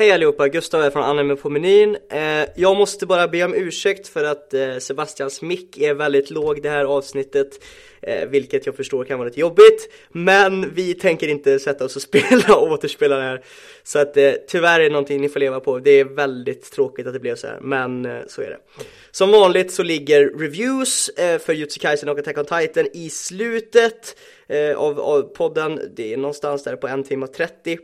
Hej allihopa, Gustav är från Anime på menyn. Eh, jag måste bara be om ursäkt för att eh, Sebastians mick är väldigt låg det här avsnittet. Eh, vilket jag förstår kan vara lite jobbigt. Men vi tänker inte sätta oss och spela och återspela det här. Så att eh, tyvärr är det någonting ni får leva på. Det är väldigt tråkigt att det blev så här, men eh, så är det. Som vanligt så ligger reviews eh, för Jutsu Kaisen och Attack on Titan i slutet eh, av, av podden. Det är någonstans där på en timme och 30.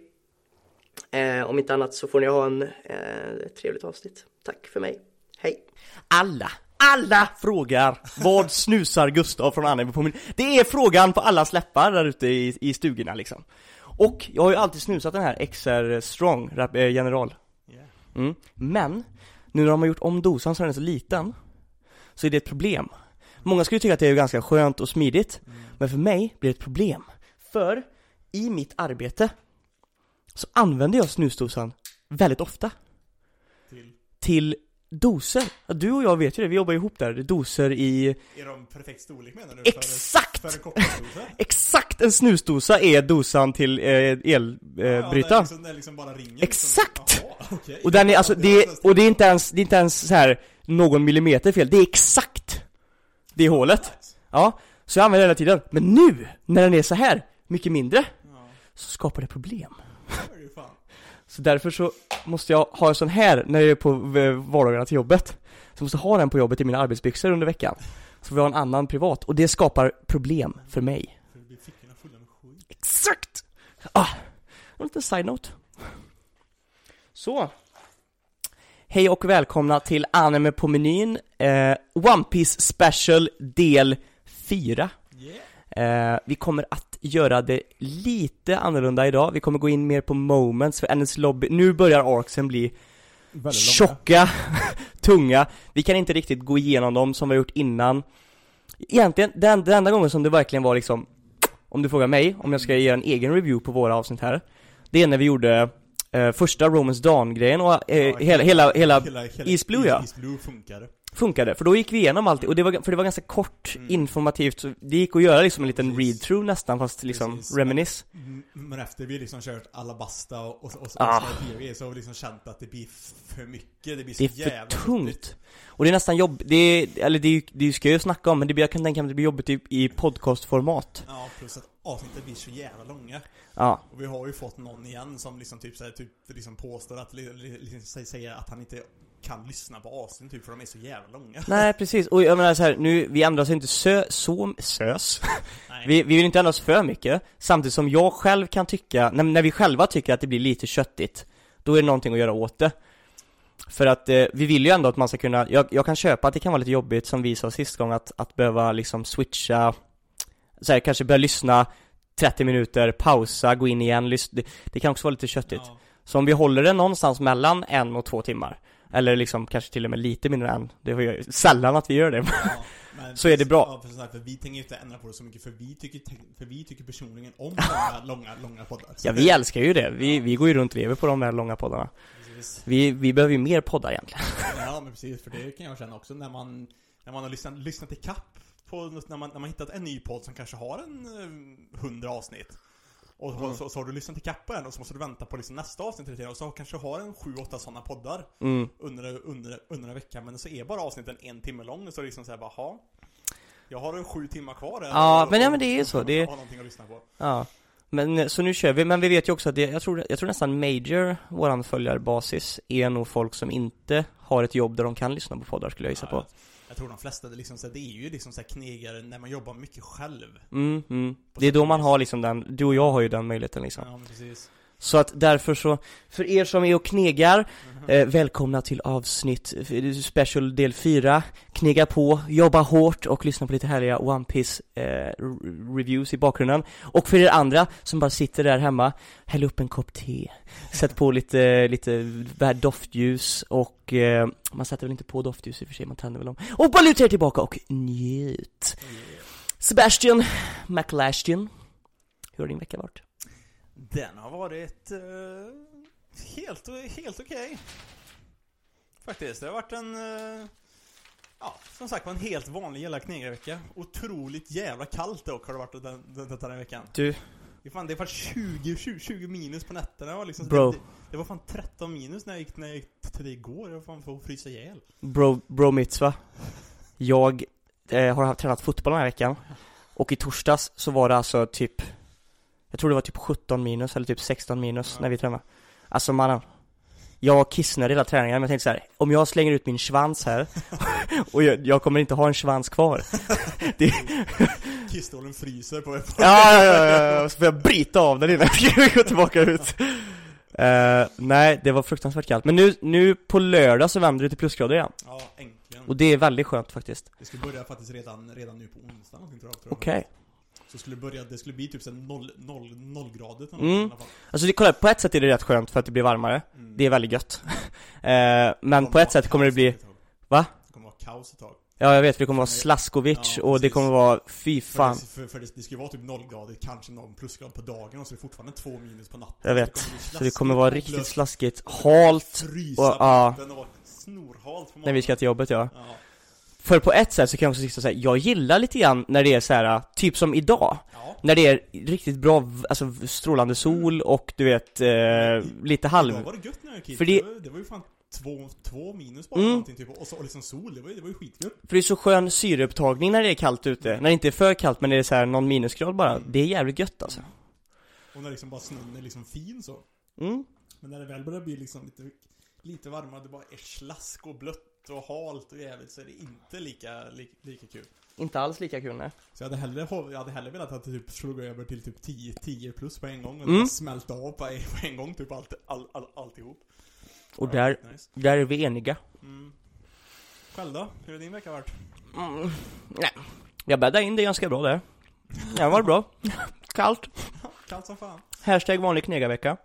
Eh, om inte annat så får ni ha en eh, trevligt avsnitt. Tack för mig. Hej! Alla, alla frågar vad snusar Gustav från Anime på min... Det är frågan på alla läppar där ute i, i stugorna liksom. Och jag har ju alltid snusat den här XR Strong, eh, General. Mm. Men, nu när de har gjort om dosan så den är så liten, så är det ett problem. Många skulle tycka att det är ganska skönt och smidigt, men för mig blir det ett problem. För, i mitt arbete, så använder jag snusdosan väldigt ofta. Till? Till doser. Ja, Du och jag vet ju det, vi jobbar ihop där, doser i Är de perfekt storlek menar du? Exakt! För, för en? Exakt en snusdosa är dosan till eh, elbrytaren. Eh, ja, brytaren. liksom, den liksom bara ringer Exakt! Liksom. Jaha, okej. och den är alltså, Ja, det, var och det är inte ens, det är inte ens så här någon millimeter fel, det är exakt det hålet. Ja, så jag använder den hela tiden. Men nu, när den är så här mycket mindre, Ja, så skapar det problem. Så därför så måste jag ha en sån här när jag är på vardagarna till jobbet. Så jag måste ha den på jobbet i mina arbetsbyxor under veckan. Så får jag ha en annan privat. Och det skapar problem för mig. För det blir fickorna fulla med skit. Exakt! Ah, en liten side-note. Så. Hej och välkomna till Anime på menyn, eh, One Piece Special del 4. Yeah. Eh, vi kommer att göra det lite annorlunda idag, vi kommer gå in mer på moments för NS Lobby, nu börjar arcsen bli tjocka, tunga, vi kan inte riktigt gå igenom dem som vi har gjort innan. Egentligen, den, den enda gången som det verkligen var liksom Om du frågar mig, om jag ska ge en egen review på våra avsnitt här Det är när vi gjorde eh, första Romans Dawn-grejen och eh, Ja, hela, hela, hela hela East Blue, ja. East Blue funkar. Funkade, för då gick vi igenom allt, och det var, för det var ganska kort, Mm. informativt, så det gick att göra liksom en liten read-through nästan, fast liksom Precis. reminisce Mm, Men efter vi liksom kört Alabasta och, och, och, och Ah. ah. så har vi liksom känt att det blir för mycket, det blir så Det är för jävla tungt. jobbigt. Och det är nästan jobb, det är, eller det, är, det ska jag ju snacka om, men det blir, jag kan tänka mig att det blir jobbigt i, i podcastformat Ja, plus att avsnitten blir så jävla långa. Ja, Och vi har ju fått någon igen som liksom typ, såhär, typ liksom påstår att, li- li- liksom säger att han inte kan lyssna på avsnitt typ för de är så jävla långa. nej precis, och jag menar så här, nu, vi ändrar oss inte sö, så, sös. Vi, vi vill inte ändra oss för mycket, samtidigt som jag själv kan tycka, när, när vi själva tycker att det blir lite köttigt Då är det någonting att göra åt det. För att eh, vi vill ju ändå att man ska kunna, jag, jag kan köpa att det kan vara lite jobbigt som vi sa sist gång att, att behöva liksom switcha så här, kanske börja lyssna 30 minuter, pausa, gå in igen, lys- det, det kan också vara lite köttigt. Ja. Så om vi håller det någonstans mellan en och två timmar Eller liksom kanske till och med lite mindre än Det är ju sällan att vi gör det Ja, men Så är det bra. Ja, för, så här, för vi tänker inte ändra på det så mycket för vi tycker, för vi tycker personligen om långa, långa, långa poddar. Så Ja vi älskar ju det, vi, vi går ju runt och lever på de här långa poddarna Precis. Vi, vi behöver ju mer poddar egentligen Ja men precis, för det kan jag känna också när man, när man har lyssnat, lyssnat i kapp på, när man, när man hittat en ny podd som kanske har en eh, hundra avsnitt. Och Mm. så, så har du lyssnat i kapp på en och så måste du vänta på liksom nästa avsnitt hela tiden och så kanske har en sju, åtta sådana poddar mm. under, under, under en vecka men så är bara avsnitten en timme lång och så är det liksom såhär bara, "Ha, Jag har sju timmar kvar här Ja, men ja, men det är ju så, det- har någonting att lyssna på. Ja men eh, så nu kör vi, men vi vet ju också att det, jag tror, jag tror nästan major, våran följarbasis, är nog folk som inte har ett jobb där de kan lyssna på poddar skulle jag gissa Ja, på Jag tror de flesta, det, liksom, så här, det är ju liksom så här knegare när man jobbar mycket själv. Mm, mm. Det är då man har liksom den, du och jag har ju den möjligheten liksom Ja, men precis. Så att därför så, för er som är och knegar, eh, välkomna till avsnitt eh, special del 4 Knega på, jobba hårt och lyssna på lite härliga One Piece eh, reviews i bakgrunden. Och för er andra som bara sitter där hemma, häll upp en kopp te. Sätt på lite, lite doftljus och eh, man sätter väl inte på doftljus i och för sig, man tänder väl om. Och bara luta er tillbaka och njut. Sebastian McLashton Hur har din vecka varit? Den har varit eh, helt, helt okej. Faktiskt. Det har varit en, eh, ja, som sagt var en helt vanlig jävla knegarvecka. Otroligt jävla kallt dock har det varit den, den, den här veckan. Du, Det, fan, det var 20, 20, 20 minus på nätterna och liksom, Bro. Det, det var fan 13 minus när jag gick, när jag gick till det igår. Jag var fan på att frysa ihjäl. Bro, bro mitzva. Jag eh, har tränat fotboll den här veckan. Och i torsdags så var det alltså typ Jag tror det var typ 17 minus eller typ 16 minus Ja. när vi tränade. Alltså mannen. Jag kissnade hela träningen men jag tänkte så här, om jag slänger ut min svans här och jag, jag kommer inte ha en svans kvar. det, Kissstålen fryser på ett ja, ja, ja, ja, så får jag bryta av den innan jag går tillbaka ut. Eh, nej, det var fruktansvärt kallt. Men nu, nu på lördag så vänder det till plusgrader igen. Ja, äntligen. Och det är väldigt skönt faktiskt. Det skulle börja faktiskt redan, redan nu på onsdag tror jag. tror jag. Så skulle det börja, det skulle bli typ såhär noll, noll, nollgradigt eller Mm. i alla fall. Alltså det, kolla, på ett sätt är det rätt skönt för att det blir varmare. Mm. Det är väldigt gött. Eh, men på ett sätt kommer det bli, va? Det kommer vara kaos ett tag. Ja jag vet, för det kommer vara Slaskovic Ja, och det kommer vara, fy För, fan. det, för, för det, det ska ju vara typ nollgradigt, kanske någon plusgrad på dagen och så är det fortfarande två minus på natten. Jag vet. Det Så det kommer vara riktigt slaskigt, halt och- på ja. och snorhalt på när vi ska till jobbet ja. Ja. För på ett sätt så kan jag också sitta och säga, jag gillar lite grann när det är så här, typ som idag. ja. När det är riktigt bra, alltså strålande sol och du vet, eh, lite Idag halv... var det gött när jag var. För det... det- var, det var ju fan två, två minus bara Mm. någonting typ. Och så och liksom sol, det var, ju- det var ju skitgött. För det är så skön syreupptagning när det är kallt ute. När det inte är för kallt men det är så här någon minusgrad bara. Det är jävligt gött alltså. Och när liksom bara snön är liksom fin så. Mm. Men när det väl börjar bli liksom lite, lite varmare, det bara är slask och blött och halt och jävligt så är det inte lika, lika, lika kul. Inte alls lika kul nej. Så jag hade hellre, jag hade hellre velat att det typ slog över till typ 10, 10 plus på en gång och Mm. smälte av på, en- gång typ allt, all, all, alltihop. Och där, Nice. där är vi eniga. Mm. Själv då? Hur har din vecka varit? Mm. Nej. Jag bäddade in det ganska bra där. Det var bra. Kallt. Kallt som fan. Hashtag vanlig knegarvecka.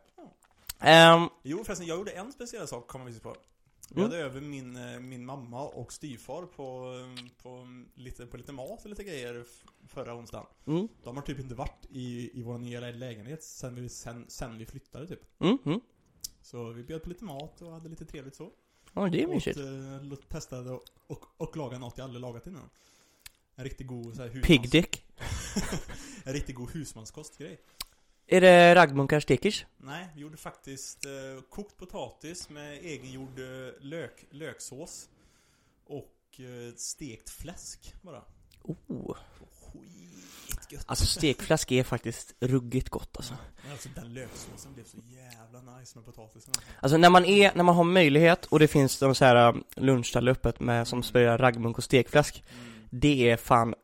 Ehm, Jo förresten, jag gjorde en speciell sak, kommer vi på. Vi Mm. hade över min, eh, min mamma och styvfar på, på, lite, på lite mat och lite grejer förra onsdagen. mm, De har typ inte varit i, i vår nya lägenhet sen vi, sen, sen vi flyttade typ. mm, mm. Så vi bjöd på lite mat och hade lite trevligt så. Ja, det är mysigt. lo- testade och, och, och lagade något jag aldrig lagat innan. En riktigt god så här, husmans, Pig dick. En riktigt god husmanskostgrej. Är det raggmunkar stickers? Nej, vi gjorde faktiskt eh, kokt potatis med egengjord eh, lök, löksås. Och eh, stekt fläsk bara. Oh. Skitgött. Alltså stekfläsk är faktiskt ruggigt gott alltså. Men alltså den löksåsen blev så jävla nice med potatisen. alltså. När man är, när man har möjlighet och det finns de så här um, lunchställen öppet med som spelar raggmunk och stekfläsk. Mm. Det är fan,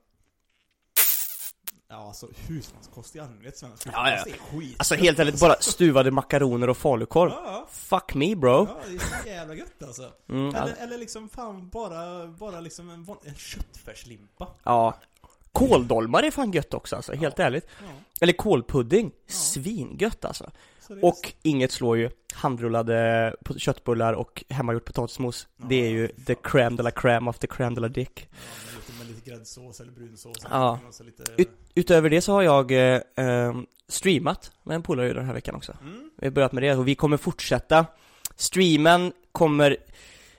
Ja, alltså husmanskost i allmänhet svensk Ja, ja. är skit. alltså helt ärligt bara stuvade makaroner och falukorv. Ja, ja. Fuck me bro. Ja, det är så jävla gött alltså. Mm, Eller, all- eller liksom fan bara, bara liksom en, en köttfärslimpa. ja. Kåldolmar är fan gött också alltså, helt ärligt. Ja, Eller kålpudding, svingött alltså. Och inget slår ju handrullade köttbullar och hemmagjort potatismos. Det är ju Ja, the crème de la crème of the crème de la dick. Gräddsås eller brunsås. Ja. någonting och så lite... Ut- Utöver det så har jag eh, eh, streamat med en polare den här veckan också. Mm. Vi har börjat med det och vi kommer fortsätta. Streamen kommer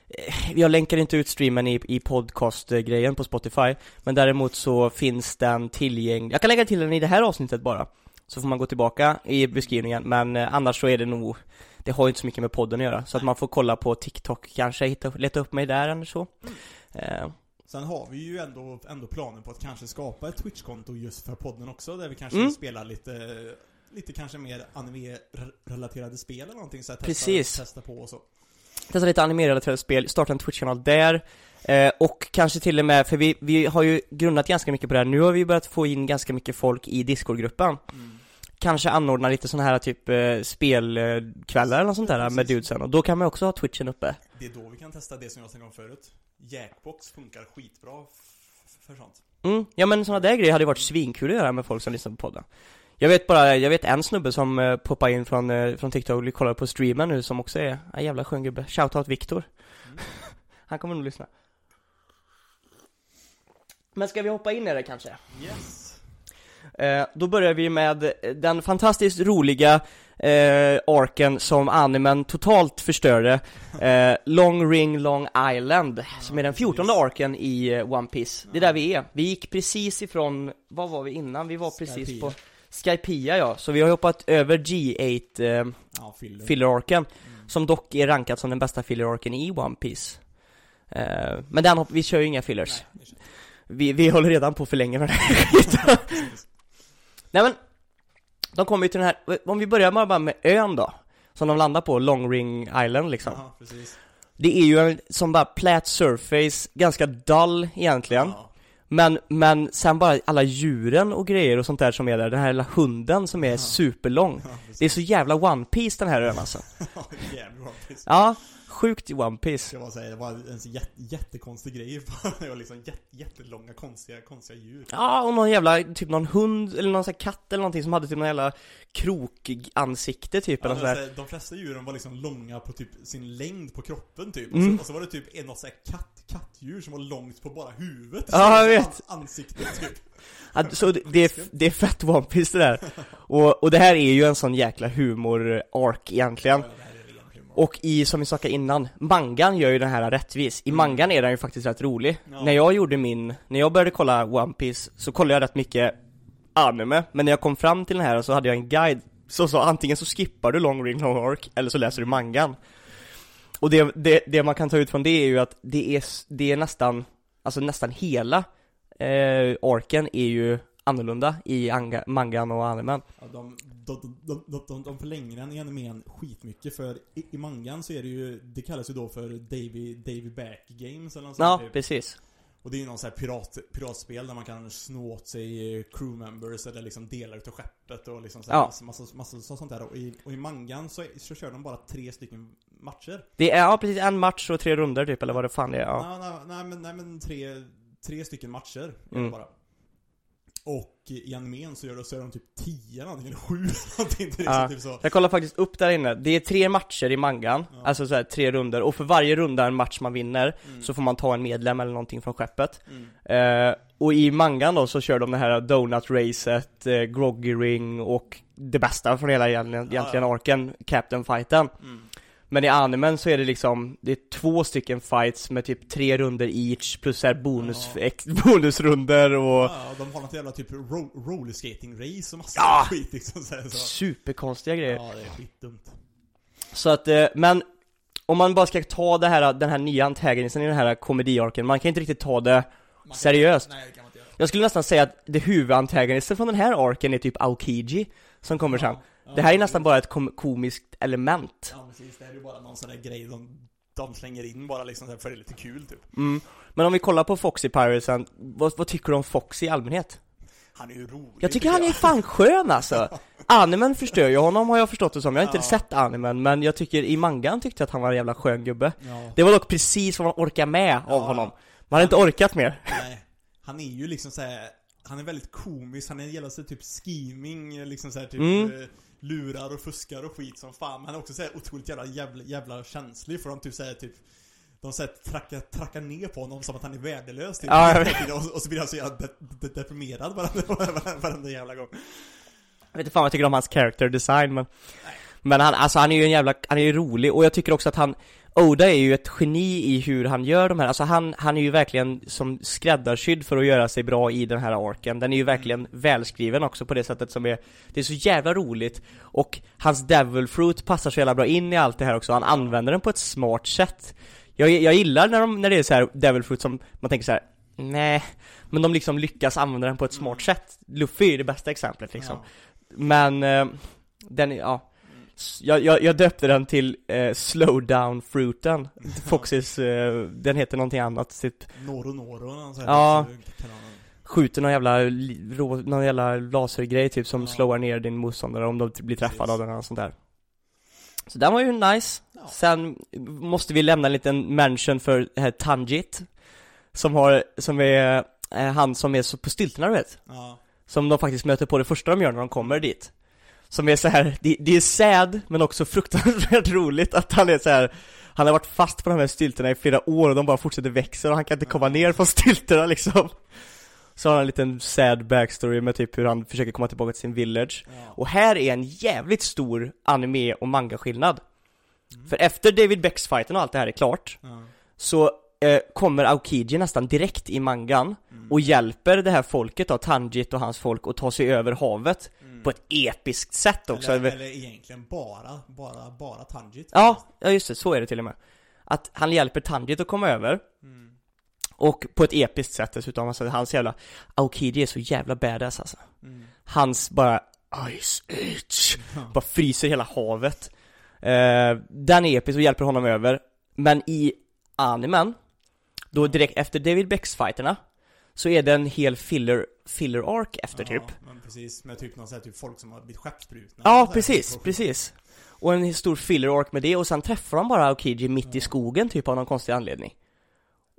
eh, jag länkar inte ut streamen i, i podcastgrejen på Spotify Men däremot så finns den tillgänglig Jag kan lägga till den i det här avsnittet bara Så får man gå tillbaka i beskrivningen Men eh, annars så är det nog Det har ju inte så mycket med podden att göra Så att man får kolla på TikTok kanske, hitta, leta upp mig där eller så eh, Sen har vi ju ändå, ändå planen på att kanske skapa ett Twitch-konto just för podden också, där vi kanske Mm. spelar lite, lite kanske mer anime-relaterade spel eller någonting så här, Precis. Testa, testa på och så. Testa lite animerade spel, starta en Twitch-kanal där eh, Och kanske till och med, för vi, vi har ju grundat ganska mycket på det här Nu har vi börjat få in ganska mycket folk i Discord-gruppen Kanske anordna lite sådana här typ eh, spelkvällar eller något sånt där med Precis. dudesen Och då kan man också ha Twitchen uppe Det är då vi kan testa det som jag snackade om förut. Jackbox funkar skitbra för sånt. mm, Ja men sådana där grejer hade ju varit svinkul att göra med folk som lyssnar på podden Jag vet bara, jag vet en snubbe som eh, poppar in från, eh, från TikTok och kollar på streamen nu som också är en jävla skön gubbe Shoutout Viktor Mm. Han kommer nog lyssna Men ska vi hoppa in i det kanske? Yes. Eh, då börjar vi med den fantastiskt roliga eh, arken som animen totalt förstörde eh, Long Ring Long Island, som är den 14 arken i eh, One Piece Det är där vi är, vi gick precis ifrån, vad var vi innan? Vi var precis Skypiea. på Skypia ja, så vi har hoppat över G8 eh, Ja, filler. filler-arken Mm. Som dock är rankad som den bästa filler-arken i One Piece eh, Men den, vi kör ju inga fillers Nej, vi, vi håller redan på för länge med det här skiten. Nej men De kommer ju till den här, om vi börjar bara med ön då Som de landar på, Long Ring Island liksom Ja, precis. Det är ju en som bara plat surface, ganska dull egentligen Ja. Men, men sen bara alla djuren och grejer och sånt där som är där, den här lilla hunden som är Ja. superlång Ja. Det är så jävla One Piece den här ön alltså Ja, jävligt bra. precis. Ja, sjukt i One Piece Ska man säga, det var en jätte, jättekonstig grej. Det var liksom jätte, jättelånga konstiga, konstiga djur. Ja, och någon jävla, typ någon hund eller någon sån här katt eller någonting som hade typ någon jävla krokansikte typ eller Ja, sån det var där. så här, de flesta djuren var liksom långa på typ sin längd på kroppen typ. Mm. Och, så, och så var det typ en något så här katt, kattdjur som var långt på bara huvudet. Ja, jag vet. An, ansiktet typ. Ja, så det, det, är, det är fett One Piece det där. Och, och det här är ju en sån jäkla humor-ark egentligen. Ja, Och i, som vi sa innan, mangan gör ju den här rättvis. I mangan är den ju faktiskt rätt rolig. Ja. När jag gjorde min, när jag började kolla One Piece så kollade jag rätt mycket anime. Men när jag kom fram till den här så hade jag en guide som sa antingen så skippar du Long Ring Long Ark eller så läser du mangan. Och det, det, det man kan ta ut från det är ju att det är, det är nästan, alltså nästan hela eh, arken är ju annorlunda i anga, mangan och animen. Ja, de, de, de, de, de, förlänger den i animen skitmycket för i, i mangan så är det ju, det kallas ju då för Davy, Davy Back Games eller något sånt Ja, typ. precis. Och det är ju någon sån här pirat, piratspel där man kan snå åt sig eh, crewmembers eller liksom delar utav skeppet och liksom så Ja. massa, massa, massa sånt där. Och i, och i mangan så, så kör de bara tre stycken matcher. Det är, ja precis, en match och tre runder typ, eller vad det fan det är, ja. Nej, nej, nej, men, nej men tre, tre stycken matcher Mm. bara. Och i animen så gör de, så gör de typ 10 någonting, eller 7 någonting. Det är Ja. typ så. Jag kollar faktiskt upp där inne, det är tre matcher i mangan, Ja. alltså så här, tre runder, och för varje runda en match man vinner Mm. så får man ta en medlem eller någonting från skeppet. Mm. Eh, och i mangan då så kör de det här donut-racet, eh, groggy ring och det bästa från hela egentligen, Ja, ja. arken, Captain-fighten. Mm. Men i animen så är det liksom, det är två stycken fights med typ tre runder each plus så här bonus, Ja. ex, bonusrunder och Ja, de har något jävla typ ro roller skating race och massa Ja! skit liksom så, här, så. superkonstiga grejer. Ja, det är skitdumt. Så att, eh, men om man bara ska ta det här, den här nya antagonisten i den här komediarken, man kan inte riktigt ta det Man kan- Seriöst? Nej, det kan man inte göra. Jag skulle nästan säga att det huvudantagonisten från den här arken är typ Aokiji Som kommer sen Ja, ja, Det här är nästan bara ett kom komiskt element Ja precis, det här är ju bara någon sån där grej de, de slänger in bara liksom för det är lite kul typ. mm. Men om vi kollar på Foxy Piratesen, vad, vad tycker du om Foxy i allmänhet? Han är ju rolig Jag tycker han är fan skön alltså Animen förstör ju honom har jag förstått det som, jag har inte Ja. sett animen men jag tycker i mangan tyckte jag att han var en jävla skön gubbe Ja, Det var dock precis vad man orkar med av Ja. honom Man hade inte orkat mer nej. Han är ju liksom så här. han är väldigt komisk, han är gillar sig typ scheming, liksom så här, typ Mm. Lurar och fuskar och skit som fan. Men han är också så här otroligt jävla, jävla, jävla känslig för de typ säger typ de säger trackar, trackar ner på honom som att han är värdelös typ. Ja, och, och så blir han så jävla de, de, deprimerad varenda, varenda, varenda jävla gång. Jag vet inte fan vad jag tycker om hans character design men Men han, alltså han är ju en jävla, han är ju rolig och jag tycker också att han Oda är ju ett geni i hur han gör de här, alltså han, han är ju verkligen som skräddarsydd för att göra sig bra i den här arken. Den är ju verkligen välskriven också på det sättet som är Det är så jävla roligt. Och hans devil fruit passar så jävla bra in i allt det här också, han använder den på ett smart sätt. Jag, jag gillar när, de, när det är så här devil fruit som man tänker så här. nej. Men de liksom lyckas använda den på ett smart sätt. Luffy är det bästa exemplet liksom. Ja. men eh, den, ja jag, jag, jag döpte den till eh, Slowdown Fruiten Foxys, eh, den heter någonting annat, typ Noro Noro, här, Ja. Skjuter någon jävla, någon jävla lasergrej typ som Ja. slowar ner din motståndare om de blir träffade av den och sånt där Så den var ju nice Ja. Sen måste vi lämna en liten mention för här Tanjit Som har, som är, eh, han som är så på stilterna du vet Ja. Som de faktiskt möter på det första de gör när de kommer dit Som är så här, det, det är sad men också fruktansvärt roligt att han är så här. Han har varit fast på de här stylterna i flera år och de bara fortsätter växa och han kan inte komma ner från stylterna liksom Så har han en liten sad backstory med typ hur han försöker komma tillbaka till sin village. Och här är en jävligt stor anime och manga skillnad För efter David Becks fighten och allt det här är klart så eh, kommer Aokiji nästan direkt i mangan Mm. och hjälper det här folket då, Tanjit och hans folk att ta sig över havet Mm. på ett episkt sätt också. Eller, eller egentligen bara, bara, bara Tangit. Ja, ja just det, så är det till och med. Att han hjälper Tanjit att komma över Mm. och på ett episkt sätt dessutom, alltså hans jävla Aokiji är så jävla badass alltså. Mm. Hans bara Ice Age bara fryser hela havet. Eh, den är episk och hjälper honom över. Men i animen, då direkt efter David Becks-fighterna, så är det en hel filler, filler arc efter typ. Ja, men precis. Med typ någon sån här, typ folk som har blivit skeppsbrutna. Ja, precis, typ. precis. Och en stor filler arc med det och sen träffar de bara Aokiji mitt i skogen typ av någon konstig anledning.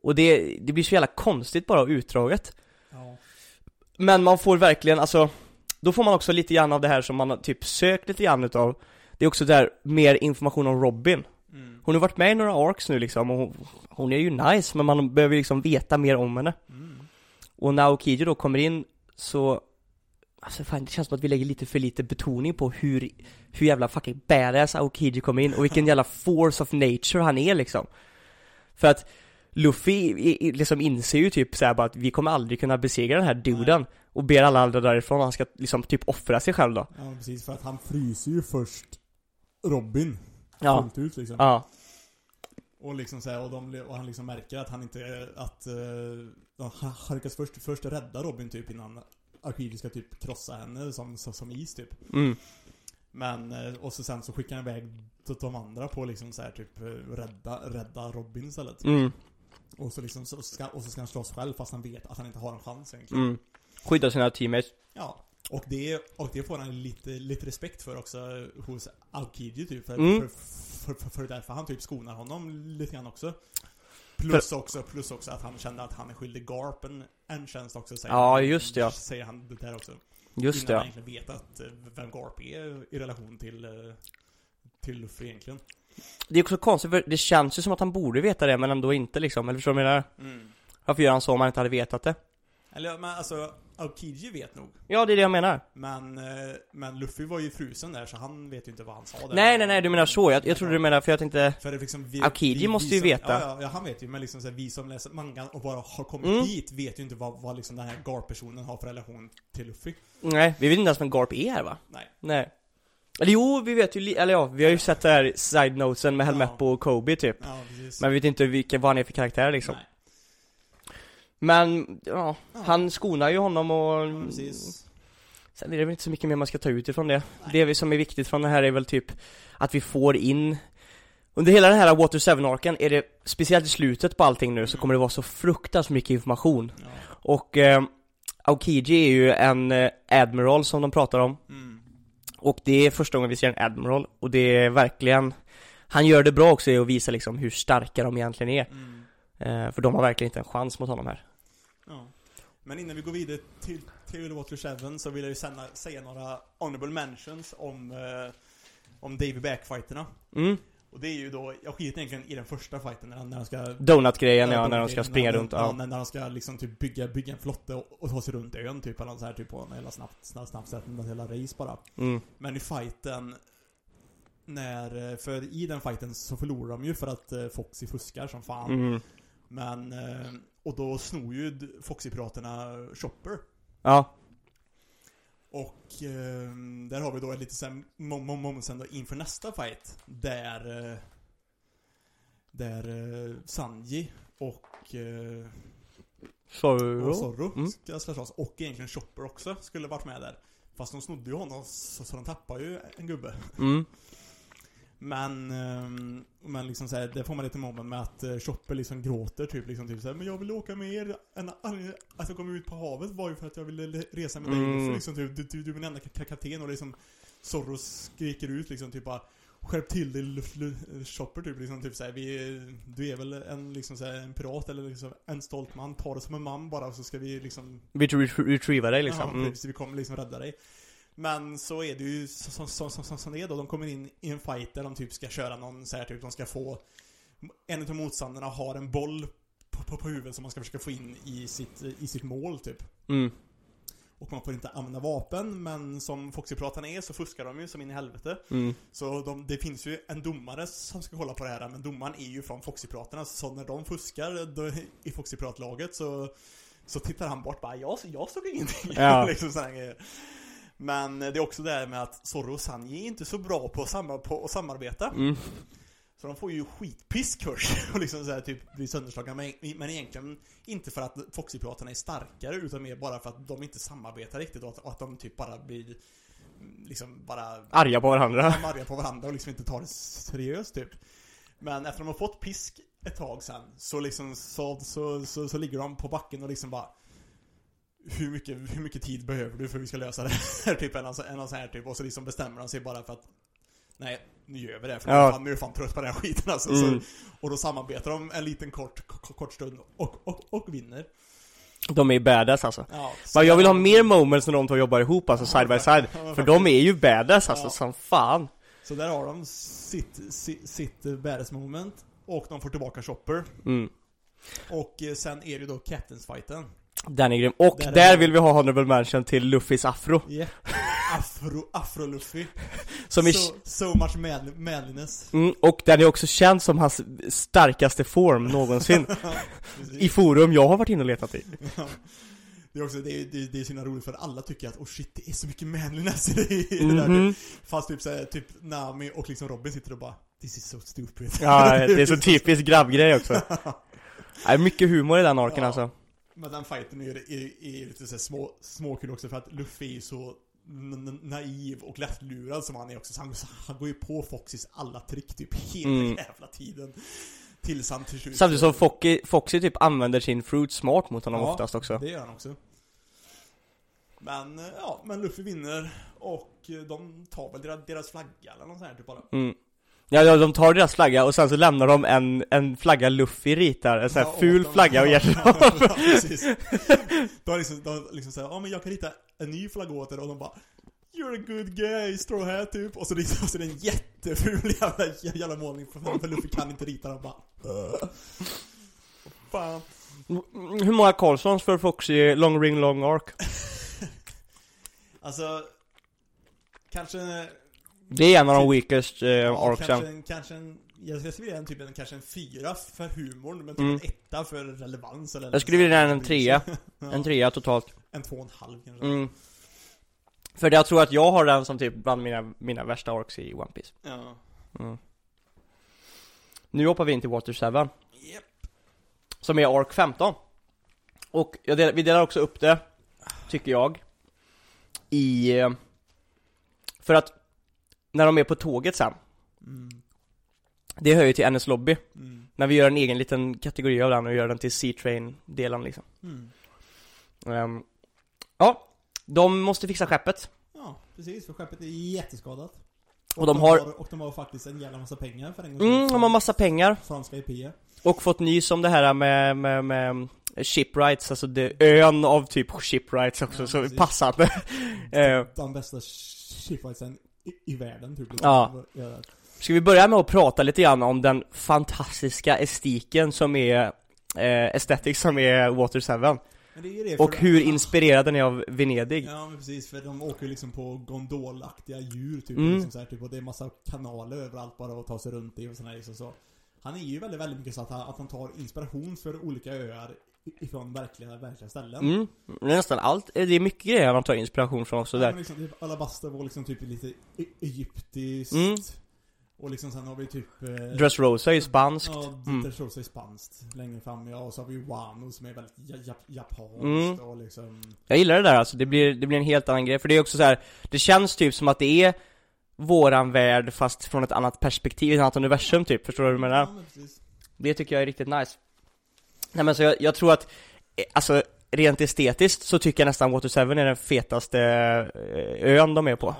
Och det, det blir så jävla konstigt bara och utdraget. Ja. Men man får verkligen, alltså Då får man också lite grann av det här som man har typ sökt lite grann utav Det är också där mer information om Robin Mm. Hon har varit med i några arcs nu liksom och hon, hon är ju nice men man behöver liksom veta mer om henne Mm. Och när Aokiji då kommer in så Alltså fan det känns som att vi lägger lite för lite betoning på hur Hur jävla fucking badass Aokiji kommer in och vilken jävla force of nature han är liksom För att Luffy liksom inser ju typ såhär bara att vi kommer aldrig kunna besegra den här duden Och ber alla andra därifrån och han ska liksom typ offra sig själv då Ja, precis. För att han fryser ju först Robin. Ja, ut liksom. ja, Och liksom så här, och, de, och han liksom märker att han inte, att uh, han lyckas först, först rädda Robin typ innan Arkidi ska typ krossa henne som, som, som is typ. mm, Men, eh, och så sen så skickar han iväg de- andra på liksom så här typ eh, rädda, rädda Robin istället. mm, Och så liksom, så ska, och så ska han slåss själv fast han vet att han inte har en chans egentligen. mm Skydda sina teammates Ja. Och det, och det får han lite, lite respekt för också hos Alkiji typ. För, Mm. för, för, för, för därför han typ skonar honom lite grann också. Plus också, plus också att han känner att han är skyldig Garp en, tjänst också. Säger Ja, han, just det, ja. Säger han det där också. Just det Innan ja. han egentligen vet att eh, vem Garp är i relation till, eh, till Luffy egentligen. Det är också konstigt för det känns ju som att han borde veta det men ändå inte liksom, eller förstår du vad jag menar? Varför gör han så om han inte hade vetat det? Eller men alltså, Aokiji vet nog. Ja, det är det jag menar Men, eh, men Luffy var ju frusen där så han vet ju inte vad han sa där. Nej nej nej, du menar så, jag, jag trodde du menade för jag tänkte För det liksom vi, Aokiji måste ju som, veta. Ja, ja, ja, han vet ju, men liksom så här, vi som läser mangan och bara har kommit Mm. hit vet ju inte vad, vad liksom den här Gar-personen har för relation till Luffy. Nej, vi vet inte ens vem Garp är här va? Nej. Nej Eller jo, vi vet ju, eller ja, vi har ju sett det här side-notesen med. Helmeppo och Kobe typ Ja, precis. Men vi vet inte vilka, vad han är för karaktär liksom Nej. Men, ja, Ja. han skonar ju honom och Ja, precis. Sen är det väl inte så mycket mer man ska ta ut ifrån det Nej. Det som är viktigt från det här är väl typ Att vi får in Under hela den här Water 7-arken är det Speciellt i slutet på allting nu så kommer det vara så fruktansvärt mycket information Ja. Och eh, Aokiji är ju en eh, Admiral som de pratar om Mm. Och det är första gången vi ser en Admiral och det är verkligen Han gör det bra också i att visa liksom hur starka de egentligen är Mm. eh, För de har verkligen inte en chans mot honom här Ja. Men innan vi går vidare till, till Water 7 så vill jag ju säga, säga några honorable mentions om, eh, om Davy Back-fighterna. Mm, Och det är ju då, jag skiter egentligen i den första fighten när han, när han ska Donut-grejen ja, när de ska springa runt, ja. när, när de ska liksom typ bygga, bygga en flotte och, och ta sig runt ön typ, eller så här typ på en hela snabbt, snabbt, snabbt sätt, en hela race bara. mm, Men i fighten när, eh, för i den fighten så förlorar de ju för att eh, Foxy fuskar som fan. mm, Men, eh, och då snor ju Foxy-piraterna Chopper. ja, Och eh, där har vi då lite sen mom- mom- moment sen då inför nästa fight. Där, eh, där eh, Sanji och eh, så, och Zorro Mm. ska slåss. Och egentligen Chopper också skulle varit med där. Fast de snodde ju honom så, så de tappade ju en gubbe. mm, Men, ehm, men liksom så här, det får man lite moment med att eh, Chopper liksom gråter typ liksom typ så här, Men jag vill åka med er. En anledning att jag kom ut på havet var ju för att jag ville le- resa med dig. Mm. För liksom, typ, du, du, du är min enda ka- kapten och liksom Zorro skriker ut liksom typ bara Skärp till dig Chopper typ liksom typ såhär, vi, du är väl en liksom så här, en pirat eller liksom en stolt man, ta det som en man bara så ska vi liksom vi ret- retrievar dig liksom Ja, mm. precis, vi kommer liksom rädda dig. Men så är det ju som, som, som, som, det är då. De kommer in i en fight där de typ ska köra någon så här typ, de ska få En av motståndarna har en boll på, på, på huvudet som man ska försöka få in i sitt, i sitt mål typ. Mm. Och man får inte använda vapen, men som Foxy-piraterna är så fuskar de ju som in i helvete. Mm. Så de, det finns ju en domare som ska kolla på det här, men domaren är ju från Foxy-piraterna, så när de fuskar då, i Foxy-piratlaget så, så tittar han bort bara, jag, jag såg ingenting. Ja. liksom sådana grejer. Men det är också det här med att och Sanji är inte så bra på att, samar på att samarbeta. Mm. Så de får ju skitpisk först och liksom så här, typ blir sönderslagna. Men, men egentligen inte för att Foxy-piraterna är starkare utan mer bara för att de inte samarbetar riktigt och att, och att de typ bara blir liksom bara Arga på varandra. arga på varandra och liksom inte tar det seriöst typ. Men efter de har fått pisk ett tag sen så liksom så, så, så, så ligger de på backen och liksom bara hur mycket, hur mycket tid behöver du för att vi ska lösa det här? typ en, en, sån här typ och så liksom bestämmer de sig bara för att Nej, nu gör vi det för Ja. nu är jag fan trött på den här skiten alltså. Mm. Så, och då samarbetar de en liten kort, kort, stund och, och, och vinner. De är badass alltså. Ja, Men jag vill ha mer moments när de två jobbar ihop alltså side by side. För de är ju badass alltså Ja. som fan. Så där har de sitt, sitt, sitt badass moment och de får tillbaka Chopper. Mm. Och eh, sen är det ju då Captains-fighten. Den är grym. Och Där är där vill vi ha honorable mention till Luffys afro. Yeah. Afro, afro-Luffy. Som är... so, so much man, manliness. Mm, och den är också känd som hans starkaste form någonsin. I forum jag har varit inne och letat i. Det är också, det är, det, är, det är så roligt för alla tycker att oh shit, det är så mycket manliness i det, i det där. Fast typ såhär, typ Nami och liksom Robin sitter och bara This is so stupid. Ja, det är så typisk grabbgrej också. Det är mycket humor i den arken Ja. alltså. Men den fighten är, är, är lite så små, småkul också för att Luffy är ju så naiv och lättlurad som han är också. Så han, han går ju på Foxys alla trick typ hela Mm. jävla tiden. Tills han till slut... Samtidigt som Foxy, Foxy typ använder sin fruit smart mot honom Ja, oftast också. Det gör han också. Men, eh, ja, men Luffy vinner och eh, de tar väl deras, deras flagga eller något sånt här typ bara. Mm. Ja, ja, de tar deras flagga och sen så lämnar de en, en flagga Luffy ritar, en sån här Ja, ful de- flagga och ger till dem. Ja, precis. De liksom, de liksom såhär, ja men jag kan rita en ny flagga åt er och de bara You're a good guy, straw hat typ. Och så ritar det en jätteful jävla, jävla målning för, Luffy kan inte rita den bara "Ugh." Fan. Hur många Karlssons för Foxy Long Ring Long Arc? Alltså, kanske Det är en av de weakest eh, arcsen. kanske en, kanske en, jag skulle vilja en typ en, kanske en fyra för humorn, men typ Mm. en etta för relevans eller Jag skulle vilja en trea. Ja, En trea totalt. En två och en halv kanske. Mm. För jag tror att jag har den som typ bland mina, mina värsta arcs i One Piece. Ja. Mm. Nu hoppar vi in till Water 7. Yep. Som är arc 15. Och jag del, vi delar också upp det, tycker jag, i... eh, För att när de är på tåget sen, Mm. det hör ju till NS Lobby. Mm. När vi gör en egen liten kategori av den och gör den till C-Train-delen liksom. Mm. Ehm, ja, de måste fixa skeppet. Ja, precis, för skeppet är jätteskadat. Och de har- Och de har faktiskt en jävla massa pengar för en gång Mm, de har massa pengar. Franska IP. Och fått nys om det här med, med, med shipwrights, alltså det, ön av typ shipwrights också, Ja, så precis. passande. Eh, Den bästa shipwrightsen i, i världen typ. Ja. Ska vi börja med att prata lite grann om den fantastiska estetiken som är, eh, aesthetic som är Water 7 Men det är ju det, för Och hur inspirerad den är av Venedig Ja men precis, för de åker liksom på gondolaktiga djur typ, Mm. liksom så här, typ och det är massa kanaler överallt bara att ta sig runt i och sådär liksom så Han är ju väldigt, väldigt mycket så att han, att han tar inspiration för olika öar ifrån verkliga, verkliga ställen Mm, nästan allt, det är mycket grejer man tar inspiration från också Ja, där liksom, typ Alabaster var liksom typ lite e- egyptiskt Mm. Och liksom sen har vi typ eh, Dressrosa är ju spanskt Ja, Mm. tror sig spanskt längre fram ja, och så har vi Wano som är väldigt ja, japanskt Mm. och liksom Jag gillar det där alltså, det blir, det blir en helt annan grej, för det är också så här. det känns typ som att det är våran värld fast från ett annat perspektiv, ett annat universum typ, förstår du vad jag menar? Ja men precis Det tycker jag är riktigt nice Nej men så jag, jag tror att, eh, alltså rent estetiskt så tycker jag nästan Water 7 är den fetaste eh, ön de är på.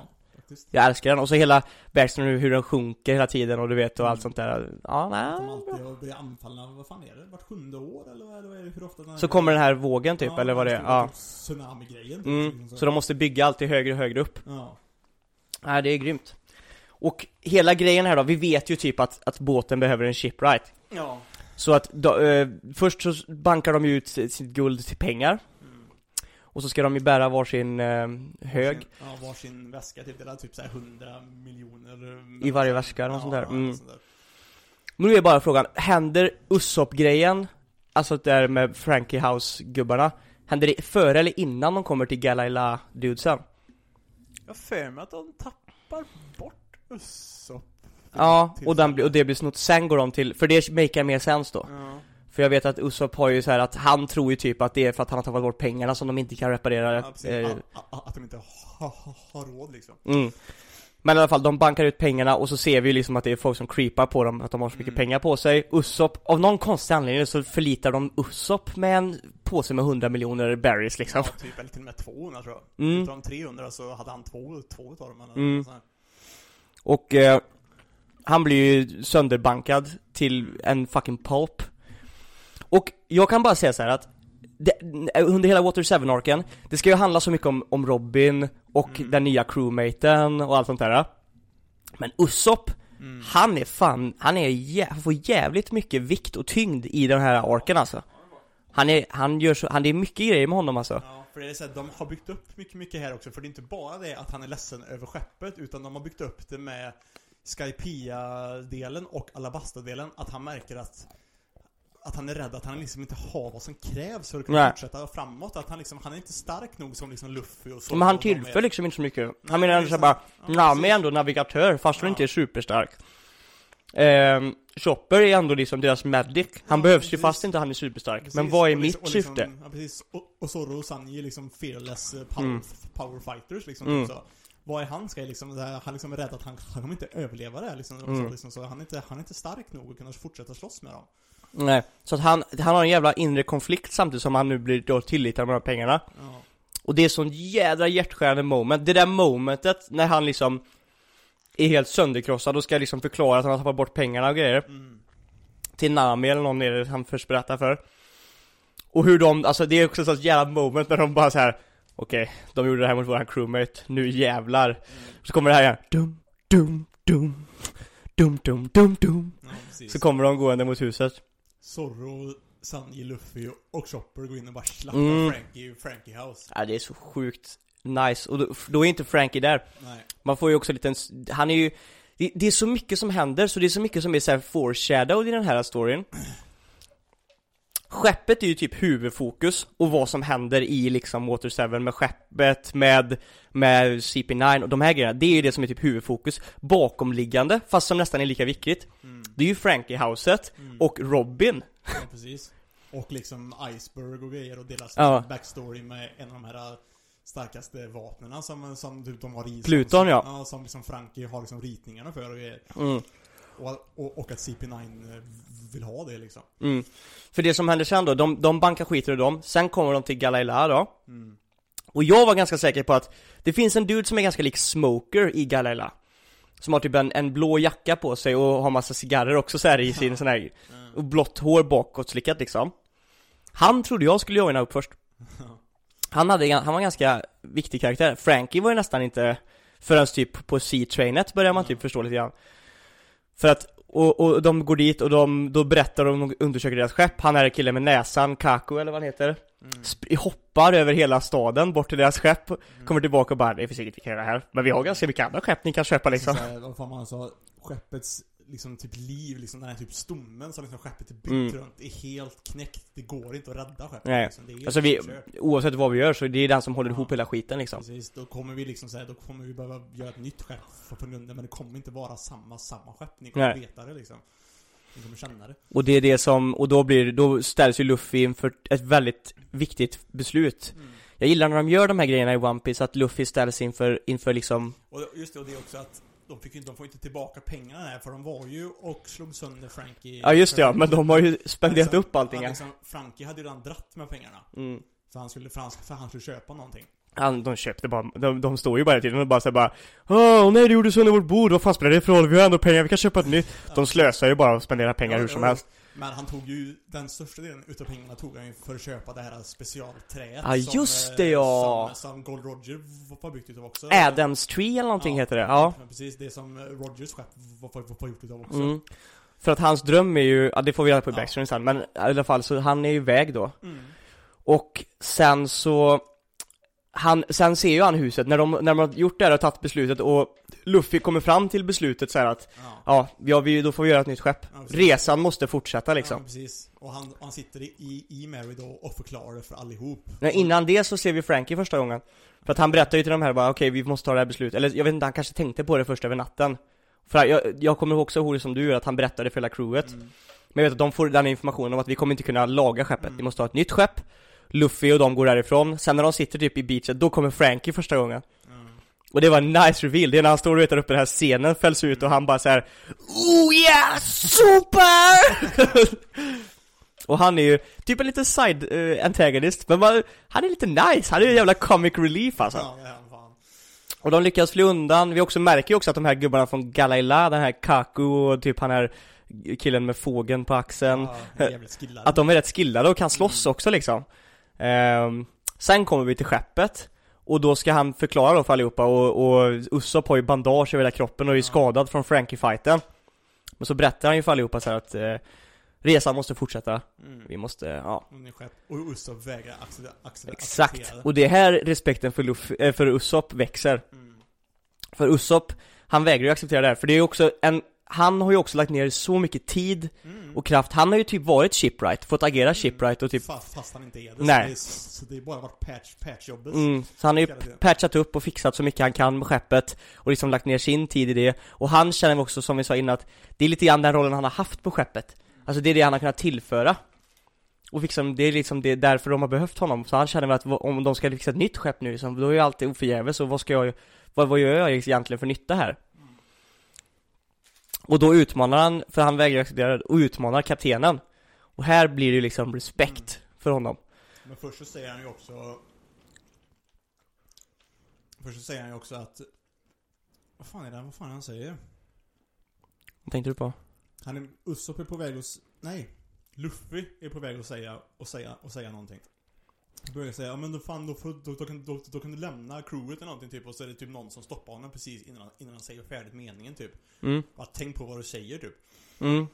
Ja, Jag älskar den, och så hela backstory hur den sjunker hela tiden och du vet och allt sånt där. Ja, Att de nej, alltid blir anfallna, vad fan är det? Vart sjunde år eller vad är det? Hur ofta den Så kommer den här vågen typ, eller vad det är, ja. Tsunami-grejen. Mm. liksom Så de måste bygga alltid högre och högre upp. Ja. Nej, det är grymt. Och hela grejen här då, vi vet ju typ att, att båten behöver en shipwright. Ja. Så att, då, eh, först så bankar de ju ut sitt sitt guld till pengar Och så ska de ju bära varsin eh, hög Varsin, ja, varsin väska typ. Det är typ såhär 100 miljoner. i varje väska eller något sånt där. Ja, Mm. sånt där. Men nu är bara frågan, händer Usopp-grejen, alltså det där med Frankie House-gubbarna, händer det före eller innan de kommer till Galaila-dudesen? Jag har för mig att de tappar bort Usopp. Ja, och, den, blir- och det blir snott, sen går de till, för det makar mer sens då. Ja. För jag vet att Usopp har ju så här att han tror ju typ att det är för att han har tappat bort pengarna som de inte kan reparera. Ja, precis. eh, att, att, att de inte har, har, har råd liksom. mm. Men i alla fall, de bankar ut pengarna och så ser vi ju liksom att det är folk som creepar på dem, att de har så mycket Mm. pengar på sig. Usopp, av någon konstig anledning så förlitar de Usopp med en påse med 100 miljoner berries liksom. Ja, typ, eller till och med 200 tror jag. Mm. Utav de 300 så hade han två, två utav dem eller Mm. något sånt här. Och eh, han blir ju sönderbankad till en fucking pulp. Och jag kan bara säga så här att det, under hela Water 7-arken, det ska ju handla så mycket om, om Robin och Mm. den nya crewmaten och allt sånt där. Men Usopp, Mm. han är fan, han är han får jävligt mycket vikt och tyngd i den här arken alltså. Han är, han gör så, han, det är mycket grejer med honom alltså. Ja, för det är så här, de har byggt upp mycket, mycket här också. För det är inte bara det att han är ledsen över skeppet, utan de har byggt upp det med Skypia-delen och Alabasta-delen. Att han märker att att han är rädd att han liksom inte har vad som krävs för att kunna Nej. fortsätta framåt. Att han liksom, han är inte stark nog som liksom Luffy och så. Men han tillför liksom inte så mycket. Han menar det är ändå så sant. bara, Ja, Nami är ändå navigatör fast han Ja. inte är superstark. Ehm, Chopper är ändå liksom deras medic. Han Ja, behövs ju precis. fast inte han är superstark. Precis, Men vad är och mitt liksom- och liksom, syfte? Ja, precis. Och, och Zorro och Sanji är liksom fearless eh, power, Mm. power fighters liksom. Mm. Så. Vad är han? Ska jag liksom, här- han liksom är rädd att han, han kommer inte överleva det här liksom. Mm. Liksom så han, är inte, han är inte stark nog att kunna fortsätta slåss med dem. Nej, så att han, han har en jävla inre konflikt samtidigt som han nu blir då tillitad med de här pengarna. Ja. Och det är sån jädra hjärtskärande moment. Det där momentet när han liksom är helt sönderkrossad och ska liksom förklara att han har tappat bort pengarna och grejer. Mm. till Nami eller någon det han först berättar för. Och hur de, alltså det är också ett sånt jävla moment när de bara så här. Okej, de gjorde det här mot våran crewmate, nu jävlar. Så kommer det här igen, dum, dum, dum, dum, dum, dum, dum. Ja. Så kommer de gående mot huset. Zorro, Sanji, Luffy och Chopper går in och bara slaktar Mm. Frankie, Frankie House. Ja, det är så sjukt nice. Och då, då är inte Frankie där. Nej. Man får ju också en liten, han är ju det, det är så mycket som händer, så det är så mycket som är så här foreshadowed i den här storyn Skeppet är ju typ huvudfokus, och vad som händer i liksom Water 7 med skeppet, med, med CP9 och de här grejerna, det är ju det som är typ huvudfokus Bakomliggande, fast som nästan är lika viktigt Mm. Det är ju Frankie-houset Mm. och Robin Ja, precis. Och liksom Iceberg och grejer och deras Ja. backstory med en av de här starkaste vapnena som, som typ de har i Pluton, som, ja. ja. Som liksom Frankie har liksom ritningarna för och grejer. mm. Och, och, och att CP9 eh, vill ha det liksom. Mm. För det som händer sen då, de, de bankar skiter i dem, sen kommer de till Galaila då. Mm. Och jag var ganska säker på att det finns en dude som är ganska lik Smoker i Galaila Som har typ en, en blå jacka på sig och har massa cigarrer också så här i sin sån här Och blått hår bakåt slickat liksom. Han trodde jag skulle joina upp först. Han hade, han var en ganska viktig karaktär. Frankie var ju nästan inte Förrän typ på C-trainet börjar man typ förstå lite grann För att och, och de går dit och de, då berättar de och undersöker deras skepp Han är killen med näsan, Kaku eller vad han heter Mm. Sp- hoppar över hela staden bort till deras skepp, kommer tillbaka och bara det finns inget vi kan göra här. Men vi har ganska mycket andra skepp ni kan köpa liksom. Vad fan man sa, skeppets liksom typ liv, liksom den här typ stommen som liksom skeppet är byggt Mm. runt är helt knäckt. Det går inte att rädda skeppet Nej. liksom. Det är Alltså vi, oavsett vad vi gör så det är den som håller Ja. ihop hela skiten liksom. Precis, då kommer vi liksom säga, då kommer vi behöva göra ett nytt skepp på grunden, men det kommer inte vara samma, samma skepp. Ni kommer Nej. veta det liksom. Ni kommer känna det. Och det är det som, och då blir då ställs ju Luffy inför ett väldigt viktigt beslut. Jag gillar när de gör de här grejerna i One Piece att Luffy ställs inför, inför liksom Och just det, och det är också att de, fick de får inte tillbaka pengarna här, för de var ju och slog sönder Frankie. Ja just det ja, men de har ju spenderat Liksom, upp allting liksom, Frankie hade ju redan dratt med pengarna. Mm. För han skulle, för han, för han skulle köpa någonting. Han, de köpte bara, de, de står ju bara hela tiden och bara såhär bara Åh nej du gjorde sönder vårt bord, vad fan spelar det för roll? Vi har ändå pengar, vi kan köpa ett nytt De slösar ju bara och spenderar pengar Ja, hur som helst Men han tog ju, den största delen utav pengarna tog han ju för att köpa det här specialträet Ja, som, just eh, det, ja. Som, som Gold Roger var byggt utav också Adams Tree eller någonting Ja. heter det, ja precis, det som Rogers skepp var, var, var gjort utav också mm. För att hans dröm är ju, ja det får vi reda på i Ja. backstoryn sen, men i alla fall så han är ju iväg då Mm. Och sen så han, sen ser ju han huset, när de, när de har gjort det här och tagit beslutet och Luffy kommer fram till beslutet så här att Ja. Ja, ja vi, då får vi göra ett nytt skepp. Ja. Resan måste fortsätta Ja, liksom. precis. Och han, han sitter i, i Mary då och förklarar det för allihop. Men innan det så ser vi Frankie första gången. För att han berättar ju till de här bara, okej vi måste ta det här beslutet. Eller jag vet inte, han kanske tänkte på det först över natten. För jag, jag kommer också ihåg det som du gör, att han berättade för hela crewet. Mm. Men jag vet att de får den informationen om att vi kommer inte kunna laga skeppet, Mm. vi måste ha ett nytt skepp. Luffy och de går därifrån, sen när de sitter typ i beachet, då kommer Frankie första gången. Mm. Och det var en nice reveal, det är när han står och vet där uppe, den här scenen fälls ut och han bara så här. Oh yeah, super! och han är ju typ en liten side eh, antagonist, men man, han är lite nice, han är en jävla comic relief alltså. Ja. Och de lyckas fly undan, vi också märker ju också att de här gubbarna från Galaila, den här Kaku och typ han här killen med fågeln på axeln Ja, skillad. Att de är rätt skillade och kan slåss också liksom Ehm, Sen kommer vi till skeppet Och då ska han förklara då för allihopa och, och Usopp har ju bandage över hela kroppen och är skadad från Frankie-fighten. Men så berättar han ju för allihopa så här att eh, Resan måste fortsätta, Mm. vi måste, ja. Och Usopp vägrar acceptera, acceptera. Exakt, och det är här respekten för, Luffy, eh, för Usopp växer. Mm. För Usopp, han vägrar ju acceptera det här, för det är ju också en Han har ju också lagt ner så mycket tid Mm. och kraft, han har ju typ varit shipwright, fått agera shipwright och typ Fast, fast han inte är det. Nej. Så det, är, så det är bara varit patch, patchjobbet. Mm, så han har ju patchat upp och fixat så mycket han kan med skeppet och liksom lagt ner sin tid i det och han känner också som vi sa innan att det är lite grann den rollen han har haft på skeppet Alltså det är det han har kunnat tillföra och liksom, det är liksom det är därför de har behövt honom, så han känner väl att om de ska fixa ett nytt skepp nu liksom, då är ju allt oförgäves och vad ska jag vad, vad gör jag egentligen för nytta här? Och då utmanar han, för han vägrar acceptera det, och utmanar kaptenen Och här blir det ju liksom respekt för honom Men först så säger han ju också... Först så säger han ju också att... Vad fan är det, vad fan han säger? Vad tänkte du på? Han är, Usopp är på väg att... Nej. Luffy är på väg att säga, och säga, och säga någonting. Börjar säga, ja men då fan, då, då, då, kan, då, då kan du lämna crewet eller någonting typ, och så är det typ någon som stoppar honom precis innan, han- innan han säger färdigt meningen typ. Mm, Bara tänk på vad du säger typ. mm,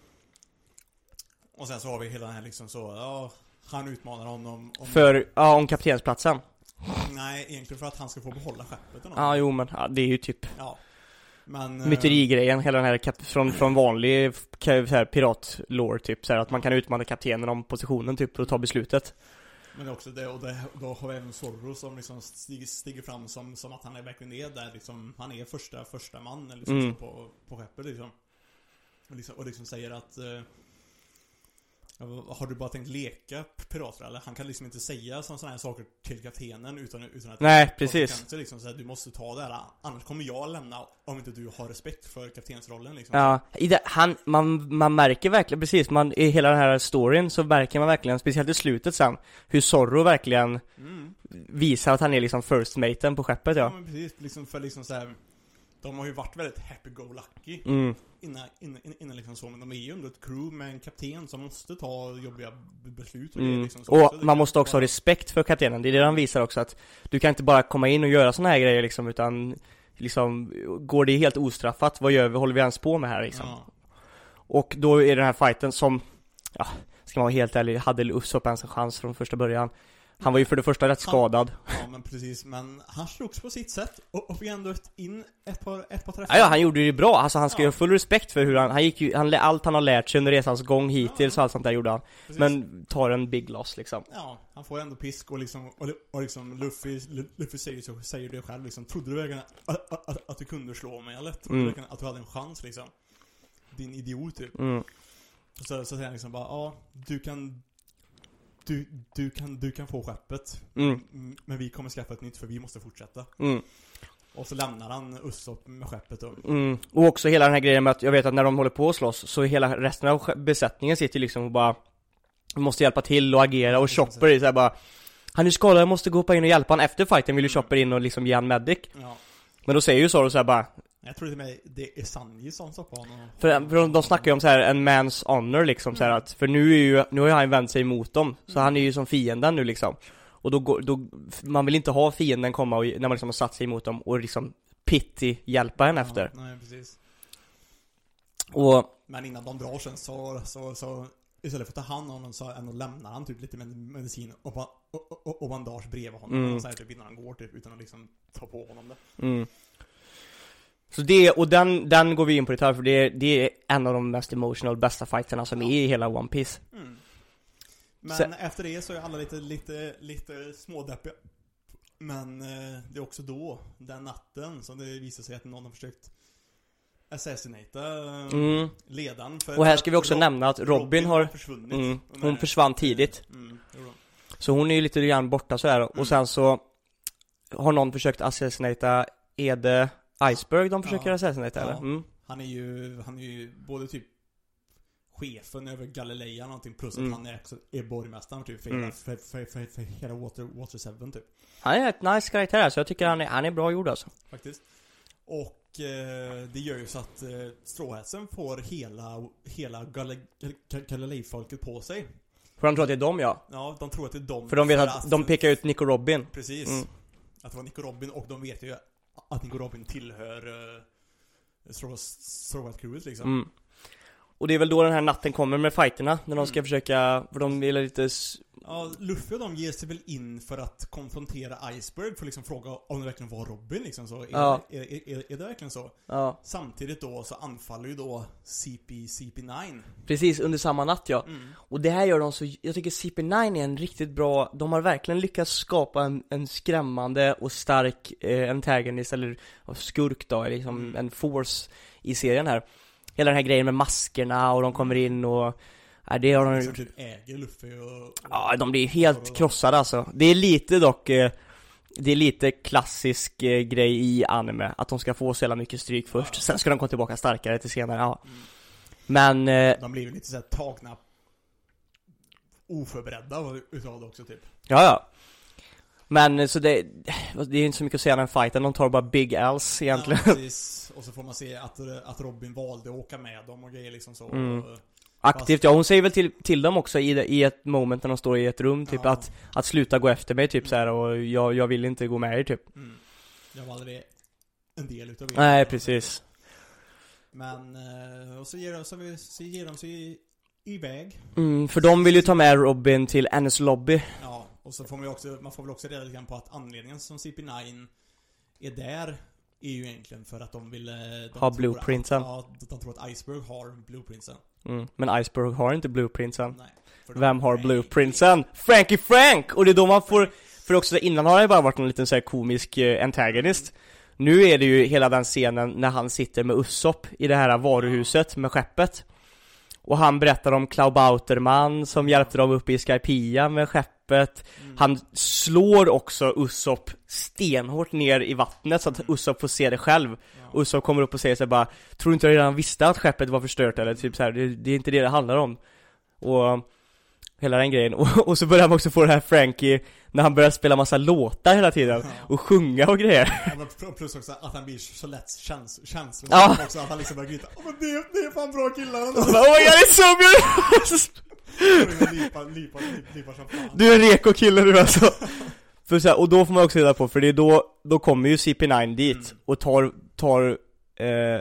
Och sen så har vi hela den här liksom så, ja, han utmanar honom om... för, ja om kaptensplatsen Nej, egentligen för att han ska få behålla skeppet eller Ja, någonting. jo men ja, det är ju typ Ja. Men... eh, myterigrejen, hela den här kap- från, från vanlig ka- så här, pirat-lore typ så här, att man kan utmana kaptenen om positionen typ att ta beslutet Men också det, och det, då har vi även Zorro som liksom stiger, stiger fram som, som att han är verkligen är där liksom, han är första, första man liksom, Mm. på, på skeppet liksom. Och liksom, och liksom säger att eh, har du bara tänkt leka pirater eller? Han kan liksom inte säga sådana här saker till kaptenen utan, utan att Nej, precis. konsekvenser, Liksom, så här, du måste ta det här, annars kommer jag lämna om inte du har respekt för kaptensrollen liksom. Ja, i det, han, man, man märker verkligen, precis, man, i hela den här storyn så märker man verkligen, speciellt i slutet sen, hur Zorro verkligen Mm. visar att han är liksom first maten på skeppet Ja, ja men precis, liksom för liksom så här, De har ju varit väldigt happy-go-lucky Mm, innan, innan, innan liksom så, men de är ju ändå ett crew med en kapten som måste ta jobbiga beslut och det mm. liksom så. Och Så det man måste också ha vara- respekt för kaptenen, det är det han visar också att du kan inte bara komma in och göra såna här grejer liksom, utan liksom, går det helt ostraffat, vad gör vi, håller vi ens på med här liksom? Ja, Och då är den här fighten som, ja, ska man vara helt ärlig, hade Usopp ens en chans från första början? Han var ju för det första rätt skadad. ja, men precis, men han slogs på sitt sätt och, och fick ändå ett, in ett par, ett par träffar. Ja, ja, han gjorde det bra, alltså han ska Ja. ha full respekt för hur han, han gick ju, han, allt han har lärt sig under resans gång hittills och allt sånt där gjorde han. Precis. Men tar en big loss liksom. Ja, han får ändå pisk och liksom, och, och liksom Luffy, Luffy säger, så, säger det själv liksom, trodde du verkligen att, att, att, att du kunde slå mig eller? Trodde Mm. du verkligen att du hade en chans liksom? Din idiot typ. Mm. Så säger han liksom bara, ja, du kan du, du, kan, du kan få skeppet. Mm. Mm, Men vi kommer skaffa ett nytt för vi måste fortsätta. Mm. Och så lämnar han Usopp med skeppet då. Mm. Och också hela den här grejen med att jag vet att när de håller på att slåss så hela resten av besättningen sitter liksom och bara Måste hjälpa till och agera och Chopper är såhär bara Han är skadad, jag måste gå in och hjälpa honom efter fighten vill ju Chopper in och liksom ge han medic Ja. Men då säger ju Zorro såhär bara Jag tror till med det är Sanji som stoppar honom. För, för de, de snackar ju om så här en man's honor liksom så här att För nu är ju, nu har han vänt sig emot dem Så han är ju som fienden nu liksom Och då går, då, man vill inte ha fienden komma och, när man liksom har satt sig emot dem och liksom Pity hjälpa en efter Ja, nej, precis. Och Men innan de drar sen så, så, så istället för att ta hand om honom så ändå lämnar han typ lite med- medicin och, och, och, och bandage bredvid honom. Mm. Så här, typ innan han går typ, utan att liksom ta på honom det. Mm. Så det, och den, den går vi in på detalj för det, det är en av de mest emotional, bästa fighterna som är i hela One Piece Mm. Men Sen- efter det så är alla lite, lite, lite smådeppiga. Men eh, det är också då, den natten, som det visar sig att någon har försökt assassinata eh, mm. ledaren. För Och här ska vi också Rob- nämna att Robin har, försvunnit. mm, hon försvann tidigt Mm, hon. Så hon är ju lite grann borta så här Mm. och sen så Har någon försökt assassinata det Iceberg de försöker Ja. assassinata Ja. eller? Mm. Han är ju, han är ju både typ chefen över Galileia någonting plus Mm. att han är också är borgmästaren typ för, Mm. hela, för, för, för, för hela Water, Water 7 typ. Han är ett nice karaktär så jag tycker han är, han är bra gjord alltså Faktiskt. Och eh, det gör ju så att eh, stråhästen får hela, hela Gal- Gal- Galilei-folket på sig. För de tror att det är dem ja Ja, de tror att det är dem. För de vet att, de pekar ut Nico Robin Precis. Mm. Att det var Nico Robin och de vet ju att Nico Robin tillhör uh, Stråhäst-crewet liksom. mm. Och det är väl då den här natten kommer med fighterna När de ska Mm. försöka, för de vill lite Ja, Luffy och de ger sig väl in för att konfrontera Iceberg för att liksom fråga om det verkligen var Robin liksom så. Är, Ja. är, är, är, är det verkligen så? Ja, Samtidigt då så anfaller ju då CP, CP9. precis under samma natt ja Mm. Och det här gör de så, jag tycker CP9 är en riktigt bra, de har verkligen lyckats skapa en, en skrämmande och stark eh, antagonist eller skurk då, liksom Mm. en force i serien här Hela den här grejen med maskerna och de kommer in och, ja, det har de Som gjort typ äger Luffy och... Ja, de blir helt krossade alltså Det är lite dock eh, det är lite klassisk eh, grej i anime, att de ska få så jävla mycket stryk först, Ja. sen ska de komma tillbaka starkare till senare, ja. Mm. Men, eh, De blir ju lite såhär tagna oförberedda utav det också typ. Ja, ja. Men så det, det är inte så mycket att säga om den fighten, de tar bara Big Als egentligen. Ja, precis. Och så får man se att, att Robin valde att åka med dem och grejer liksom så. Mm. Och, Aktivt, ja hon säger väl till, till dem också i, i ett moment när de står i ett rum, typ Ja. att, att sluta gå efter mig typ så här och jag, jag vill inte gå med er typ. mm. Jag var aldrig en del utav er. Nej, precis. Men, eh, och så ger de, så, vi- så ger de sig iväg. Mm, för de vill ju ta med Robin till Ennis lobby. Ja, och så får man ju också, man får väl också reda lite grann på att anledningen som CP9 är där är ju egentligen för att de vill... eh, De Ha tror blueprintsen. Att, ja, de tror att Iceberg har blueprintsen. Mm, men Iceberg har inte blueprintsen. Nej. Vem har Nej. blueprintsen? Frankie Frank! Och det är då man får, för också innan har det bara varit en liten så här komisk eh, antagonist Nu är det ju hela den scenen när han sitter med Usopp i det här varuhuset med skeppet Och han berättar om Klaubauterman som hjälpte dem upp i Skypia med skeppet. Mm. Han slår också Usopp stenhårt ner i vattnet så att Usopp får se det själv. Ja. Usopp kommer upp och säger så bara Tror du inte jag redan visste att skeppet var förstört eller? Typ så här, det, det är inte det det handlar om. Och Hela den grejen, och, och så börjar man också få det här Frankie När han börjar spela massa låtar hela tiden. Och sjunga och grejer Ja, Plus också att han blir så lätt käns Ja. också, att han liksom börjar gråta. Åh men det, det är fan bra killar! Så bara, it's so good! Lipar, lipar, lipar som fan. Du är en reko kille du alltså för så här, Och då får man också reda på, för det är då, då kommer ju CP9 dit Mm. och tar, tar eh,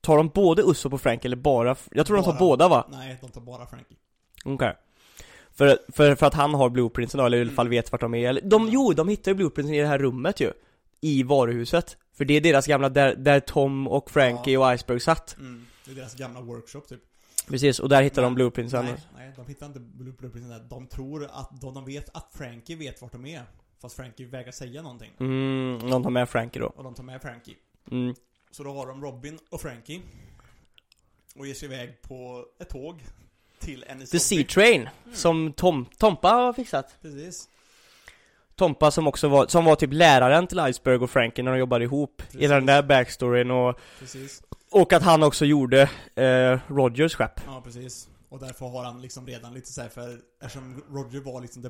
Tar de både Usopp och Frank eller bara, jag tror de tar Bara. båda va? Nej, de tar bara Frankie. Okej för, för, för att han har blueprintsen då, eller i alla fall vet vart de är, eller, de, jo, de hittar ju blueprintsen i det här rummet ju I varuhuset För det är deras gamla, där, där Tom och Frankie och Iceberg satt Mm. Det är deras gamla workshop typ. Precis, och där hittar de Men- blueprintsen Nej, nej, de hittar inte blue- blueprinten där. De tror att, de, de vet att Frankie vet vart de är. Fast Frankie vägrar säga någonting. Mm, någon tar med Frankie då Och de tar med Frankie. mm. Så då har de Robin och Frankie. Och ger sig iväg på ett tåg. Till Ennis The. Sea Train, som Tom, Tompa har fixat Precis. Tompa som också var, som var typ läraren till Iceberg och Frankie när de jobbade ihop Precis. Hela den där backstoryn och, Precis. och att han också gjorde eh, Rogers skepp Ja, precis. Och därför har han liksom redan lite såhär för eftersom Roger var liksom the,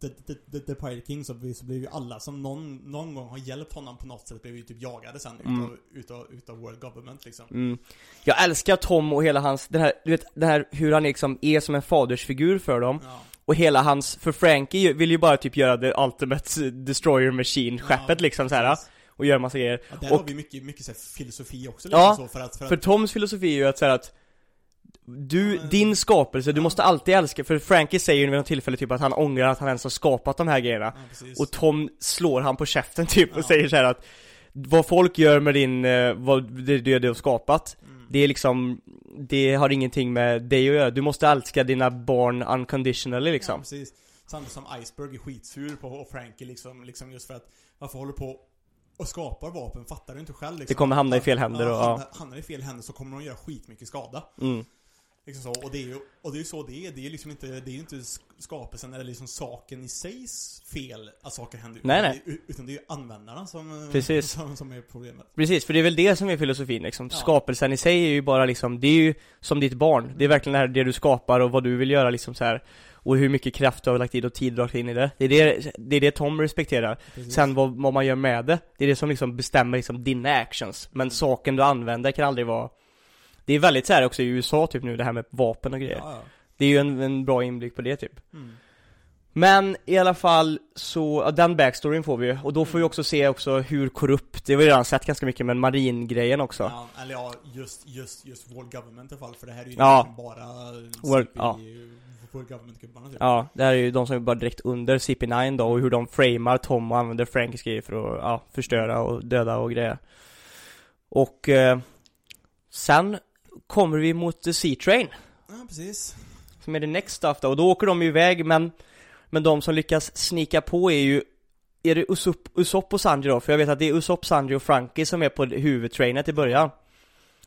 the, the, the, the Pirate King så, så blev ju alla som någon, någon gång har hjälpt honom på något sätt blev ju typ jagade sen Mm. utav, utav, utav World Government liksom. Mm. Jag älskar Tom och hela hans, den här, du vet, det här hur han liksom är som en fadersfigur för dem Ja. Och hela hans, för Frankie vill ju bara typ göra det ultimate destroyer machine skeppet Ja, liksom så här precis. Och göra massa grejer Ja, där Och- har vi mycket, mycket så här, filosofi också Ja, liksom så för att, för För att Toms filosofi är ju att säga att du, din skapelse, du Ja. måste alltid älska, för Frankie säger ju vid något tillfälle typ att han ångrar att han ens har skapat de här grejerna Ja. Och Tom slår han på käften typ och Ja. säger så här att Vad folk gör med din, eh, vad det, det du har skapat Mm. Det är liksom Det har ingenting med dig att göra, du måste älska dina barn unconditionally Ja, liksom precis. Samtidigt som Iceberg är skitsur på och Frankie liksom, liksom just för att varför håller på och skapar vapen, fattar du inte själv liksom. Det kommer hamna i fel händer och- ja. hamnar i fel händer så kommer de göra skitmycket skada. mm. Liksom så, och det är ju, och det är så det är. Det är liksom inte, det är inte sk- skapelsen eller liksom saken i sig fel att saker händer. Nej, utan nej. Det, är- utan det är ju användarna som, eh, Precis. som, som är problemet. Precis, för det är väl det som är filosofin liksom Ja. Skapelsen i sig är ju bara liksom, det är ju som ditt barn Det är verkligen det här det du skapar och vad du vill göra liksom så här Och hur mycket kraft du har lagt in och tid du har lagt in i det Det är det, det, är det Tom respekterar Precis. Sen vad, vad man gör med det, det är det som liksom bestämmer liksom dina actions Men saken du använder kan aldrig vara Det är väldigt så här också i USA typ nu det här med vapen och grejer Ja, ja. Det är ju en, en bra inblick på det typ Mm. Men i alla fall så, den backstoryn får vi ju och då får vi också se också hur korrupt, det har vi redan sett ganska mycket men maringrejen också Ja, eller ja, just, just, just World Government i alla fall, för det här är ju Ja. egentligen bara World- ja. World Government-gubbarna typ. Ja, det här är ju de som är bara direkt under CP9 då och hur de framar Tom och använder Frankies grejer för att, ja, förstöra och döda och grejer Och eh, sen kommer vi mot The C-Train Ja, precis. Som är det next stuff då, och då åker de ju iväg men Men de som lyckas snika på är ju Är det Usopp, Usopp och Sanji då? För jag vet att det är Usopp, Sanji och Frankie som är på huvudtrainet i början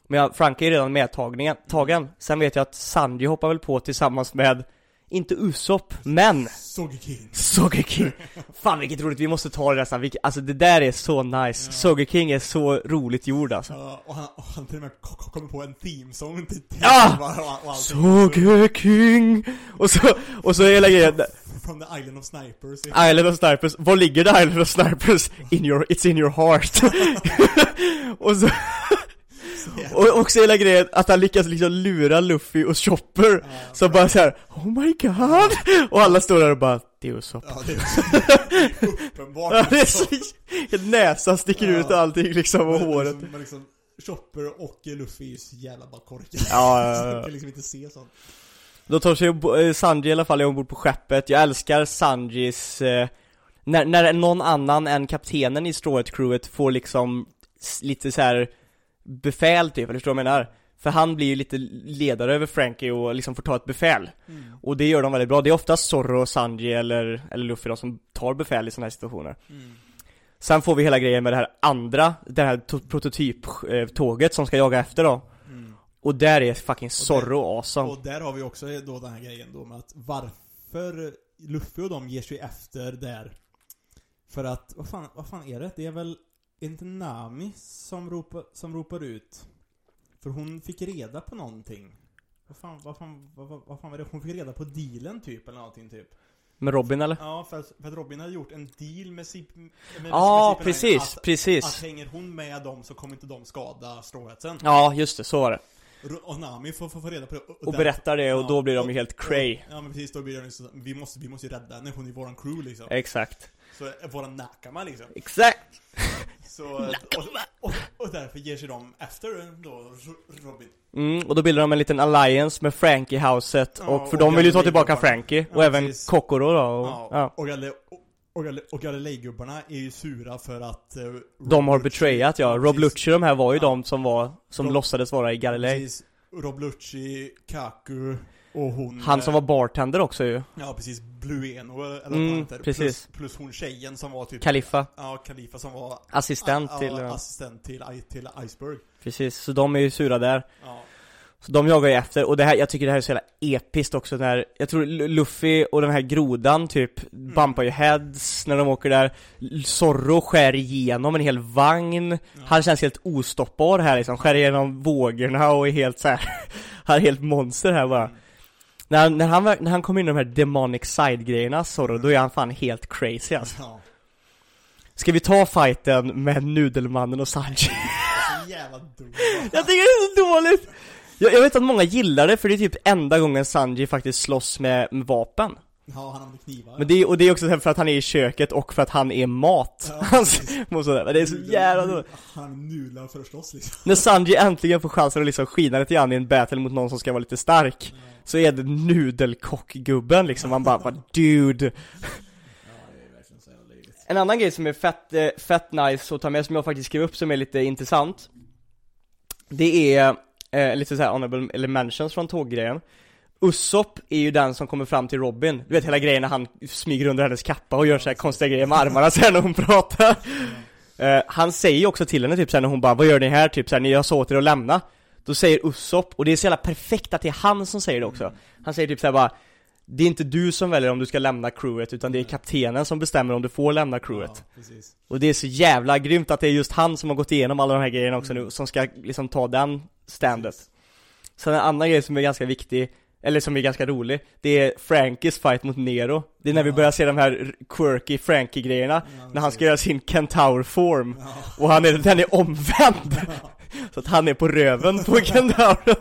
Men Frankie är redan medtagen, tagen. Sen vet jag att Sanji hoppar väl på tillsammans med Inte Usopp, men Sogeking. Sogeking! Fan vilket roligt, vi måste ta det nästan, vilket, alltså det där är så nice Ja. Sogeking är så roligt gjord alltså Ja, och han, och han till och med ko- ko- kommer på en themesång till, till Ja! och, och. Sogeking! Och så, och så hela grejen From the Island of Snipers. Island of Snipers, var ligger det Island of Snipers? In your, it's in your heart Och så, och också hela grejen att han lyckas liksom lura Luffy och Chopper Ja. Så bara såhär, oh my god! Och alla står där och bara, det är Usopp Ja, det är uppenbart. Ja, det är så, näsan sticker Ja. ut och allting liksom och Men håret Liksom, men liksom, Chopper och Luffy är ju så jävla bara korkade. Ja, ja, Så ja. de kan liksom inte se sånt. Då tar sig eh, Sanji i alla fall är ombord på skeppet, jag älskar Sanjis eh, när, när någon annan än kaptenen i Straw crewet får liksom lite så här befäl typ, eller förstår du vad jag menar? För han blir ju lite ledare över Frankie och liksom får ta ett befäl Och det gör de väldigt bra, det är oftast Zorro, Sanji eller, eller Luffy då som tar befäl i sådana här situationer Mm. Sen får vi hela grejen med det här andra, det här to- prototyptåget som ska jaga efter då Mm. Och där är fucking Zorro awesome Och där har vi också då den här grejen då med att varför Luffy och de ger sig efter där. För att, vad fan, vad fan är det? Det är väl inte Nami som ropar, som ropar ut? För hon fick reda på någonting. Vad fan, vad fan, vad, vad, vad fan var det? Hon fick reda på dealen typ, eller någonting typ. Med Robin eller? Ja, för att, för att Robin hade gjort en deal med Sip... Ja, CP9 precis, Att, att precis hänger hon med dem så kommer inte de skada stråhetsen. Ja, just det, så var det Och Nami får, får, får reda på det. Och där- berättar det och Ja, då blir de och- ju helt cray och- Ja men precis, då blir de så, vi måste, vi måste ju rädda henne, hon är våran crew liksom. Exakt Så våran nakama liksom. Exakt! Så, och, och, och därför ger sig de efter då Ro- Robin. Mm, och då bildar de en liten alliance med Frankie-houset Ja, och för och de vill ju ta tillbaka. Frankie Ja, och även precis. Kokoro då och, Ja, ja. och Galle, och, Galle, och Galilei-gubbarna är ju sura för att eh, De har betrayat ja, Rob. Lucci de här var ju Ja. de som var, som Rob- låtsades vara i Galilei Precis. Rob Lucci, Kaku och hon Han som eh, var bartender också ju, Ja precis, Blueno eller Mm, han heter. precis. Plus, plus hon tjejen som var typ Kaliffa, Ja, Kalifa som var assistent ja, till, ja, ja. assistent till, till Iceberg. precis, så de är ju sura där Ja. Så de jagar ju efter, och det här, jag tycker det här är så jävla episkt också när, jag tror Lu- Luffy och den här grodan typ bumpar ju heads när de åker där Zorro skär igenom en hel vagn Han känns helt ostoppbar här liksom, skär igenom vågorna och är helt så här. Han är helt monster här bara när, han- när, han, när han kommer in i de här demonic side-grejerna, Zorro, då är han fan helt crazy alltså Ja. Ska vi ta fighten med Nudelmannen och Sanji? Så jävla dum. Jag tycker det är så dåligt! Jag, jag vet att många gillar det för det är typ enda gången Sanji faktiskt slåss med, med vapen Ja, han använder knivar. Men det, är- och det är också för att han är i köket och för att han är mat. Ja, Hans, och sådär. Det är så jävla dåligt. Han nudlar för att slåss liksom. När Sanji äntligen får chansen att liksom skina lite grann i en battle mot någon som ska vara lite stark Så är det nudelkockgubben liksom, man bara, bara dude Ja. En annan grej som är fett, eh, fett nice att ta med som jag faktiskt skrev upp som är lite intressant Det är eh, lite såhär honorable eller mentions från tåggrejen Usopp är ju den som kommer fram till Robin, du vet hela grejen när han smyger under hennes kappa och gör så här konstiga grejer med armarna sen när hon pratar Eh, Han säger ju också till henne typ såhär när hon bara 'Vad gör ni här?' typ såhär 'Ni jag sa åt er att lämna' Då säger Usopp, och det är så jävla perfekt att det är han som säger det också Han säger typ såhär bara Det är inte du som väljer om du ska lämna crewet utan det är kaptenen som bestämmer om du får lämna crewet Ja. Och det är så jävla grymt att det är just han som har gått igenom alla de här grejerna också nu, som ska liksom ta den standet. Sen en annan grej som är ganska viktig, eller som är ganska rolig, det är Frankies fight mot Nero Det är när vi Ja. börjar se de här quirky Frankie-grejerna, Ja, när han ska göra sin kentaur form Ja. och han är, den är omvänd! Så att han är på röven på kentauren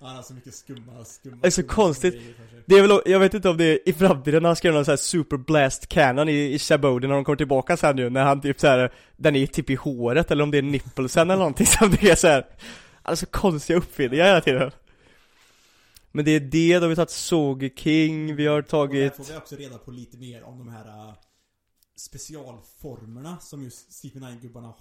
Han har så mycket skumma, skumma Det är så skumma konstigt. grejer. Det är väl, jag vet inte om det är i framtiden när han ska göra någon sån här super blast cannon i, i Shabody när de kommer tillbaka sen nu, när han typ så här, den är typ i håret eller om det är nipplesen eller någonting som det är så här. Alltså konstiga uppfinningar hela tiden Men det är det, då har vi tagit Soge King, vi har Och där tagit får vi också reda på lite mer om de här äh, specialformerna som just CP9-gubbarna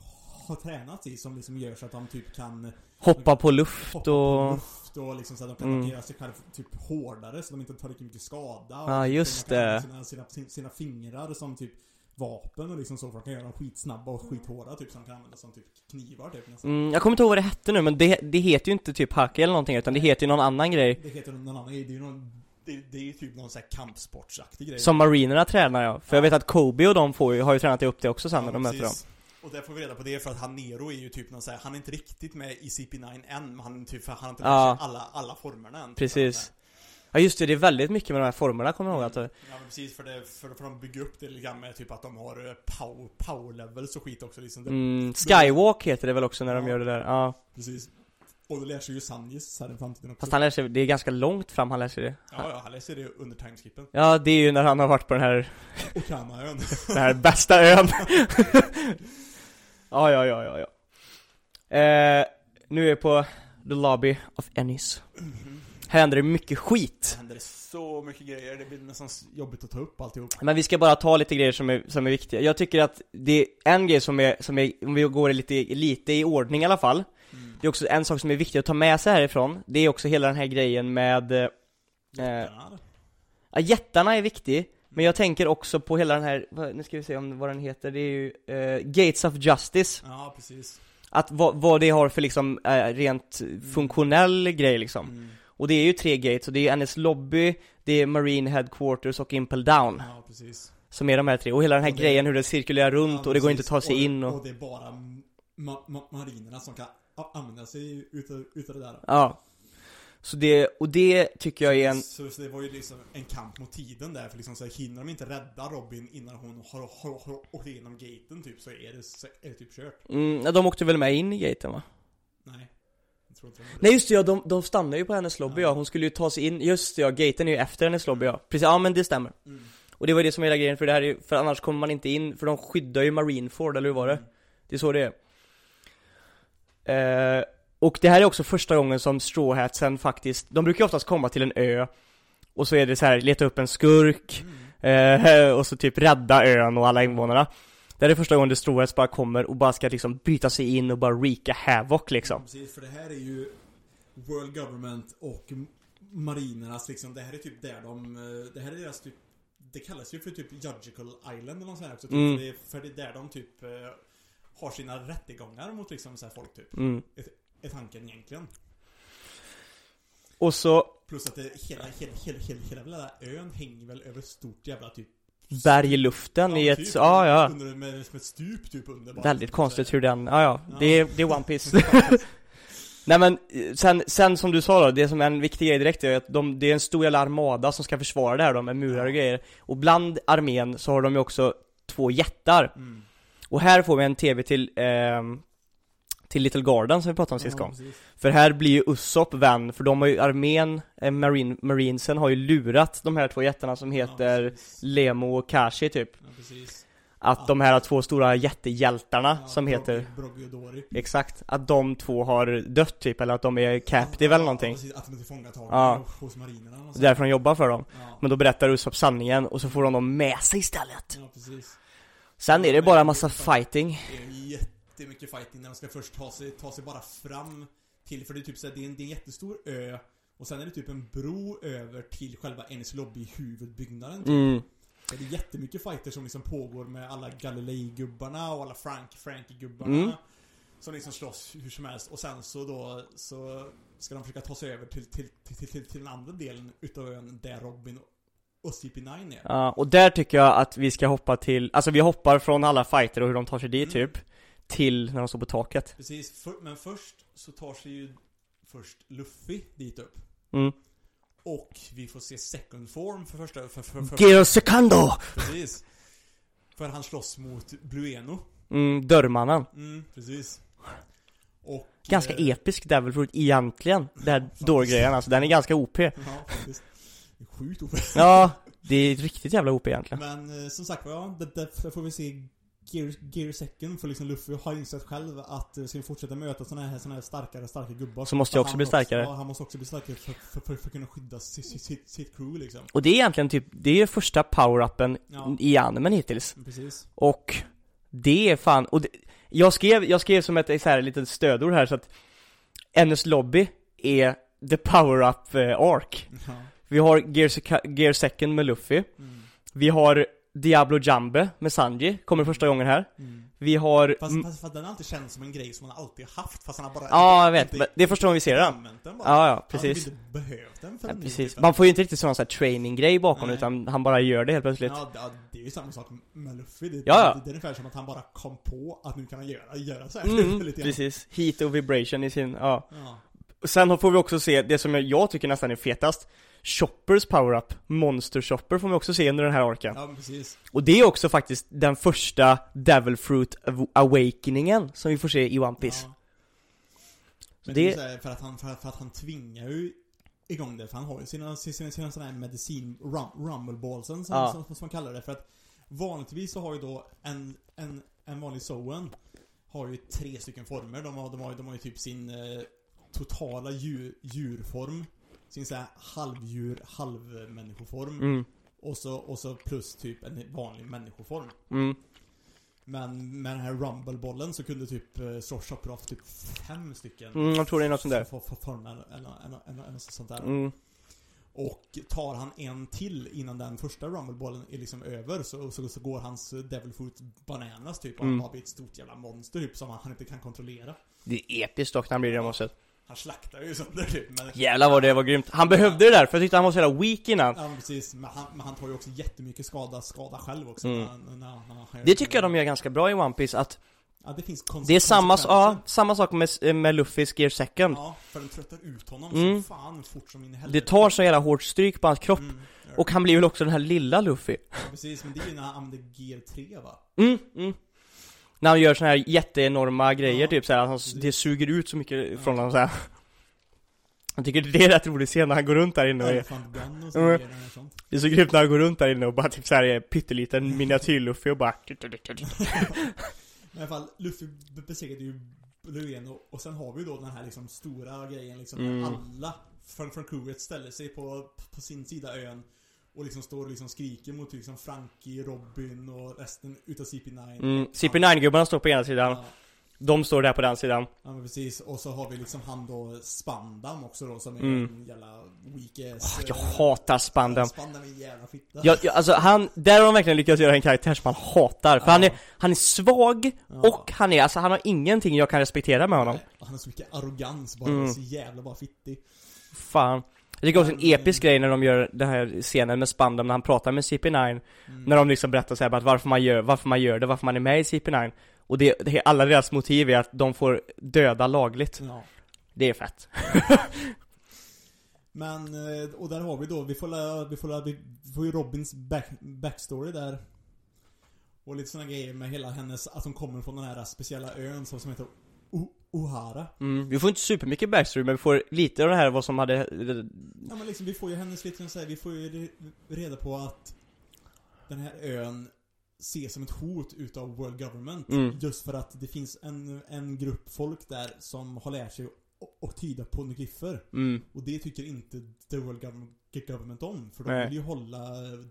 har tränat i som liksom gör så att de typ kan hoppa på luft hoppa på och... luft och liksom så att de kan Mm. sig själv typ hårdare så de inte tar lika mycket skada. Ja, Och just det. Sina, sina, sina fingrar som typ vapen och liksom så för de kan göra dem skitsnabba och skithårda typ som kan använda som typ knivar typ nästan. Mm, jag kommer inte ihåg vad det hette nu men det, det heter ju inte typ haki eller någonting utan det heter ju någon annan grej Det heter någon annan grej, det är ju någon det, det är ju typ någon sån här kampsportsaktig grej. Som marinerna tränar ja, för jag Ja. vet att Kobe och de får ju, har ju tränat upp det också sen Ja, när de möter dem precis. Och där får vi reda på det för att han Nero är ju typ någon så här, han är inte riktigt med i CP9 än, men han typ, han har inte Ja. alla, alla formerna än. typ, Precis. Ja just det, det är väldigt mycket med de här formerna kommer jag ihåg att Ja men precis, för, det, för, för de bygger upp det lite grann med typ att de har eh, power, power levels och skit också liksom. Det, mm, Skywalk heter det väl också när de Ja. gör det där, ja Precis. Och det lär sig ju Sanjis här i framtiden också. Fast han lär sig, det är ganska långt fram han lär sig det Ja, ja, han lär sig det under timeskippen. Ja det är ju när han har varit på den här, Och Kanaön. den här bästa ön Ja ja ja ja ja eh, Nu är jag på the lobby of Ennis Här händer det mycket skit Det händer så mycket grejer, det blir nästan jobbigt att ta upp alltihop. Men vi ska bara ta lite grejer som är, som är viktiga. Jag tycker att det är en grej som är, som är, om vi går lite, lite i ordning i alla fall. Mm. Det är också en sak som är viktig att ta med sig härifrån. Det är också hela den här grejen med, eh, Jättarna. ja, jättarna är viktig. Men jag tänker också på hela den här, nu ska vi se om vad den heter, det är ju eh, Gates of Justice. Ja, precis. Att vad, vad det har för liksom eh, rent funktionell grej liksom. Mm. Och det är ju tre gates, och det är NS Lobby, det är Marine Headquarters och Impel Down. Ja, precis. Som är de här tre, och hela den här Och det- grejen hur det cirkulerar runt Ja, och det går inte att ta sig in och... Och det är bara ma ma marinerna som kan använda sig utav, utav det där. Ja. Så det, och det tycker jag är en... Så, så det var ju liksom en kamp mot tiden där, för liksom så här, hinner de inte rädda Robin innan hon har, har, har åkt igenom gaten typ, så är det, så är det typ kört. Mm, de åkte väl med in i gaten va? Nej. Jag tror inte de Nej just det, ja, de, de stannar ju på hennes lobby ja. hon skulle ju ta sig in, just det ja, gaten är ju efter hennes lobby ja. Precis, ja men det stämmer. Mm. Och det var det som är hela grejen, för det här är för annars kommer man inte in, för de skyddar ju Marineford, eller hur var det? Mm. Det är så det är. Eh, och det här är också första gången som Straw Hatsen faktiskt, de brukar ju oftast komma till en ö, och så är det så här, leta upp en skurk, Mm. Eh, och så typ rädda ön och alla invånarna. Det här är första gången The Straw Hats bara kommer och bara ska liksom bryta sig in och bara wreaka havoc liksom. Precis, för det här är ju World Government och marinernas liksom, det här är typ där de, eh, det här är deras typ det kallas ju för typ Judgical Island eller något sånt här också, typ, Mm. det är, för det är där de typ eh, har sina rättegångar mot liksom så här folk typ. Mm. Är tanken egentligen. Och så Plus att det, hela, hela, hela, hela, hela ön hänger väl över ett stort jävla typ berg i luften i ett, typ, ja ja. Under, med, som ett stup typ under bara. Väldigt konstigt hur den, ja ja. Ja. Det är, det är One Piece. Nej men, eh, sen, sen som du sa då, det som är en viktig grej direkt är att de, det är en stor jävla armada som ska försvara det här då med murar och grejer. Och bland armén så har de ju också två jättar. Mm. Och här får vi en TV till, ehm, till Little Garden som vi pratade om sist Ja, gång. precis. För här blir ju Usopp vän, för de har ju armén, eh, Marine, Marinesen har ju lurat de här två jättarna som heter Ja. Lemo och Kashi typ. Ja. Att de här två stora jättehjältarna som heter Dory. Exakt, att de två har dött typ, eller att de är captive eller någonting. Ja, precis, att de är tillfångatagna hos marinerna och så. är därför de jobbar för dem. Men då berättar Usopp sanningen och så får de dem med sig istället. ja, precis. Sen är det bara massa fighting. Jättemycket fighting när de ska först ta sig, ta sig bara fram till, för det är typ så här, det är en, det är en jättestor ö och sen är det typ en bro över till själva Ennis Lobby huvudbyggnaden typ. Mm. Det är jättemycket fighter som liksom pågår med alla Galilei-gubbarna och alla Frank, Frankie-gubbarna Mm. Som liksom slåss hur som helst och sen så då så ska de försöka ta sig över till, till, till, till, till den andra delen utav ön där Robin och CP9 är. Ja, och där tycker jag att vi ska hoppa till, alltså vi hoppar från alla fighter och hur de tar sig dit Mm. typ Till när de står på taket Precis, för, men först så tar sig ju först Luffy dit upp. Mm. Och vi får se second form för första, för, för, för, Gero Secondo! precis. För han slåss mot Blueno. Mm, dörrmannen Mm, precis. Och... Ganska eh, episk Devil Fruit egentligen, den här dårgrejen alltså, den är ganska OP Ja, faktiskt. Det är Sjukt ofattbart. Ja, det är riktigt jävla OP egentligen Men eh, som sagt ja, det, det, där får vi se Gear, Gear second för liksom Luffy har insett själv att eh, ska vi fortsätta möta såna här, såna här starkare, starka gubbar Så måste jag också bli starkare. ja, han måste också bli starkare för, för, för, för att kunna skydda sitt, sitt, sitt, crew liksom. Och det är egentligen typ, det är första power-upen Ja. i animen hittills Precis. Och det är fan, och det, jag skrev, jag skrev som ett så här litet stödord här så att NS Lobby är the power-up eh, arc Ja. Vi har Gear, Gear Second med Luffy Mm. Vi har Diablo Jambe med Sanji, kommer första gången här Mm. Vi har Fast, fast, fast den har alltid känts som en grej som man alltid haft fast han har bara Ja, jag vet, inte- det är första gången vi ser den den bara. Ja, ja, Han precis inte behövt den för ja, precis. Man får ju inte riktigt sån här training-grej bakom Nej. utan han bara gör det helt plötsligt Ja, det, är ju samma sak med Luffy. Det, Ja, ja. det, det är ungefär som att han bara kom på att nu kan han göra, göra så här. Mm, lite grann. precis. Heat och vibration i sin, ja Ja. Sen får vi också se det som jag tycker nästan är fetast Choppers power-up, Monster Chopper får vi också se under den här arken ja, precis. Och det är också faktiskt den första Devil Fruit Aw- Awakeningen som vi får se i One Piece Ja. Men Det- det är ju så här, för att han, för, att- för att han tvingar ju igång det, för han har ju sina, sina, sina sådana här medicin, rum, rumbleballsen som, Ja. som, som man kallar det. För att vanligtvis så har ju då en, en, en vanlig Zoen har ju tre stycken former. De har, de har, de har ju typ sin eh, totala djur, djurform, sin så här halvdjur, halvmänniskoform. Mm, Och, så, och så plus typ en vanlig människoform. mm, Men med den här rumblebollen så kunde typ eh, ha typ fem stycken mm, jag tror det är något sånt där former eller, eller, eller, sånt där. mm, Och tar han en till innan den första rumblebollen är liksom över så, så, så går hans Devil Fruit bananas typ och Mm. han bara blir ett stort jävla monster typ som han, han inte kan kontrollera. Det är episkt dock när han blir det måste Han slaktar ju sönder typ. Men, Jävlar vad det var grymt Han behövde det där för jag tyckte han var så jävla weak innan Ja men precis, men han, men han tar ju också jättemycket skada, skada själv också. Mm. När, när, när, Det tycker jag de gör ganska bra i One Piece att Ja det finns Det är samma, ja, samma sak med, med Luffys Gear Second Ja, för den tröttar ut honom Mm. som fan fort som in i Det helvete. tar så jävla hårt stryk på hans kropp Mm, det. Och han blir väl också den här lilla Luffy Ja, precis, men det är ju när han använder Gear 3 va? Mm, mm När han gör såna här jätteenorma grejer Ja, typ såhär, att han, det suger ut så mycket Ja. från honom såhär Jag tycker det är rätt roligt scen när han går runt där inne och är, och så Mm. Det är så grymt när han går runt där inne och bara typ såhär är pytteliten miniatyr-Luffy och bara Men i alla fall, Luffy be- besegrade ju Blueno och sen har vi ju då den här liksom stora grejen liksom Mm. alla från, från crewet ställer sig på, på sin sida ön och liksom står och liksom skriker mot liksom Frankie, Robin och resten utav CP9 mm, CP9-gubbarna står på ena sidan, Ja, de står där på den sidan. Ja men precis, och så har vi liksom han då Spandam också då som är Mm. en jävla weak ass Jag eh, hatar Spandam. Spandam är en jävla fitta. Jag, jag, alltså han, där har de verkligen lyckats göra en karaktär som man hatar, för Ja. han är, han är svag Ja. och han är, alltså han har ingenting jag kan respektera med honom. Han har så mycket arrogans bara, Mm. så jävla bara fittig. Fan Jag tycker också en episk grej när de gör den här scenen med Spandam när han pratar med CP9 mm. När de liksom berättar såhär varför man gör, varför man gör det, varför man är med i CP9 Och det, det alla deras motiv är att de får döda lagligt. Ja. Det är fett. Men, eh, och där har vi då, vi får, vi får, vi får ju Robins back, backstory där. Och lite såna grejer med hela hennes, att hon kommer från den här speciella ön som, som heter o, O'Hara. Mm. Vi får inte supermycket backstory men vi får lite av det här vad som hade Ja men liksom, vi får ju hennes lite här, vi får ju re- reda på att den här ön ses som ett hot utav World Government. Mm. Just för att det finns en, en grupp folk där som har lärt sig att- att tyda poneglyfer. mm. Och det tycker inte the World Government, government om. För de Nej. vill ju hålla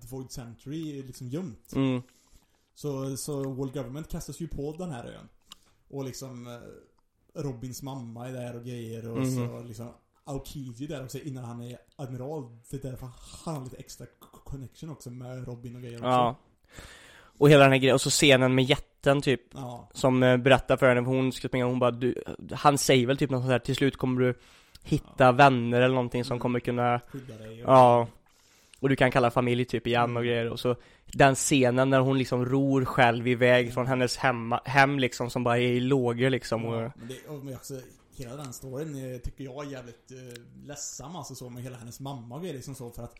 The Void Century liksom gömt. Mm. Så, så World Government kastas ju på den här ön. Och liksom eh, Robins mamma är där och grejer och Mhm. så liksom Aokiji där också innan han är admiral. Det är därför han har lite extra co- connection också med Robin och grejer också. Ja. Och hela den här grejen, och så scenen med jätten typ Ja. Som eh, berättar för henne, hon ska springa, hon bara du, Han säger väl typ något sånt här, till slut kommer du Hitta Ja. vänner eller någonting som Mm. kommer kunna Skydda dig och... Ja Och du kan kalla familj typ igen Mm. och grejer och så Den scenen när hon liksom ror själv iväg från hennes hemma, hem liksom som bara är i lågor liksom och, Ja, men det, och men också, hela den storyn tycker jag är jävligt eh, ledsam alltså så med hela hennes mamma och grejer liksom så för att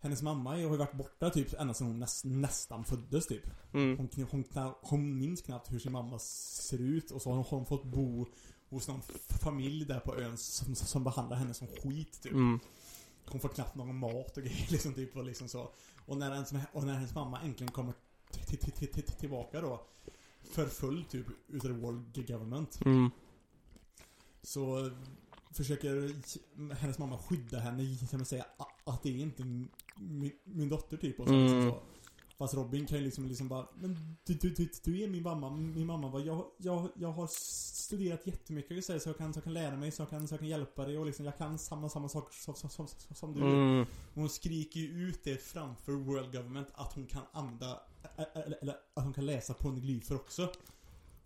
Hennes mamma har ju varit borta typ ända sedan hon näs, nästan föddes typ. mm, Hon, hon, kna- hon minns knappt hur sin mamma ser ut och så har hon, hon fått bo hos någon familj där på ön som, som behandlar henne som skit typ. mm, Hon får knappt någon mat och grejer liksom typ och liksom så. Och när, ens, och när hennes mamma äntligen kommer till, till, till, till, tillbaka då förfull typ utav the world government mm, så försöker hennes mamma skydda henne genom att säga att det är inte min, min dotter typ och så, Mm. liksom så. Fast Robin kan ju liksom, liksom bara Men du, du, du, du är min mamma, min mamma bara jag, jag, jag har studerat jättemycket så, jag kan, så jag kan lära mig, så jag kan, så jag kan hjälpa dig och liksom jag kan samma, samma saker som, som, som, som, du mm, Hon skriker ju ut det framför World Government att hon kan använda eller, eller att hon kan läsa poneglyfer också.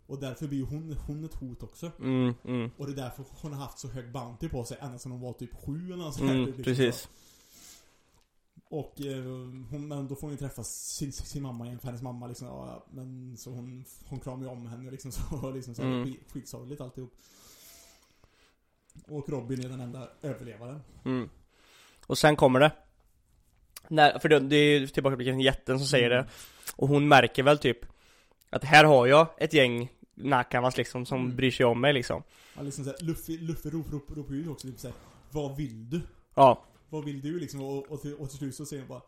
Och därför blir hon, hon ett hot också. mm, mm, Och det är därför hon har haft så hög bounty på sig ända sedan hon var typ sju eller något sånt här, mm, precis så. Och eh, hon, men då får hon ju träffa sin, sin mamma igen, för hennes mamma liksom, ja, men så hon, hon kramar ju om henne liksom så, och liksom så Mm. skit, skitsorgligt alltihop. Och Robin är den enda överlevaren. mm. Och sen kommer det när, för det, det är ju tillbakablicken jätten som säger det Och hon märker väl typ Att här har jag ett gäng Nakamas liksom som Mm. bryr sig om mig liksom Ja, liksom såhär, Luffy, Luffy rop, rop ut också typ såhär, Vad vill du? Ja, Vad vill du liksom? Och, och, till, och till slut så säger hon bara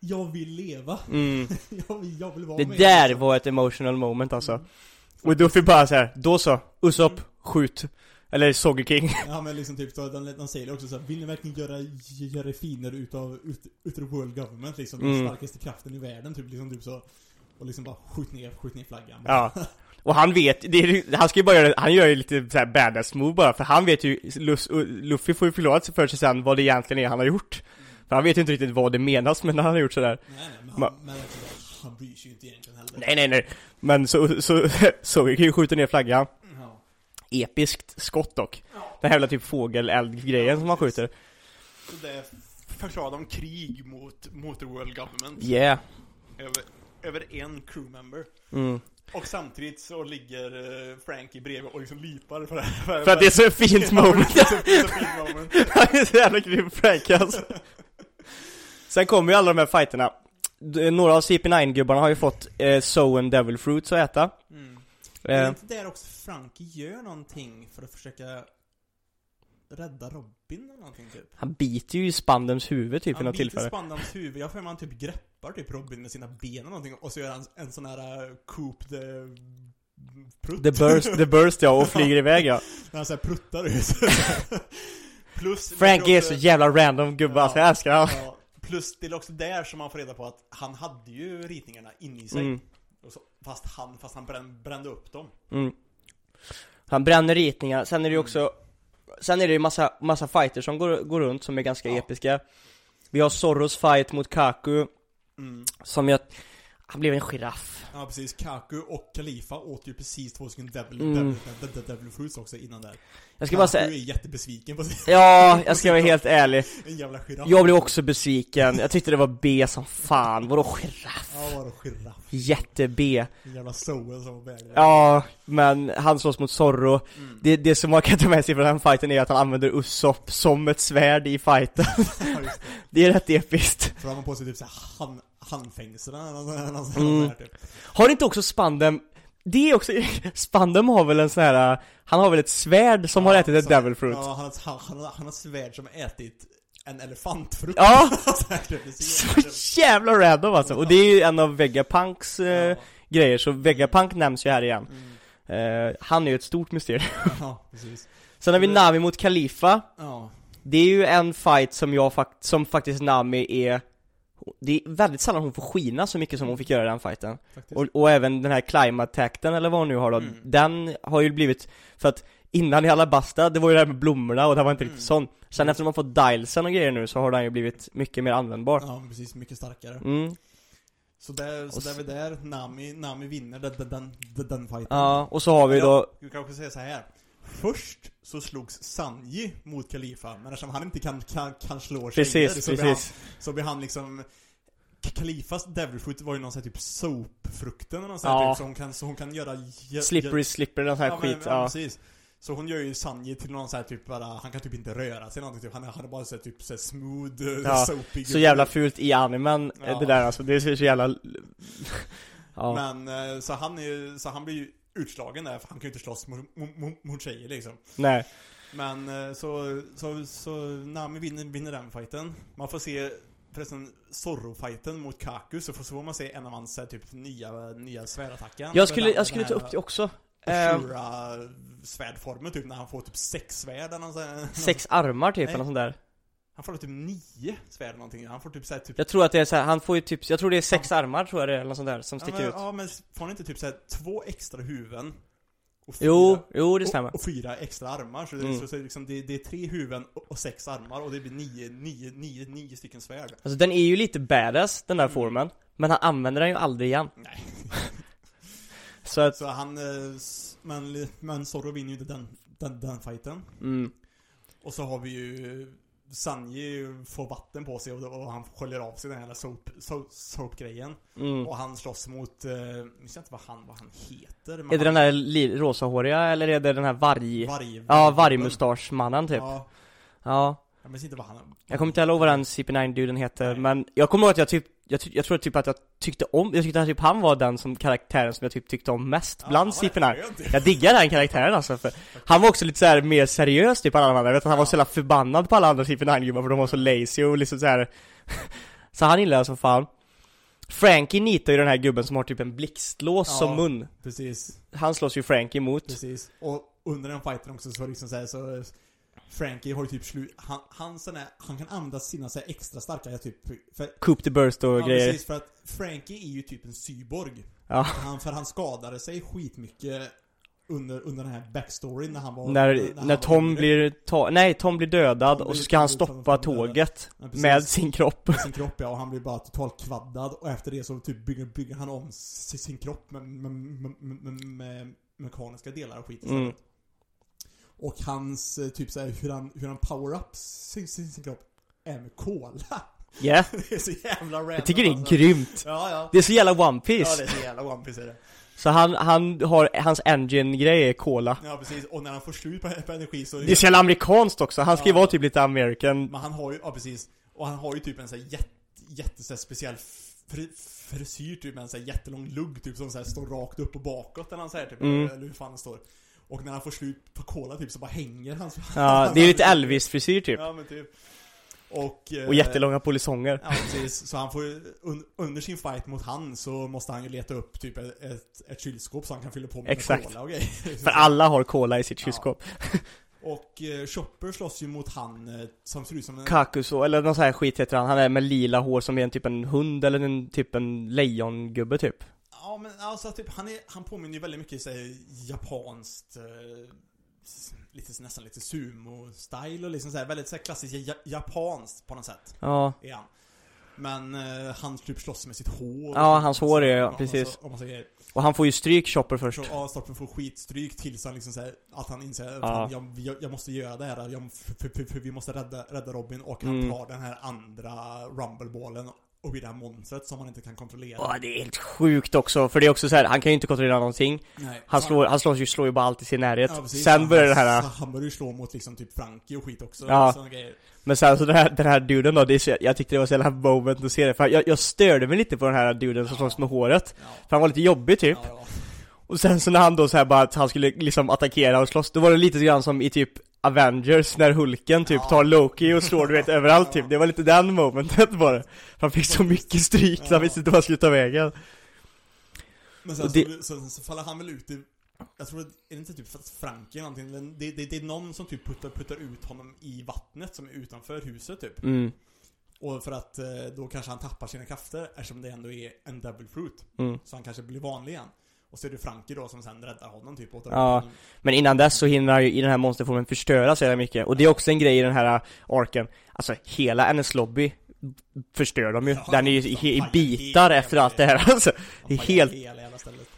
Jag vill leva. mm. jag, vill, jag vill vara Det med där liksom. var ett emotional moment alltså Mm. Och Duffy bara så här, då så, Usopp, skjut Eller Sogeking Ja men liksom typ så, de, de säger också så här, vill ni verkligen göra, göra finare utav, ut, utav world government liksom? Den Mm. starkaste kraften i världen typ, liksom typ så. Och liksom bara skjut ner, skjut ner flaggan. Ja Och han vet, är, han ska ju bara göra, han gör ju lite så här badass move bara För han vet ju, Luffy får ju förklara sig för sig sen vad det egentligen är han har gjort För han vet ju inte riktigt vad det menas med när han har gjort sådär Nej nej, men han, men han bryr sig ju inte egentligen heller. Nej nej nej Men så, så, Sogeking skjuter ner flaggan Ja. Episkt skott dock Den här jävla typ fågeleld-grejen som han skjuter Så det förklarar de krig mot, mot the world government. Yeah Över, över en crewmember. mm. Och samtidigt så ligger eh, Frankie bredvid och liksom lipar för det här. För att det är så fint moment är är. Han är så jävla grym Frank alltså. Sen kommer ju alla de här fighterna D- Några av CP9-gubbarna har ju fått eh, Soen Devil Fruits att äta Mm. Är det eh, inte där också Frankie gör någonting för att försöka rädda Robin eller någonting typ? Han biter ju i Spandens huvud typ han något biter tillfälle Spandams huvud, jag får för mig han typ greppar typ Robin med sina ben eller någonting och så gör han en sån här uh, coop the prutt. The burst, the burst ja, och flyger iväg ja När han såhär pruttar ut. Plus Frankie är så jävla random gubbe, Ja. alltså jag älskar honom Ja, plus det är också där som man får reda på att han hade ju ritningarna inne i sig. mm, Och fast han, fast han brände, brände upp dem. mm. Han bränner ritningar, sen är det ju också Sen är det ju massa, massa fighters som går, går runt som är ganska Ja. episka Vi har Zorros fight mot Kaku Mm. Som jag Han blev en giraff Ja precis, Kaku och Khalifa åt ju precis två stycken Devil, Mm. devil, devil, devil Fruits också innan där. Jag ska bara Kaku säga är jättebesviken på sig. Ja, jag ska vara helt ärlig En jävla giraff. Jag blev också besviken, jag tyckte det var B som fan, vadå giraff? Ja vadå giraff? Jätte-B En jävla soul som var. Ja, men han slåss mot Zorro Mm. det, det som man kan ta med sig från den fighten är att han använder Usopp som ett svärd i fighten Ja, det. Det är rätt episkt För då har på sig typ såhär hand, handfängsel eller något- Mm. typ. Har inte också Spanden det är också, Spandam har väl en sån här, han har väl ett svärd som har ätit ett devil fruit? Ja, han, har- han, han, han har svärd som ätit en elefantfrukt. Ja. Så så jävla- random alltså, och det är ju en av Vegapunks eh, Ja. grejer, så Vegapunk nämns ju här igen Mm. eh, Han är ju ett stort mysterium Ja, precis. Sen har vi Nami mot Khalifa Ja. Det är ju en fight som jag fakt som faktiskt Nami är Det är väldigt sällan hon får skina så mycket som hon fick göra i den fighten och, och även den här climatakten eller vad hon nu har då, Mm. den har ju blivit För att innan i Alabasta, det var ju det här med blommorna och det var inte riktigt Mm. sån Sen efter de har fått dialsen och grejer nu så har den ju blivit mycket mer användbar Ja, precis. Mycket starkare. Mm, Så där, så Och där s- är där. Nami, Nami vinner den, den, den, den, fighten. ja, och så har vi då jag, jag kanske säga så här. Först så slogs Sanji mot Khalifa, men eftersom han inte kan, kan, kan slå Precis, tjejer så, Blir han, så blir han liksom Khalifas Devil Fruit var ju någon sån här typ soapfrukten eller Ja. typ, så hon kan, så hon kan göra Slippery någon sån här ja, skit, men, ja, ja precis. Så hon gör ju Sanji till någon sån här typ bara, han kan typ inte röra sig någonting typ. Han han är bara så här, typ så här smooth, eh, Ja, soapy Så jävla fult i animen, Ja. det där alltså, det ser så jävla Ja, Men, eh, så han är så han blir ju utslagen där, för han kan ju inte slåss mot, mot, mot, tjejer liksom. nej Men eh, så, så, så Nami vinner, vinner den fighten. Man får se förresten Zorro-fighten mot Kaku, så får, så får man se en av hans eh, typ nya, nya svärdattacker. Jag skulle, jag skulle ta upp det också eh, Shura svärdformen typ, när han får typ sex svärd eller. Sex armar typ, Nej. eller sånt där Han får typ nio svärd någonting. Han får typ såhär typ Jag tror att det är så här, han får ju typ, jag tror det är sex armar tror jag det är, eller något sånt där, som ja, sticker men, ut ja men får han inte typ såhär två extra huvuden? Och fyra, Jo, jo det stämmer och, och fyra extra armar, så, det, Mm. så, så liksom, det, det är tre huvuden och, och sex armar och det blir nio, nio, nio, nio stycken svärd. Alltså den är ju lite badass, den där Mm. formen Men han använder den ju aldrig igen Nej. Så att, Så han, eh, men, men Zorro vinner ju inte den, den, den fighten. mm, Och så har vi ju Sanji får vatten på sig och, han sköljer av sig den här soap, soap, soap-grejen. mm. Och han slåss mot, eh, jag minns inte vad han, vad han heter. Är det han- den där rosahåriga, eller är det den här varg... Varg, Ja, vargmustaschmannen typ Ja, Ja, jag minns inte vad han jag kommer inte ihåg vad den CP9-duden heter, Nej. men jag kommer ihåg att jag typ jag, jag tror typ att jag tyckte om, jag tyckte att typ han var den som karaktären som jag typ tyckte om mest bland han var CP9 rätt skön, typ. Jag diggar den karaktären alltså för Han var också lite så här mer seriös typ på alla andra, jag vet att han var Ja. så jävla förbannad på alla andra CP9-gubbar för de var så lazy och liksom så här. Så han gillar jag som fan Frankie nitar ju den här gubben som har typ en blixtlås Ja. som mun Precis, Han slåss ju Frankie mot precis. Och under den fighten också så liksom så, här, så Frankie har ju typ slut, han, han, här, han kan använda sina så extra starka typ, för, Coop the Burst och ja, grejer precis, för att Frankie är ju typ en cyborg. Ja, Han, för han skadade sig skitmycket under, under den här backstoryn när han var när, han när var Tom yngre. blir, ta- nej Tom blir dödad Tom och så ska han stoppa tåget Ja, med sin kropp med sin kropp ja, och han blir bara totalt kvaddad och efter det så typ bygger, bygger han om sin, kropp med, med, med, med, med mekaniska delar och skit istället. Mm. Och hans, eh, typ såhär, hur han, hur han power-up sin, sin, sin kropp är med cola. Ja, det är så jävla random jag tycker det är alltså. grymt Ja, ja. Det är så jävla One Ja, Piece det är så jävla One Piece är det. Så han, han har, hans engine-grej är cola Ja, precis. Och när han får slut på, på energi så... Det är så jävla amerikanskt också, han ska ju Ja. vara typ lite American Men han har ju, ja precis. Och han har ju typ en sån här jätte, jätte så här speciell fri, frisyr typ med en sån här jättelång lugg typ som så här står rakt upp och bakåt eller han säger typ, Mm. eller hur fan det står. Och när han får slut på cola typ så bara hänger han så Ja, det är lite Elvis-frisyr typ. Ja men typ. Och... eh, Och jättelånga polisonger. Ja precis, så han får un, under sin fight mot han så måste han ju leta upp typ ett, ett, ett kylskåp så han kan fylla på med Exakt. cola och grejer. För alla har cola i sitt kylskåp. Och eh, Chopper slåss ju mot han eh, som ser ut som en... Kakuso, eller någon sån här skit heter han, han är med lila hår som är en typ en hund eller en typ en lejongubbe typ Ja men alltså typ, han, är, han påminner ju väldigt mycket säg japanskt eh, Lite, nästan lite sumo-style och liksom så här, väldigt så här klassiskt ja, japanskt på något sätt Ja, är han Men eh, han typ slåss med sitt hår Ja, hans hår är- ja, och massa- precis. och massa och han får ju stryk Chopper först Så, ja, Storpen får skitstryk tills han liksom säger att han inser att Ja. han, jag, jag, jag måste göra det här, jag, för, för, för, vi måste rädda, rädda Robin och han Mm. tar den här andra rumbleballen och blir det här monstret som han inte kan kontrollera Åh, det är helt sjukt också, för det är också så här, han kan ju inte kontrollera någonting Nej. Han slår, han slår ju, slår ju bara allt i sin närhet Ja, precis. Sen Han- börjar det här så Han börjar ju slå mot liksom typ Frankie och skit också. Ja. Grejer. Men sen så den här, den här duden då, det är så, jag tyckte det var så jävla moment att se det, för jag, jag störde mig lite på den här duden som Ja. slåss med håret Ja. För han var lite jobbig typ Ja, ja. Och sen så när han då så här bara att han skulle liksom attackera och slåss, då var det lite grann som i typ Avengers när Hulken typ tar Loki och slår du vet överallt typ, det var lite den momentet bara Han fick så mycket stryk så han visste inte vad han skulle ta vägen Men sen det- så, så, så faller han väl ut i jag tror att, är det inte typ Frankie eller någonting? Det, det, det är någon som typ puttar, puttar ut honom i vattnet som är utanför huset typ. Mm, Och för att eh, då kanske han tappar sina krafter eftersom det ändå är en double fruit. mm. Så han kanske blir vanlig igen. Och så är det Frankie då som sen räddar honom typ. Tar Ja. Men innan dess så hinner han ju i den här monsterformen förstöra så jävla mycket Och det är också en grej i den här arken Alltså hela NS lobby förstör de ju Ja, Den är ju i, i bitar efter allt det här alltså Det är helt Hela jävla stället.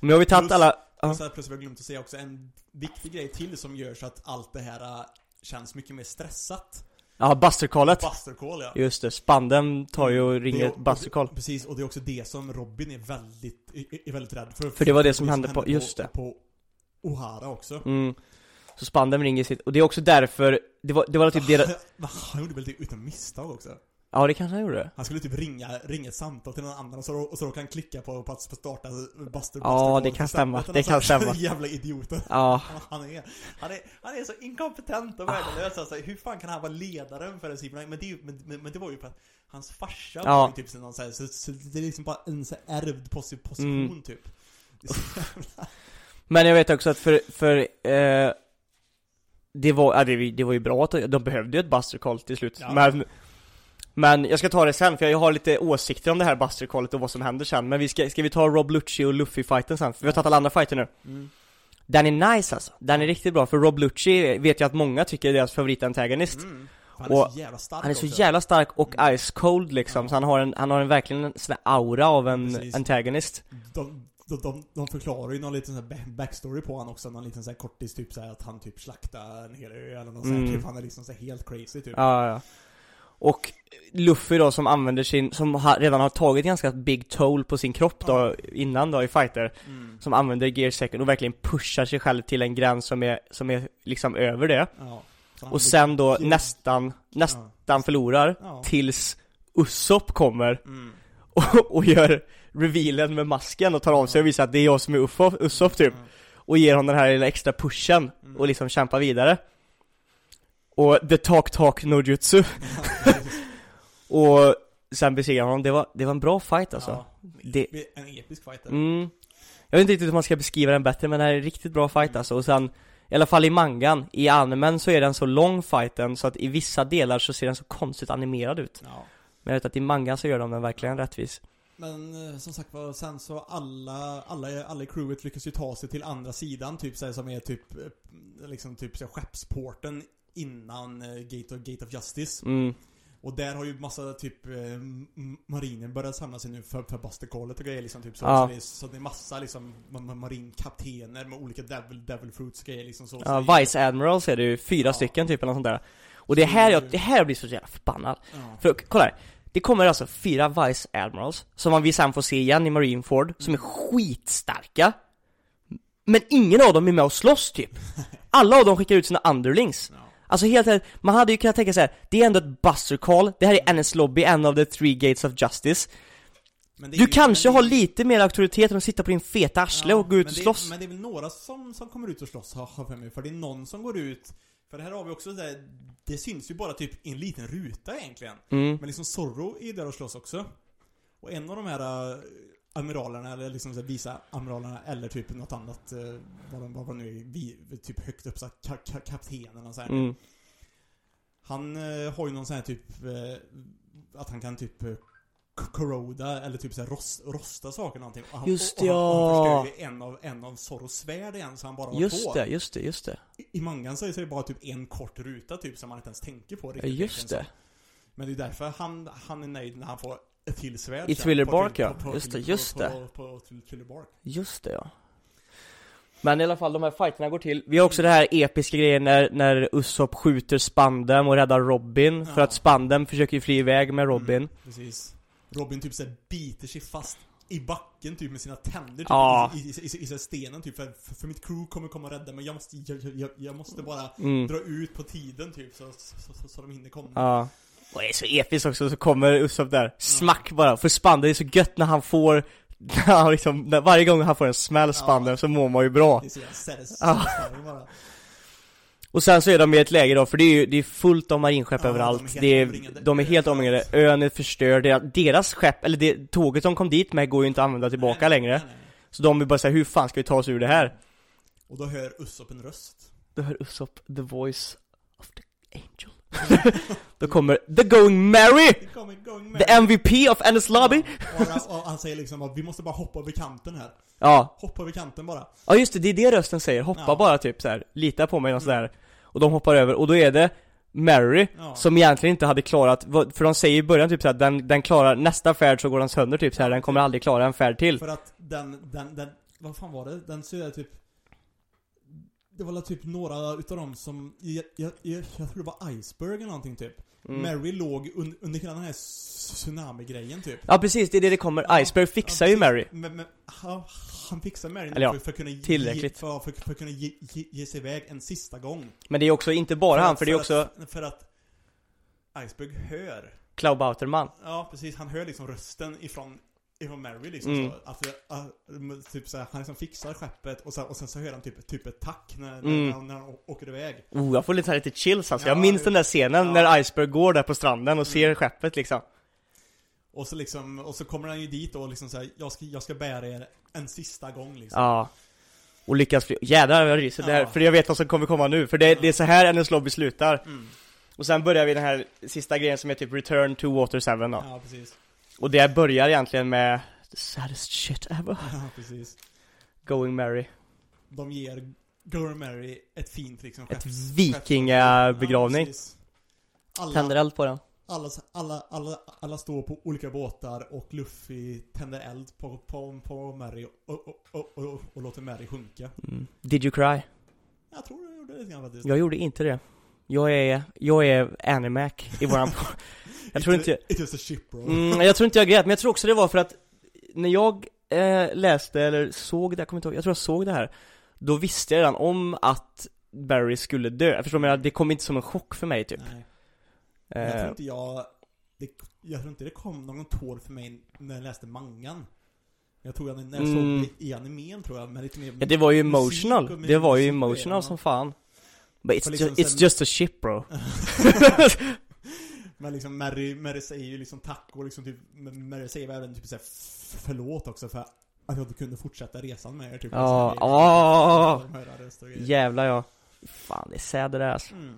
Men har vi tagit Plus- alla Ja. Så här, plus vi har glömt att säga också en viktig grej till som gör så att allt det här äh, känns mycket mer stressat. Ja, Buster-callet Buster Call ja. Just det, Spanden tar ju och ringer Det är- Buster Call Precis, och det är också det som Robin är väldigt, är är väldigt rädd för. För det var det som hände på- just det. På O'Hara också. mm. Så Spanden ringer sitt, och det är också därför Det var, det var typ deras Men han gjorde väl det utan misstag också? Ja det kanske han gjorde Han skulle typ ringa, ringa ett samtal till någon annan och så, och så råkade han klicka på, på att starta Buster, Buster Ja, det kan stämma, det kan stämma. Jävla idioter. Ja, Han är, han, är, han är så inkompetent och värdelös alltså, hur fan kan han vara ledaren för en men, det, men, men, men det var ju för att hans farsa Ja. var ju typ någon så, här, så, så det är liksom bara en så ärvd posi- position Mm. typ. Men jag vet också att för, för eh, Det var, det, det var ju bra att de behövde ju ett Buster Call till slut Ja. Men Men jag ska ta det sen för jag har lite åsikter om det här Buster Callet och vad som händer sen Men vi ska, ska vi ta Rob Lucci och Luffy-fighten sen? För vi har tagit alla andra fighter nu Mm. Den är nice alltså, den är riktigt bra för Rob Lucci vet jag att många tycker är deras favoritantagonist Mm. Han är Och så jävla stark Han är så också. jävla stark och ice cold liksom, Ja. så han har en, han har en verkligen en sån aura av en Precis. antagonist de, de, de, de förklarar ju någon liten sån här ba- backstory på han också, någon liten sån här kortis typ såhär att han typ slaktar en hel ö eller något sånt Mm. här, typ han är liksom så helt crazy typ Ja, ja. Och Luffy då som använder sin, som ha, redan har tagit ganska big toll på sin kropp då, innan då i fighter Mm. Som använder gear second och verkligen pushar sig själv till en gräns som är, som är liksom över det Ja. Och sen då Ja. nästan, nästan Ja. förlorar Ja. Tills Usopp kommer Mm. och, och gör revealen med masken och tar av sig och visar att det är jag som är Usopp, Usopp typ. Och ger honom den här lilla extra pushen Mm. och liksom kämpar vidare Och the talk talk no jutsu Och sen besegrar honom, det var, det var en bra fight alltså Ja. Det- En episk fighter. mm. Jag vet inte riktigt hur man ska beskriva den bättre men det här är en riktigt bra fight alltså och sen I alla fall i mangan, i animen så är den så lång fighten så att i vissa delar så ser den så konstigt animerad ut Ja. Men jag vet att i mangan så gör de den verkligen rättvis Men eh, som sagt var, sen så alla, alla, alla i crewet lyckas ju ta sig till andra sidan, typ såhär som är typ, eh, liksom typ såhär skeppsporten innan eh, Gate of, Gate of Justice. mm. Och där har ju massa typ eh, m- marinen börjat samla sig nu för, för Buster Callet och grejer liksom typ så. Ja. Så, det är, så det är massa liksom ma- ma- marinkaptener med olika devil, devil fruits och grejer liksom så. Ja, så Vice Admirals är det ju, fyra Ja. stycken typ eller något sånt där Och det här, jag, det här blir så jävla förbannad Ja. För kolla här, det kommer alltså fyra Vice Admirals Som vi sen får se igen i Marineford Som är skitstarka Men ingen av dem är med och slåss typ Alla av dem skickar ut sina underlings Ja. Alltså helt ärligt, man hade ju kunnat tänka så här. det är ändå ett Buster Call, det här är NS Lobby, en av the three gates of justice det Du ju- kanske har det lite mer auktoritet än att sitta på din feta arsle Ja, och gå ut och det, slåss Men det är väl några som, som kommer ut och slåss, har för mig. För det är någon som går ut För det här har vi också där, Det syns ju bara typ i en liten ruta egentligen. mm. Men liksom Zorro är där och slåss också. Och en av de här admiralerna, eller liksom så här, visa admiralerna, eller typ något annat, äh, vad de, vad de nu vi, typ högt upp, så här, ka, ka, kaptenen och så här. Mm. Han äh, har ju någon sån här typ, äh, att han kan typ k- corroda eller typ så här rost, rosta saker någonting. Och han, Just och, och han, och han ja. förstör ju en av, en av Zorros svärd igen så han bara Just två. det, just det, just det I, I mangan så är det bara typ en kort ruta typ som man inte ens tänker på Ja, riktigt. just det så. Men det är därför han, han är nöjd när han får till svärd I Thriller Bark, ja. Just det, just det. Just det ja Men i alla fall de här fighterna går till Vi har också det här episka grejen när, när Usopp skjuter Spandem och räddar Robin För Ja. att Spandem försöker ju fly iväg med Robin Mm, precis. Robin typ såhär biter sig fast i backen typ med sina tänder typ, Ja. i, i, i, i, stenen typ för, för, för mitt crew kommer komma och rädda mig jag måste, jag, jag, jag måste bara mm. dra ut på tiden typ så, så, så, så de hinner komma. Ja Och det är så episkt också, så kommer Usopp där, smack bara För Spandem är så gött när han får Ja, liksom, när- varje gång han får en smäll spannen så mår man ju bra Det är så jävla satis- Ja. bara. Och sen så är de i ett läge då, för det är ju det är fullt av marinskepp Ja, överallt de är helt det är. De är helt omringade, ön är förstörd, deras, deras skepp, eller det, tåget de kom dit med går ju inte att använda tillbaka Nej, längre nej, nej. Så de vill bara säga hur fan ska vi ta oss ur det här? Och då hör Usopp en röst. Då hör Usopp the voice of the angel Då kommer the going Mary! The MVP of Ennis Lobby! Ja, och, han, och han säger liksom att vi måste bara hoppa över kanten här. Ja, Hoppa över kanten bara. ja just det, det är det rösten säger, hoppa Ja. bara typ så här. lita på mig och sådär Och de hoppar över, och då är det Mary Ja. Som egentligen inte hade klarat, för de säger i början typ såhär, den, den klarar nästa färd så går den sönder typ såhär, den kommer aldrig klara en färd till För att den, den, den, vad fan var det? Den så typ Det var typ några utav dem som, jag, jag, jag, jag tror det var Iceberg eller någonting typ. Mm. Mary låg un, under hela den här tsunami-grejen typ. Ja precis, det är det det kommer, Iceberg fixar Ja, ju. Mary. Men, men han, han fixar Mary ja, för, för att kunna ge, tillräckligt. För, för, för att kunna ge, ge, ge sig iväg en sista gång. Men det är också inte bara han, för det är också att, För att Iceberg hör. Cloud Bauterman Ja precis, han hör liksom rösten ifrån Ifrån Mary liksom Mm. så, att, att, typ så här, han liksom fixar skeppet och sen, och sen så hör han typ, typ ett tack när, Mm. när, när han åker iväg Oh, jag får lite, så här lite chills alltså. Jag Ja, minns det- den där scenen ja. när Iceberg går där på stranden och ser skeppet liksom Och så liksom, och så kommer han ju dit och liksom såhär, jag ska, jag ska bära er en sista gång liksom Ja Och lyckas fly- jädrar vad jag ryser Ja. för jag vet vad som kommer komma nu, för det, det är så här Ennis Lobby slutar mm. Och sen börjar vi den här sista grejen som är typ Return to Water 7 då Ja precis, Och det börjar egentligen med The saddest shit ever. Ja precis. Going Mary De ger Gurren Mary ett fint liksom Ett vikingabegravning. Ja, Tänder eld på den. alla, alla, alla, alla står på olika båtar och Luffy tänder eld på, på, på Mary och, och, och, och, och låter Mary sjunka. Mm. Did you cry? Jag tror jag gjorde det lite grann faktiskt. Jag gjorde inte det. Jag är, jag är Animac i våran Jag tror inte It was a ship bro. Mm, jag tror inte jag grät, men jag tror också det var för att när jag eh, läste eller såg det, jag kommer inte ihåg, jag tror jag såg det här Då visste jag redan om att Barry skulle dö, jag förstår men det kom inte som en chock för mig typ. Nej, men jag tror eh, inte jag det, Jag tror inte det kom någon tår för mig när jag läste mangan. Jag tror jag när jag Mm. såg det i animen tror jag, men lite mer Ja det var ju emotional, det var ju emotional som fan. But it's, För liksom it's sen- just a ship bro Men liksom Mary, Mary säger ju liksom tack och liksom typ Mary säger även typ såhär förlåt också för att jag inte kunde fortsätta resan med er typ Ja, åh. och grejer. Jävlar ja Fan det är sad det där alltså. Mm.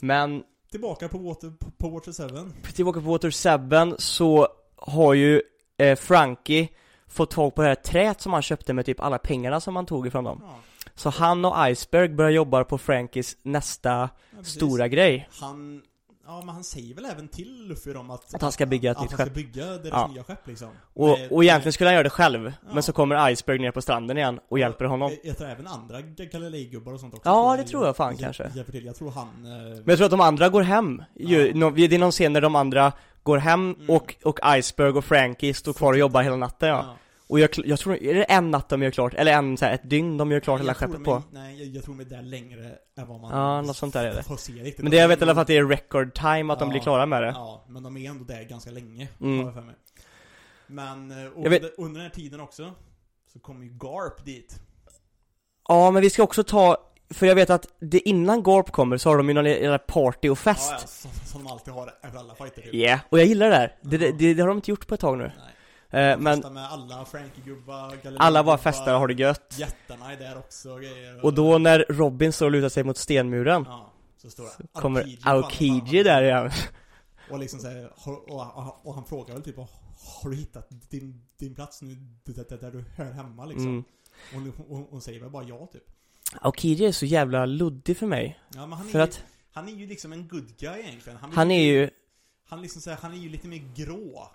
Men Tillbaka på Water, på, på Water 7 tillbaka på Water 7 så har ju eh, Frankie fått tag på det här träet som han köpte med typ alla pengarna som han tog ifrån dem Ja, Så han och Iceberg börjar jobba på Frankies nästa ja, stora grej Han, ja men han säger väl även till Luffy om att Att han ska bygga ett att nytt han ska skepp. bygga deras Ja. nya skepp liksom Och, Med- och egentligen skulle han göra det själv Ja. Men så kommer Iceberg ner på stranden igen och hjälper honom Jag, tror även andra Galilei-gubbar och sånt också Ja, det tror jag fan hjälper- kanske. Hjälper till, jag tror han eh, Men jag tror att de andra går hem ju, Ja. Det är någon scen där de andra går hem Mm. och, och Iceberg och Frankie står kvar och jobbar hela natten ja. Och jag, jag tror, är det en natt de gör klart? Eller en så här, ett dygn de gör klart hela Jag skeppet de på? Nej, jag, jag tror de är där längre än vad man Ja, något sånt där är det. riktigt Men det jag vet i De alla fall att det är record time att de Ja. blir klara med det Ja, men de är ändå där ganska länge, Mm. har jag för mig. Men eh, under, den här tiden också, så kommer ju Garp dit. Ja men vi ska också ta, för jag vet att det innan Gorp kommer så har de ju någon jävla party och Ja, fest ja, som, som de alltid har efter alla fighter typ. Ja, och jag gillar det där. Det, Ja. det, det har de inte gjort på ett tag nu. Nej. Eh, men med alla Frankie-gubbar, alla bara festar och har det gött. Jättarna är där också och grejer. Och då när Robin står och lutar sig mot stenmuren Ja, så står det kommer Aokiji, fan, Aokiji fan, där igen. Och liksom såhär, och, och, och han frågar väl typ Har du hittat din, din plats nu där, där, du hör hemma liksom? Mm. Och hon, hon, säger väl bara ja typ Aokiji är så jävla luddig för mig. Ja men han är, För ju, att han är ju liksom en good guy egentligen Han, han är ju, Han liksom såhär, han är ju lite mer grå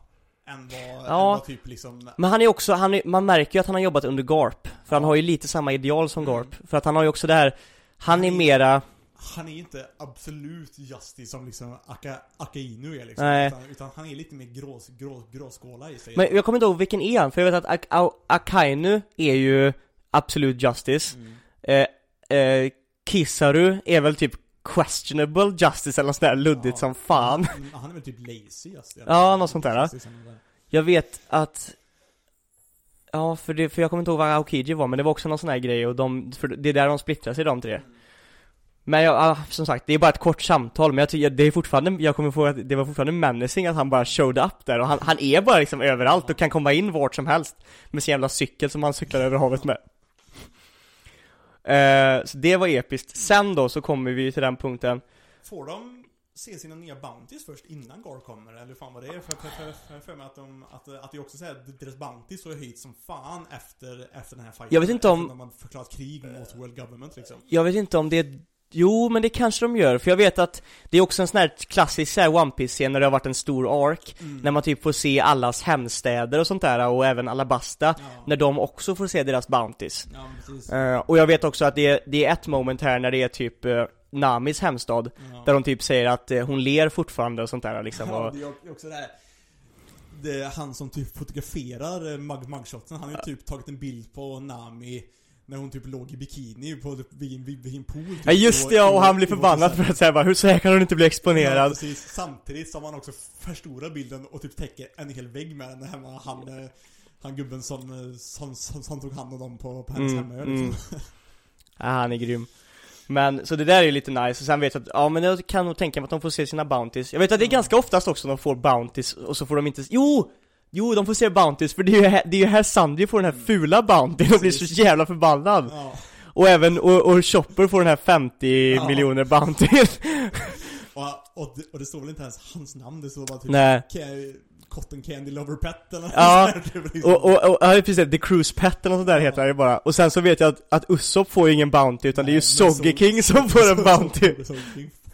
Än vad, än Ja. vad typ liksom men han är också, han är, man märker ju att han har jobbat under Garp. För han har ju lite samma ideal som Mm. Garp. För att han har ju också det här, han är mera, Han är inte absolut Justice som liksom Aka, Akainu är liksom Nej. utan, utan han är lite mer grå, grå, gråskåla i sig men jag kommer inte ihåg vilken är han? För jag vet att Ak- Au- Akainu är ju Absolute Justice. mm. Eh, eh, Kisaru är väl typ questionable justice eller något sånt där luddigt Ja. som fan. Han, han är väl typ lazy Justice Ja, något sånt där. Jag vet att Ja, för, det, för jag kommer inte ihåg vad Aokiji var, men det var också någon sån här grej och de, för det är där de splittrar sig de tre Men jag, ja, som sagt, det är bara ett kort samtal, men jag tycker, det är fortfarande, jag kommer ihåg att det var fortfarande menacing att han bara showed up där och han, han är bara liksom överallt och kan komma in vart som helst Med sin jävla cykel som han cyklar över havet med Eh, Så det var episkt, sen då så kommer vi till den punkten Får de se sina nya bounties först innan Gar kommer? Eller hur fan var det? För, för, för, för, mig att de, att, att det också säger att deras bounties så höjt som fan efter, efter den här fighten. Jag vet inte om- De har förklarat krig mot World Government liksom. Jag vet inte om det Jo, men det kanske de gör, för jag vet att det är också en sån här klassisk så här One Piece-scen när det har varit en stor ark Mm. När man typ får se allas hemstäder och sånt där, och även Alabasta Ja. När de också får se deras bounties Ja. Eh, Och jag vet också att det är, det är ett moment här när det är typ eh, Namis hemstad Ja. Där de typ säger att eh, hon ler fortfarande och sånt där liksom och, det är också det här. Det är han som typ fotograferar mug mugshotsen, han har ju typ tagit en bild på Nami när hon typ låg i bikini på, vid, vid, vid en pool typ, Ja just det ja, och han blir förbannad för att säga bara hur så här kan hon inte bli Ja, exponerad? precis. Samtidigt som han också förstorar bilden och typ täcker en hel vägg med den hemma, han, eh, han gubben som, eh, som, som, som tog hand om dem på, på hennes Mm, hemö liksom. Ja, han är grym Men, så det där är ju lite nice, och sen vet jag att, ja men jag kan nog tänka mig att de får se sina bounties Jag vet att det är ganska oftast också de får bounties, och så får de inte, jo! Jo, de får se bounties, för det är ju här, det är ju här Sandy får den här fula bountyn och blir så jävla förbannad Ja. Och även, och, och Chopper får den här 50 Ja. miljoner bountyn Och, och, det, och det står väl inte ens hans namn, det står bara typ Nej. Cotton Candy Lover Pet eller nåt Ja, sånt liksom. Och, och, och ja precis, The Cruise Pet eller något där heter det ju bara Och sen så vet jag att, att Usopp får ingen bounty utan det är ju Nej, Soggy King som får en bounty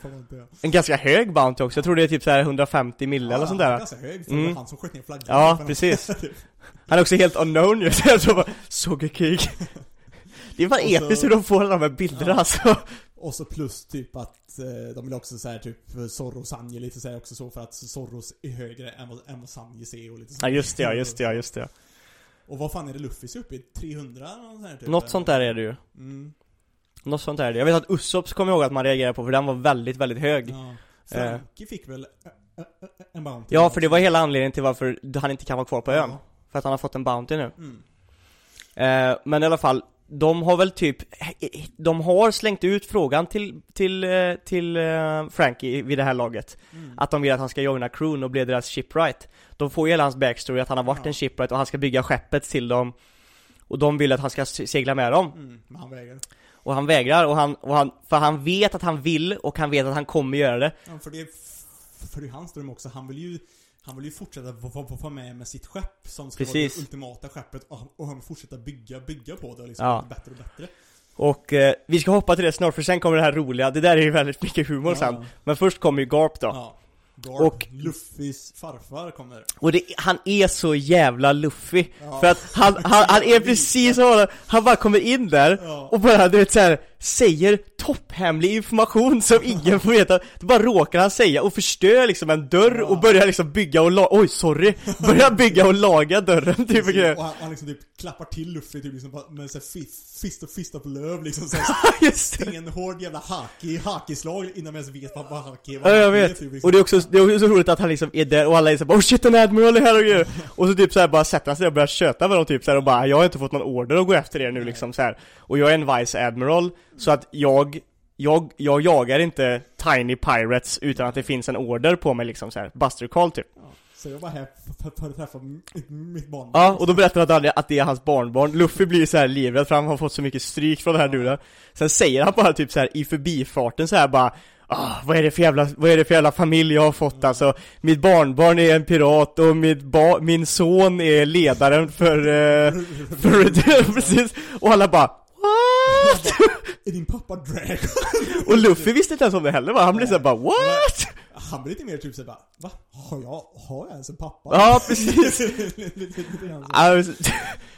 får man inte, ja. En ganska hög bounty också, jag tror det är typ så här 150 mille eller sånt Ja, där ganska hög, för Mm. han som sköt ner flaggan Ja, precis. Typ. Han är också helt unknown ju, så jag tror bara, Soggy King Det är fan episkt hur de får alla de här bilderna Ja. alltså Och så plus typ att eh, de vill också säga typ Zorro och Sanji lite så här också så för att Zorros är högre än vad, än vad Sanjis är och lite så. Ja just det, ja just det, ja just det Och vad fan är det Luffys uppe i? 300 eller något sånt här, typ? Något sånt där är det ju Mm. Något sånt där. Jag vet att Ussops kommer jag ihåg att man reagerade på för den var väldigt, väldigt hög Ja. Frankie fick väl ä- ä- en bounty? Ja, för det var hela anledningen till varför han inte kan vara kvar på ön Ja. För att han har fått en bounty nu Mm. Eh, men i alla fall, de har väl typ, de har slängt ut frågan till, till, eh, till eh, Frankie vid det här laget Mm. Att de vill att han ska joina crewn och bli deras shipwright De får ju hela hans backstory att han har varit Ja. en shipwright och han ska bygga skeppet till dem Och de vill att han ska se- segla med dem Mm. Men han vägrar. Och han vägrar och han, och han, för han vet att han vill och han vet att han kommer göra det Ja, för det är, för det är hans dröm också. Han vill ju han vill ju fortsätta vara med med sitt skepp som ska Precis. vara det ultimata skeppet och, han vill fortsätta bygga, bygga på det och liksom Ja. bättre och bättre. Och eh, vi ska hoppa till det snart för sen kommer det här roliga, det där är ju väldigt mycket humor sen Ja. Men först kommer ju Garp då Ja. Garp, Och- Luffys farfar kommer. Och det, han är så jävla luffy Ja. För att han, han, han är precis så, han bara kommer in där Ja. och bara du vet så här, säger topphemlig information som ingen får veta. Det bara råkar han säga och förstör liksom en dörr och börjar liksom bygga och laga, oj sorry, börjar bygga och laga dörren typ och grejer Och han, han liksom typ klappar till Luffy typ liksom med såhär fist, fist och fist of love liksom såhär stenhård jävla haki, hakislag innan man ens vet vad, vad haki Ja jag är, vet, typ, liksom. och det är också, det är också så roligt att han liksom är där och alla är så bara, oh shit en admiral är här och grejer. Och så typ så här bara sätter han sig och börjar köta med dem typ så här och bara jag har inte fått någon order att gå efter er nu liksom så här. Och jag är en vice admiral, så att jag jag, jag jagar inte Tiny Pirates utan att det finns en order på mig liksom så här. Buster Call typ Ja. Så jag var här för, för att träffa mitt, mitt barn. Ja, och då berättar han att, det är hans barnbarn Luffy blir så här livrädd för han har fått så mycket stryk från den här duden Sen säger han bara typ så här i förbifarten så här bara Ah, vad är det för jävla, vad är det för jävla familj jag har fått alltså? Mitt barnbarn är en pirat och mitt ba, min son är ledaren för, eh, för, precis, och alla bara What? Är din pappa Dragon? Och Luffy visste inte ens om det heller va? Han blev såhär bara What? Han blir lite mer typ såhär bara, va? Har jag, har jag ens en pappa? Ja, precis. Lite- lite- lite grann så.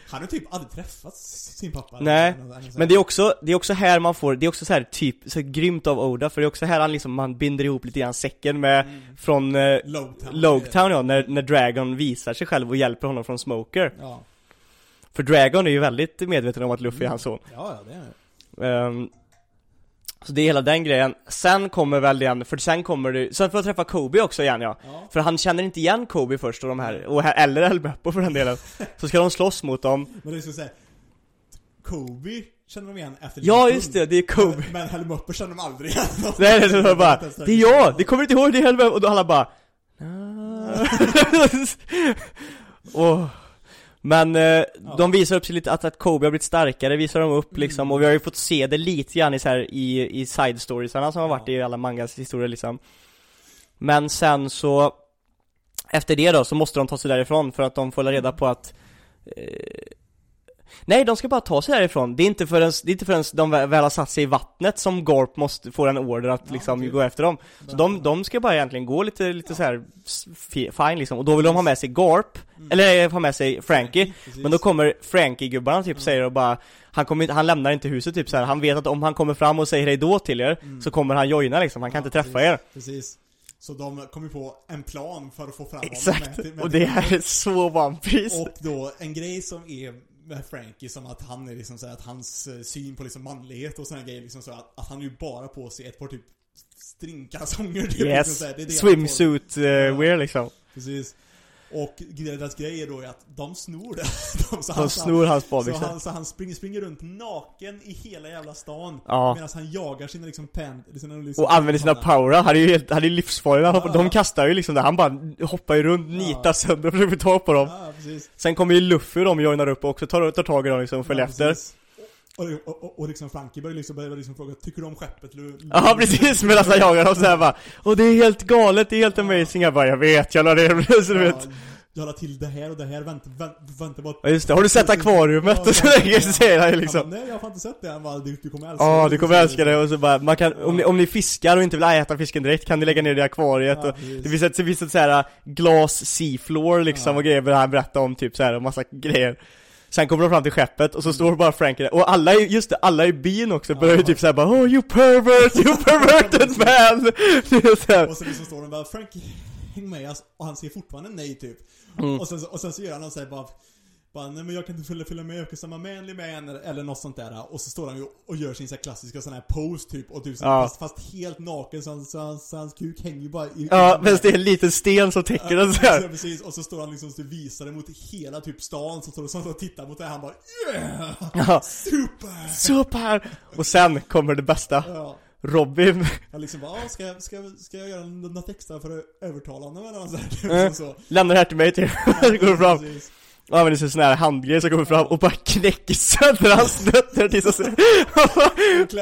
Han har typ aldrig träffat sin pappa. Nej, Han här- Men det är också, det är också här man får, det är också så här typ, så grymt av Oda för det är också här han liksom, man binder ihop lite grann säcken med, från eh, Logtown. Logtown ja, när, när Dragon visar sig själv och hjälper honom från Smoker Ja. För Dragon är ju väldigt medveten om att Luffy är hans son Ja, ja, det är Ehm, Så det är hela den grejen. Sen kommer väl den, för sen kommer det, sen får jag träffa Kobe också igen ja. Ja. För han känner inte igen Kobe först och de här, och här, eller El Beppo för den delen. Så ska de slåss mot dem. Men det är så säga, Kobe känner de igen efter Ja just stund. det, det är Kobe. Men, men Halle Mupper känner de aldrig igen. Nej, nej, var bara, det är jag! Det kommer inte ihåg det El Beppo, och då alla bara och, Men eh, de visar upp sig lite, att, att Kobe har blivit starkare visar de upp liksom, och vi har ju fått se det lite grann i, så här, i, i side storiesarna som har varit i alla mangas historier liksom. Men sen så Efter det då så måste de ta sig därifrån för att de får reda på att eh, Nej, de ska bara ta sig därifrån. Det är inte förrän, det är inte förrän de väl har satt sig i vattnet som Gorp måste få en order att liksom typ. gå efter dem. Så de, de ska bara egentligen gå lite, lite så här s- fi- fine liksom. Och då vill de ha med sig Gorp, eller ha med sig Frankie. precis. Men då kommer Frankie-gubbarna typ säger och bara han, kommer, han lämnar inte huset typ så här. han vet att om han kommer fram och säger hej då till er Så kommer han joina liksom, han kan Ja, inte träffa precis, er Precis. Så de kom ju på en plan för att få fram honom Exakt, till- med och det här är så One Piece Och då en grej som är med Frankie som att han är liksom så att hans eh, syn på liksom manlighet och såna grejer liksom så att, att han ju bara på sig ett par typ stringkalsonger typ liksom Yes, så här, det är det swimsuit uh, wear liksom. Precis. Och deras grej är då att de snor det. De, så De snor hans så badbyxor han, så han springer, springer runt naken i hela jävla stan Ja. Medan han jagar sina liksom pen, sina liksom Och använder sina power han är ju helt, han är livsfarlig, han hoppar, Ja. de kastar ju liksom det, han bara hoppar ju runt, nitar sönder och försöker tag på dem Ja. Sen kommer ju Luffy och de joinar upp och också tar, tar tag i dem liksom och följer efter precis. Och, och, och, och liksom Frankie börjar liksom, börjar liksom fråga, tycker du om skeppet? Lu- Ja precis, medan han jagar dem såhär bara Och det är helt galet, det är helt amazing. Jag bara, jag vet, jag la det, så du vet Ja, jag la till det här och det här, vänta, vänta, vänta bara Ja just det, har du sett akvariumet? Ja, och så länge så säger han liksom. Nej jag har inte sett det, han bara, du, du kommer älska Ja, det." du kommer älska det. Och så bara, man kan, om ni, om ni fiskar och inte vill äta fisken direkt kan ni lägga ner det i akvariet. Ja, och. Det finns ett, det finns ett såhär glas seafloor liksom Ja. och grejer han berättar om typ såhär och massa grejer Sen kommer de fram till skeppet och så står bara Frankie där, och alla, just det, alla i byn också börjar ju typ såhär bara Oh you pervert, you perverted man! Så. Och så liksom står de bara, Frankie, häng med oss, och han säger fortfarande nej typ Mm. och, sen, så- och sen så gör han något såhär bara bara, nej men jag kan inte följa, följa med, jag kan samma manly man eller, något sånt där Och så står han ju och gör sin så här klassiska sån här pose typ och typ Ja. fast, fast helt naken så, han, så, han, så hans kuk hänger ju bara i Ja, men det är en liten sten som täcker den Ja, såhär precis, och så står han liksom och visar det mot hela typ stan, så står han och tittar mot det han bara Yeah! Ja, Super! super! Och sen kommer det bästa Ja, Robin jag liksom bara, "Ah, ska, jag- ska, jag- ska jag göra något extra för att övertala honom eller något sånt där? så. Lämnar det här till mig till, går fram Precis. Och använder sig sån här handgrej som kommer fram och bara knäcker sönder hans nötter tills han åt,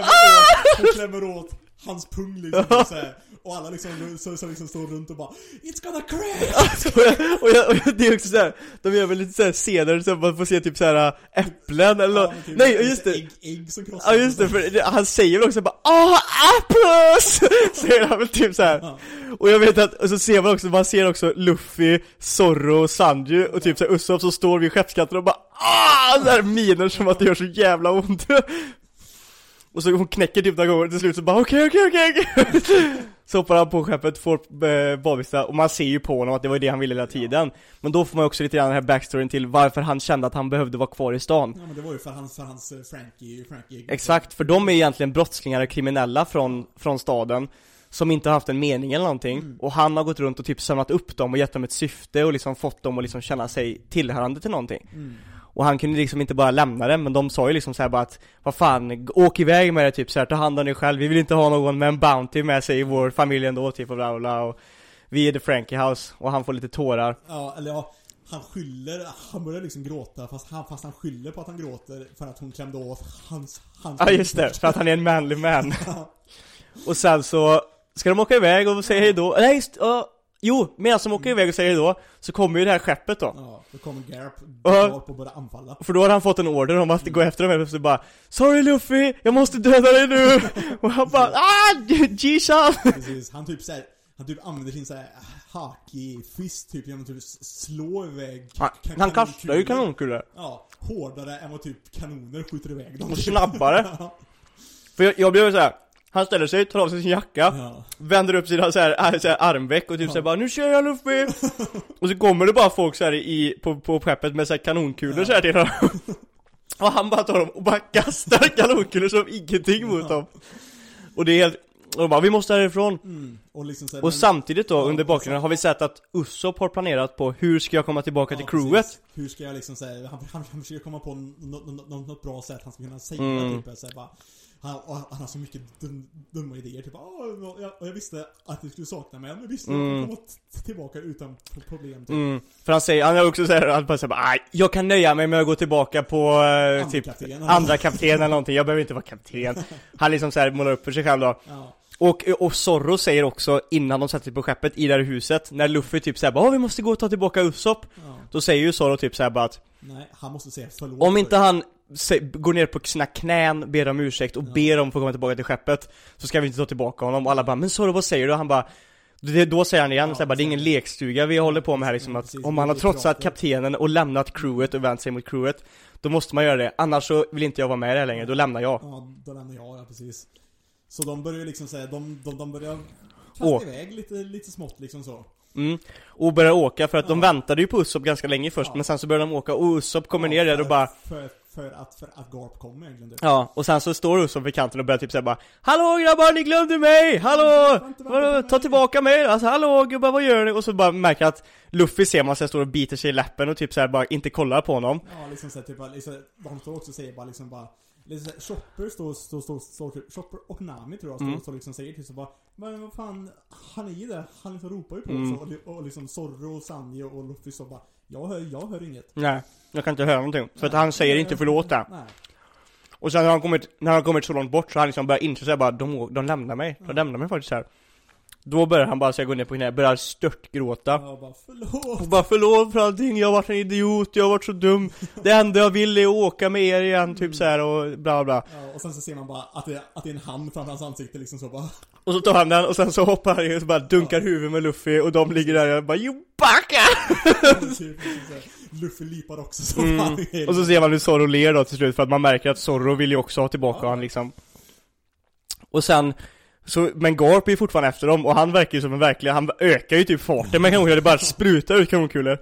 hon klämmer åt hans pung liksom så här. Och alla liksom, så, så liksom står runt och bara It's gonna crash! och, jag, och, jag, och jag, det är också såhär, de gör väl lite såhär scener så man får se typ såhär äpplen eller Ja, typ Nej, just det! Ägg, ägg som krossar Ja just det, för han säger väl också bara ah apples! Säger han väl typ så här. Ja. Och jag vet att, och så ser man också, man ser också Luffy, Zorro, Sanji och typ såhär Usopp som står vid skeppskanten och bara ah! Såhär miner som att det gör så jävla ont Och så hon knäcker typ några gånger till slut så bara okej okej okej okej. Så hoppar han på skeppet, får eh, badbyxa och man ser ju på honom att det var det han ville hela tiden. Men då får man också lite grann den här backstoryn till varför han kände att han behövde vara kvar i stan. Ja men det var ju för hans, för hans eh, Frankie, Frankie Exakt, för de är egentligen brottslingar och kriminella från, från staden Som inte har haft en mening eller någonting. Och han har gått runt och typ samlat upp dem och gett dem ett syfte och liksom fått dem att liksom känna sig tillhörande till någonting. Mm. Och han kunde liksom inte bara lämna det, men de sa ju liksom så här bara att Vad fan, åk iväg med det typ så här, ta hand om dig själv, vi vill inte ha någon med en Bounty med sig i vår familj ändå typ och bla bla, och Vi är the Frankie House, och han får lite tårar. Ja, eller ja, han skyller, han börjar liksom gråta fast han, fast han skyller på att han gråter för att hon klämde åt hans, hans Ja just det, för att han är en manly man. Och sen så ska de åka iväg och säga hejdå, nej just, ja, jo, medan de åker iväg och säger hejdå Så kommer ju det här skeppet då Ja, då kommer Garp, och börjar anfalla För då har han fått en order om att gå efter dem helt plötsligt bara Sorry Luffy, jag måste döda dig nu! Och han bara ah, G-chan! Precis, han typ såhär, han typ använder sin såhär haki-fist typ genom att typ slå iväg Han, kan- han kastar ju kanonkulor. kanonkulor Ja, hårdare än vad typ kanoner skjuter iväg dem Och snabbare. För jag, jag blev så här. Han ställer sig, tar av sig sin jacka Ja. Vänder upp sina så här, så här armveck och typ såhär bara 'Nu kör jag Luffy' Och så kommer det bara folk så här i, på, på skeppet med så här kanonkulor så här till honom Och han bara tar dem och bara kastar kanonkulor som ingenting mot dem Och det är helt, och de bara, vi måste härifrån Mm. Och liksom så här, Och men- samtidigt då, Ja, under bakgrunden, har vi sett att Usopp har planerat på hur ska jag komma tillbaka till Ja, crewet? precis. Hur ska jag liksom säga, han, han, han försöker komma på något, något, något, något bra sätt han ska kunna säga Mm. typ så här, bara, han, och han har så mycket dum, dumma idéer, typ Åh, jag, jag visste att du skulle sakna mig, men jag visste att Mm. jag skulle komma tillbaka utan pro- problem typ. Mm. För han säger, han är också såhär, han bara "Aj, jag kan nöja mig med att gå tillbaka på eh, typ andra kapten eller någonting, jag behöver inte vara kapten Han liksom såhär målar upp för sig själv då Ja, Och, och Zorro säger också innan de sätter sig på skeppet i det här huset, när Luffy typ säger bara "Åh, vi måste gå och ta tillbaka Usopp ja. Då säger ju Zorro typ såhär bara att Nej, han måste säga förlåt Om inte han går ner på sina knän, ber om ursäkt och ber om att få komma tillbaka till skeppet Så ska vi inte ta tillbaka honom och alla bara 'Men Zorro vad säger du?' Och han bara det, Då säger han igen Ja, så här, bara, det är ingen lekstuga vi håller på med här liksom att precis. Om han har trotsat kaptenen och lämnat crewet och vänt sig mot crewet Då måste man göra det, annars så vill inte jag vara med i det här längre, då lämnar jag Ja, då lämnar jag, ja precis. Så de börjar liksom säga, de, de, de börjar kasta iväg lite, lite smått liksom så. mm. Och börjar åka för att de Ja. väntade ju på Usopp ganska länge först Ja. men sen så börjar de åka och Usopp kommer ner där och bara För, för att, för att Garp kommer egentligen typ. Ja, och sen så står Usopp vid kanten och börjar typ säga bara Hallå grabbar, ni glömde mig! Hallå! Vänta, vänta på ta mig." tillbaka mig! Alltså hallå gubbar, vad gör ni? Och så bara märker att Luffy ser man sig står och biter sig i läppen och typ så här bara inte kollar på honom Ja, liksom såhär, typ, liksom, de står också och säger bara liksom bara Liksom såhär, Chopper står, står, står, står, Chopper och Nami tror jag står, Mm. står liksom säger till så bara Men vad fan, han är ju där, han liksom ropar ju på Mm. oss och, och liksom Zorro, och Sanji och Luffy så bara Jag hör, jag hör inget Nej, jag kan inte höra någonting. För att han säger inte förlåt där. Nej, Och sen när han kommit, när han kommit så långt bort så har han liksom börjat inse såhär bara, de, de lämnar mig. De Ja. lämnar mig faktiskt här. Då börjar han bara säga gå ner på knä, börjar störtgråta. jag bara förlåt Och bara förlåt för allting, jag har varit en idiot, jag har varit så dum. Det enda jag vill är att åka med er igen, typ så här och bla bla. Ja, och sen så ser man bara att det, att det är en hand framför hans ansikte liksom så bara Och så tar han den och sen så hoppar han och så bara dunkar huvudet med Luffy och de ligger där och bara You backa! typ, så här, Luffy lipar också så Mm. Och så ser man hur Zorro ler då till slut för att man märker att Zorro vill ju också ha tillbaka Ja. han liksom Och sen så, men Garp är ju fortfarande efter dem och han verkar ju som en verklig, han ökar ju typ farten med kanonkulor, det bara sprutar ut kanonkulor.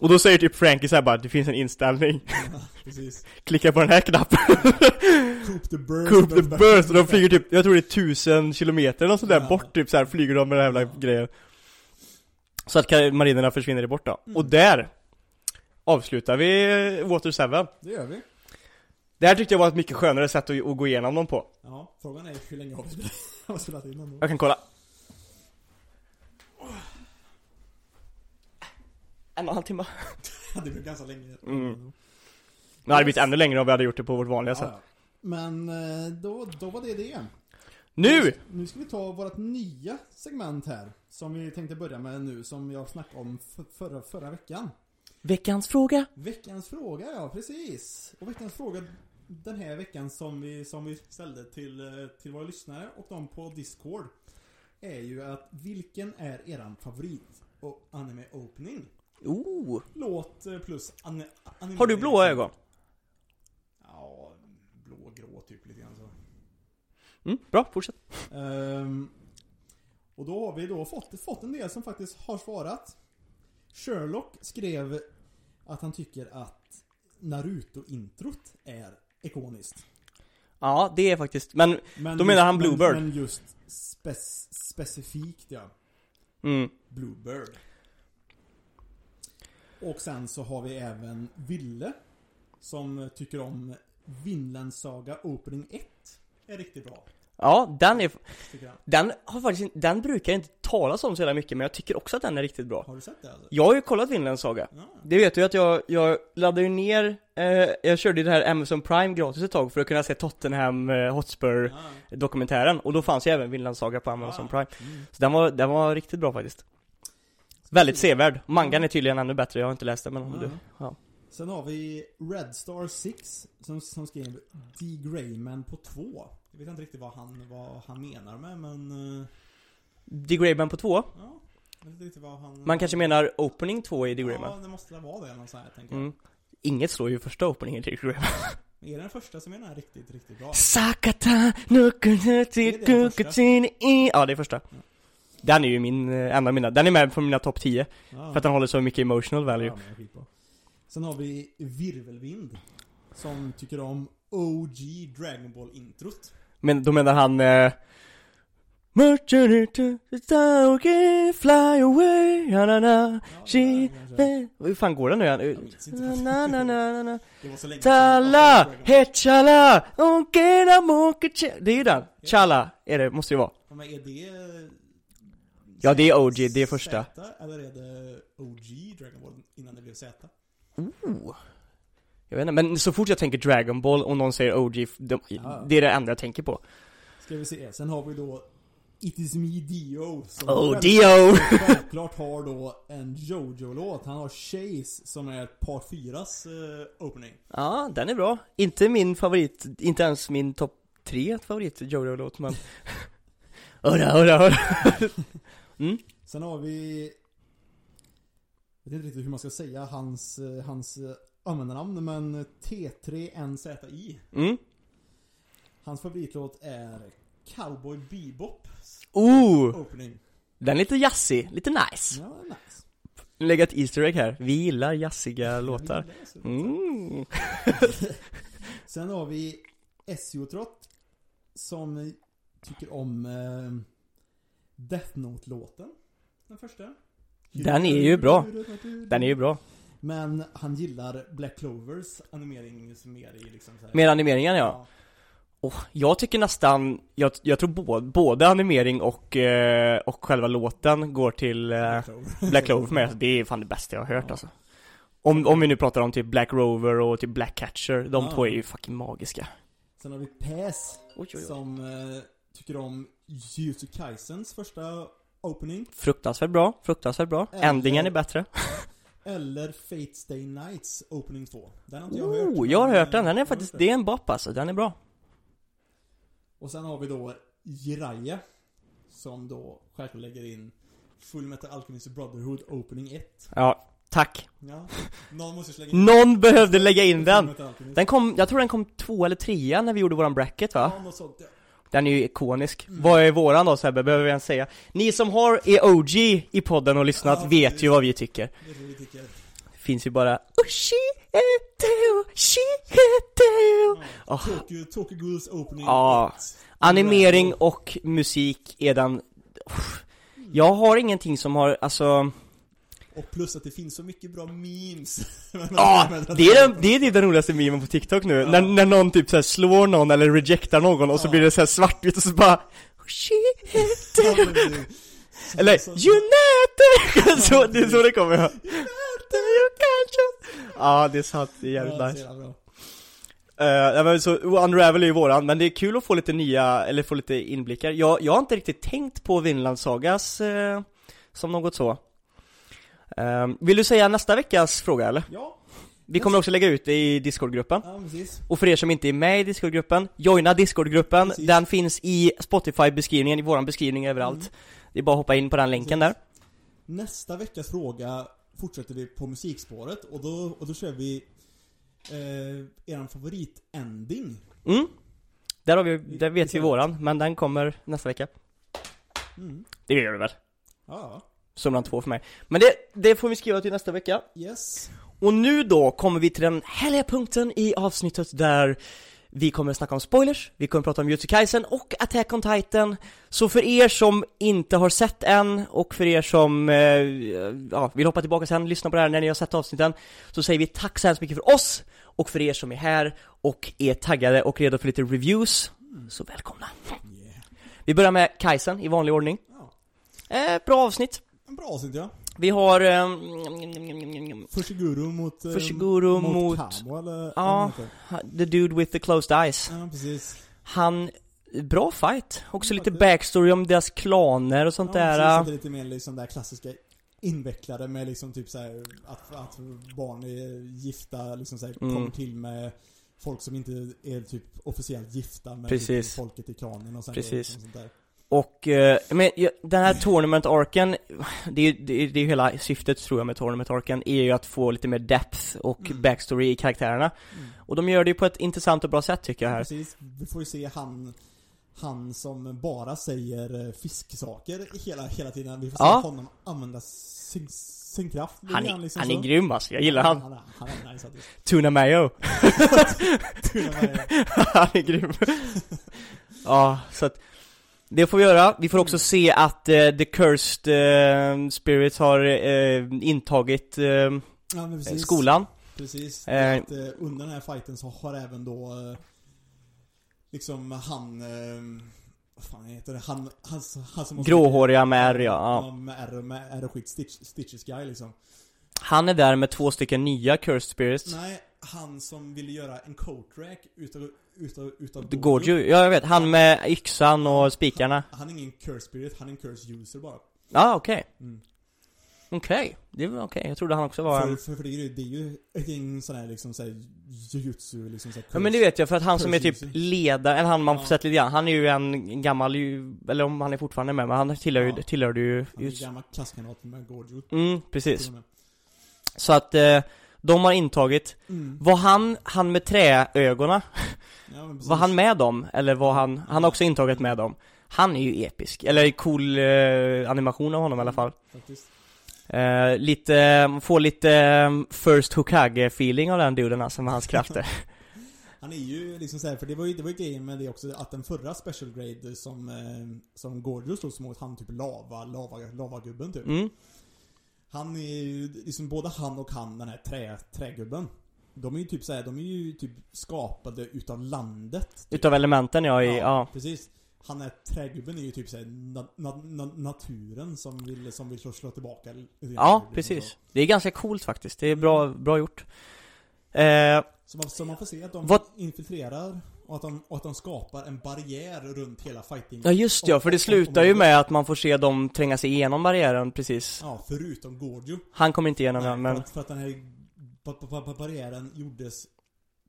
Och då säger typ Frankie såhär bara, det finns en inställning, Ja, klicka på den här knappen. Coop the bird Coop the burst, och de flyger typ, jag tror det är tusen kilometer eller något sånt där Ja. bort typ så här flyger de med den här jävla grejen. Så att marinerna försvinner bort då, Mm. och där avslutar vi Water 7 Det gör vi. Det här tyckte jag var ett mycket skönare sätt att, att gå igenom dem på. Ja, frågan är hur länge har vi spelat, har spelat in ändå? Jag kan kolla En och en halv timme Ja, det blev ganska länge Mm. Det hade blivit ännu längre om vi hade gjort det på vårt vanliga Ja, sätt ja. Men eh, då, då var det det Nu! Nu ska vi ta vårt nya segment här Som vi tänkte börja med nu, som jag snackade om förra, förra veckan Veckans fråga Veckans fråga, ja precis. Och veckans fråga den här veckan som vi, som vi ställde till, eh, till våra lyssnare och de på Discord är ju att vilken är eran favorit och anime opening? oh. Låt eh, plus anime, anime Har du blåa ögon? Ja, blå, grå typ lite grann så. Mm, bra, fortsätt Ehm, och då har vi då fått, fått en del som faktiskt har svarat. Sherlock skrev att han tycker att Naruto-introt är ikoniskt. Ja, det är faktiskt, men Men Då menar han men- Bluebird. Men just spec- specifikt ja. mm. Bluebird. Och sen så har vi även Ville. Som tycker om Vinland Saga Opening 1. Är riktigt bra. Ja, den är, den har faktiskt den brukar inte talas om så jävla mycket men jag tycker också att den är riktigt bra Har du sett det alltså? Jag har ju kollat Vinland Saga Ja. Det vet du att jag, jag laddade ju ner, eh, jag körde ju det här Amazon Prime gratis ett tag för att kunna se Tottenham eh, Hotspur Ja. dokumentären och då fanns ju även Vinland Saga på Amazon Ah. Prime Mm. Så den var, den var riktigt bra faktiskt Väldigt sevärd, mangan är tydligen ännu bättre, jag har inte läst den men om Ja. du, ja Sen har vi Red Star 6 som, som skrev D. Grayman på 2. Jag vet inte riktigt vad han, vad han menar med men... eh, The Greyman på två Ja, jag vet inte vad han... Man kanske menar Opening 2 i The Ja, Greyman det måste väl vara det någon sån här tänker jag. mm. Inget slår ju första openingen till The Greyman Är det den första som är den här riktigt, riktigt bra? Sakata nukunuti kukutini i Ja det är första Den är ju min, eh, en av mina, den är med på mina topp 10 Ja. För att den håller så mycket emotional value Ja. Sen har vi Virvelvind. Som tycker om OG Dragon Ball introt. Men då menar han eh, fly away, na na na, she, Hur fan går den nu igen? Na na. Tala, onkena mokeche Det är ju den, chala är det, måste ju vara Men är det... Ja, det är OG, det är första. Eller är det OG Dragon Ball innan det blev Z? oh. Jag vet inte, men så fort jag tänker Dragon Ball och någon säger OG, de, Ja. det är det enda jag tänker på Ska vi se, sen har vi då It is me Dio som Oh, Dio! självklart har då en Jojo-låt. Han har Chase som är part 4s eh, opening. Ja, den är bra. Inte min favorit, inte ens min topp tre favorit Jojo-låt men Hurra, hurra, hurra Mm, Sen har vi... Jag vet inte riktigt hur man ska säga hans, eh, hans eh, användarnamn men T3NZI. mm Hans favoritlåt är Cowboy Bebop Oh! opening. Den är lite jazzig, lite nice Ja, nice. Lägga ett Easter egg här, vi gillar jazziga låtar. Mm. Sen har vi Essiotrott som tycker om eh, Death Note-låten. Den första. Den är ju bra. Den är ju bra Men han gillar Black Clovers animering mer i liksom så här. Med animeringen ja. Och jag tycker nästan, jag, jag tror både, både animering och, eh, och själva låten går till eh, Black Clover. Black Clover för mig, alltså, det är fan det bästa jag har hört alltså om, om vi nu pratar om typ Black Rover och typ Black Catcher, de Ja. två är ju fucking magiska Sen har vi oj. som eh, tycker om Jujutsu Kaisens första opening. Fruktansvärt bra, fruktansvärt bra, Eller- Endingen är bättre Eller Fate Stay Nights opening 2. Den har inte jag hört. Oh, jag har hört den, den är faktiskt, det är en bop alltså, den är bra Och sen har vi då Jiraiya Som då självklart lägger in Full Metal Alchemist Brotherhood Opening 1 Ja, tack Ja, någon måste slänga in Någon behövde lägga in den! Den kom, jag tror den kom två eller trea när vi gjorde våran bracket va? Ja, något sånt. Den är ju ikonisk. Mm. Vad är våran då Sebbe, behöver vi ens säga? Ni som har är OG i podden och lyssnat Ja, vet ju vad vi tycker. Det är det vi tycker Det finns ju bara Ushieto, shieto. ja. Åh. Tokyo, Tokyo Ghouls Opening Ja. 1 Animering och musik är den Jag har ingenting som har, alltså Och plus att det finns så mycket bra memes Ja, det är, den, det är den roligaste memen på TikTok nu, Ja. när, när någon typ såhär slår någon eller rejectar någon och så Ja. blir det såhär svartvitt och så bara Ja, det- så- Eller så- United! så, det är så det kommer ja. You can't just- Ja, det är sant, det är jävligt nice så. Uh, men så, Unravel är ju våran, men det är kul att få lite nya, eller få lite inblickar Jag, jag har inte riktigt tänkt på Vinland Sagas eh, som något så Ehm, Vill du säga nästa veckas fråga eller? Ja, Vi kommer också lägga ut det i Discord-gruppen ja precis Och för er som inte är med i Discord-gruppen, joina Discord-gruppen Precis. Den finns i Spotify-beskrivningen, i våran beskrivning överallt Mm. Det är bara att hoppa in på den länken där Nästa veckas fråga fortsätter vi på musikspåret och då, och då kör vi eh, eran favorit-ending. Mm. Där har vi, där vet vi våran, men den kommer nästa vecka Mm. Det gör det väl? Ja, Summan två för mig. Men det, det får vi skriva till nästa vecka. Yes. Och nu då kommer vi till den härliga punkten i avsnittet där vi kommer att snacka om spoilers, vi kommer att prata om Jutsu Kaisen och Attack on Titan. Så för er som inte har sett än och för er som eh, ja, vill hoppa tillbaka sen, lyssna på det här när ni har sett avsnitten Så säger vi tack så hemskt mycket för oss och för er som är här och är taggade och redo för lite reviews. Så välkomna! Vi börjar med Kaisen i vanlig ordning. Eh, Bra avsnitt En bra avsnitt ja. Vi har... Eh, Fushiguro mot... Eh, Fushiguro mot- Kamo eller? Ja. the dude with the closed eyes Ja, precis. Han, bra fight. Också lite backstory om deras klaner och sånt ja, där. Precis, det är lite mer liksom där klassiska invecklade med liksom typ såhär att, att barn är gifta liksom såhär Mm. kommer till med folk som inte är typ officiellt gifta med Precis. Typ folket i klanen och sen Precis. och sånt där. Och, eh, men ja, den här tournament-arken, det är ju det, är- det är ju hela syftet tror jag med tournament-arken, är ju att få lite mer depth och Mm. backstory i karaktärerna. Mm. Och de gör det ju på ett intressant och bra sätt tycker jag här. Precis. Vi får ju se han han som bara säger eh, fisksaker hela, hela tiden. Vi får Ja. se honom använda sin, sin kraft. Han är, grann, liksom han är så. grym alltså, jag gillar han. Han han nice faktiskt. Tuna Mayo. Han är grym. Ja, så att det får vi göra. Vi får också se att eh, The Cursed eh, Spirits har eh, intagit Ja, precis. skolan. Precis. Att, under den här fighten så har även då liksom han, vad fan heter det? Han, han, han som Gråhåriga med R, ja. Ja, ja. med R, med R och skit, Stitch, Stitches guy liksom. Han är där med två stycken nya Cursed Spirits. Nej, han som ville göra en coat rack utav, utav, utav The Gorgio, ja jag vet, han med yxan och spikarna. Han är ingen curse spirit, han är en curse user bara. Ja, okej. Mm. Okej, det var okej. Jag trodde han också var För, en... för, för det, är ju, det är ju ett gäng sån här liksom såhär jujutsu liksom såhär Ja men det vet jag, för att han som är typ Curse ledare, eller han man Ja. sett lite grann, han är ju en gammal ju, eller om han är fortfarande med, men han tillhör ju, Ja. tillhörde ju Han är just... gammal klasskamrat med Gorgio. Mm, precis. Så att eh, de har intagit, Mm. var han, han med träögonen, Ja, var han med dem? Eller var han, han har också intagit med dem? Han är ju episk, eller cool eh, animation av honom i alla fall. Faktiskt. Eh, lite, får lite eh, First Hokage-feeling av den duden alltså med hans krafter. Han är ju liksom såhär, för det var ju, det var ju grejen med det också, att den förra special grade som, eh, som Gorgio slogs mot, han typ lava, lava, lavagubben typ. Mm. Han är ju, liksom både han och han, den här trä, trägubben. De är ju typ såhär, de är ju typ skapade utav landet. Typ. Utav elementen ja, i, ja. precis. Han är trägubben är ju typ såhär na, na, na, naturen som vill, som vill slå, slå tillbaka Ja, precis. Det är ganska coolt faktiskt. Det är bra, bra gjort. Eh, Så man, så man får se att de Vad- infiltrerar och att, de, och att de skapar en barriär runt hela fighting. ja just ja, för det slutar ju med att man får se dem tränga sig igenom barriären precis. Ja, förutom Gorgio. Han kommer inte igenom Nej, den, för, men... att, för att den här barriären gjordes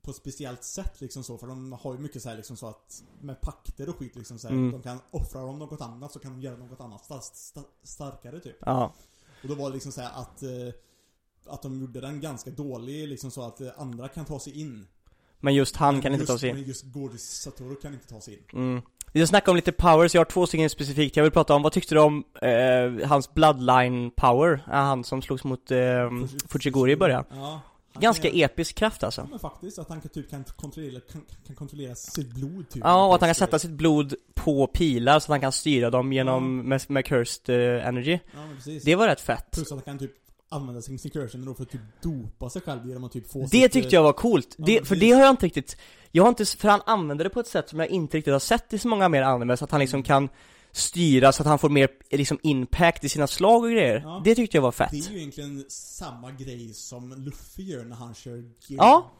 på ett speciellt sätt liksom så, för de har ju mycket så här liksom så att med pakter och skit liksom så här, Mm. de kan offra dem något annat så kan de göra något annat sta- sta- starkare typ. Ja. Och då var det liksom så här att eh, att de gjorde den ganska dålig liksom så att eh, andra kan ta sig in. Men just han Men kan inte just, ta sig in. Men just Gorgio Satoru kan inte ta sig in. Mm. Vi ska snacka om lite powers, jag har två stycken specifikt jag vill prata om. Vad tyckte du om eh, hans bloodline power? Han som slogs mot eh, Fujiguri i början. Ja. Han Ganska kan- episk kraft alltså. Ja men faktiskt, att han typ kan kontrollera, kan, kan kontrollera sitt blod typ. Ja, och att han kan sätta sitt blod på pilar så att han kan styra dem genom, med, med cursed eh, energy. Ja men precis. Det var rätt fett. Plus att han kan typ använda sin security då för att typ dopa sig själv genom att typ få Det sitt, tyckte jag var coolt. Ja, Det, för det har jag inte riktigt, jag har inte, för han använder det på ett sätt som jag inte riktigt har sett i så många mer anime, så att han liksom kan styra så att han får mer liksom impact i sina slag och grejer. Ja. Det tyckte jag var Det är fett. ju egentligen samma grej som Luffy gör när han kör gear, Ja.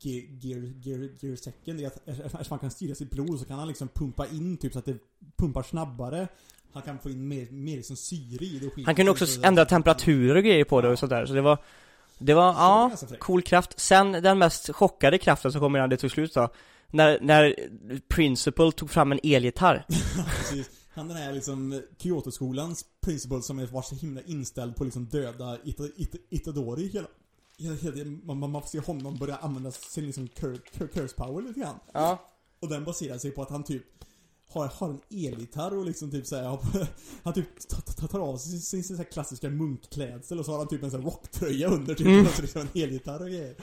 gear, gear, gear, gear second. Det är att eftersom man kan styra sitt blod så kan han liksom pumpa in typ så att det pumpar snabbare. Han kan få in mer, mer liksom syre i det och skit. Han kunde också Så- ändra temperaturer och grejer på det och sådär, så det var det var, Så ja, cool kraft. Sen den mest chockade kraften som kommer innan det tog slut då. När, när Principal tog fram en elgitarr. Han den här liksom Kyoto-skolans principal som är var så himla inställd på liksom döda Ita, Ita, Itadori hela, hela, hela man, man, man får se honom börja använda sin liksom cur, cur, curse power lite grann. Ja. Och den baserar sig på att han typ har, har en elgitarr och liksom typ såhär, han typ tar, av sig sin, sin, klassiska munkklädsel och så har han typ en sån här rocktröja under typ, Mm. och så liksom en elgitarr och grejer.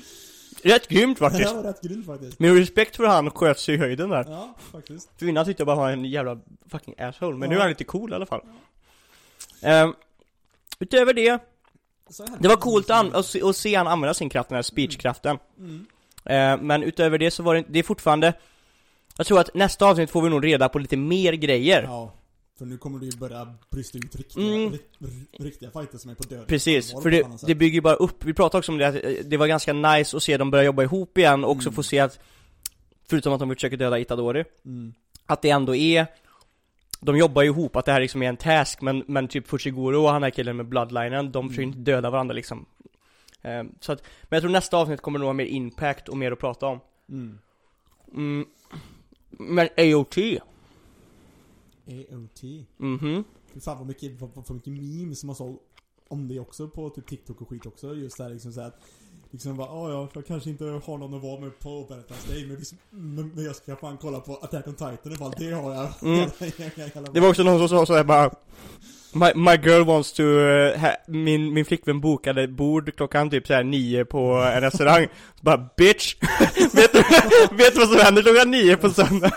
Rätt grymt faktiskt. var rätt grymt faktiskt. Med respekt för han sköt sig i höjden där. Ja, faktiskt. För innan tyckte jag bara han var en jävla fucking asshole, men nu Ja. är han lite cool i alla fall. Ehm, utöver det, det var coolt att, att, se, att se han använda sin kraft, den här speechkraften. Mm. Ehm, men utöver det så var det, det är fortfarande Jag tror att nästa avsnitt får vi nog reda på lite mer grejer. Ja, för nu kommer det ju börja brista ut riktiga, Mm. ri- ri- riktiga fighter som är på död. Precis, för det, det bygger ju bara upp, vi pratade också om det att eh, det var ganska nice att se dem börja jobba ihop igen och också Mm. få se att Förutom att de försöker döda Itadori Mm. Att det ändå är De jobbar ju ihop, att det här liksom är en task men, men typ Fushiguro och han här killen med bloodlinen, de försöker Mm. inte döda varandra liksom Ehm, Så att, men jag tror nästa avsnitt kommer nog ha mer impact och mer att prata om Mm. mm. Men AOT, AOT. mhm Fy fan vad mycket, vad, vad, mycket memes som man såg om det också på typ TikTok och skit också. Just där liksom såhär Liksom bara, "Ah, ja, jag kanske inte har någon att vara med på Valentine's Day men, liksom, men jag ska fan kolla på Attack on Titan ifall det har jag. Mm. Det var också någon som sa såhär bara My, my girl wants to, uh, ha, min, min flickvän bokade bord klockan typ såhär nio på en restaurang. Så bara bitch! vet, du, vet du vad som händer klockan nio på söndag?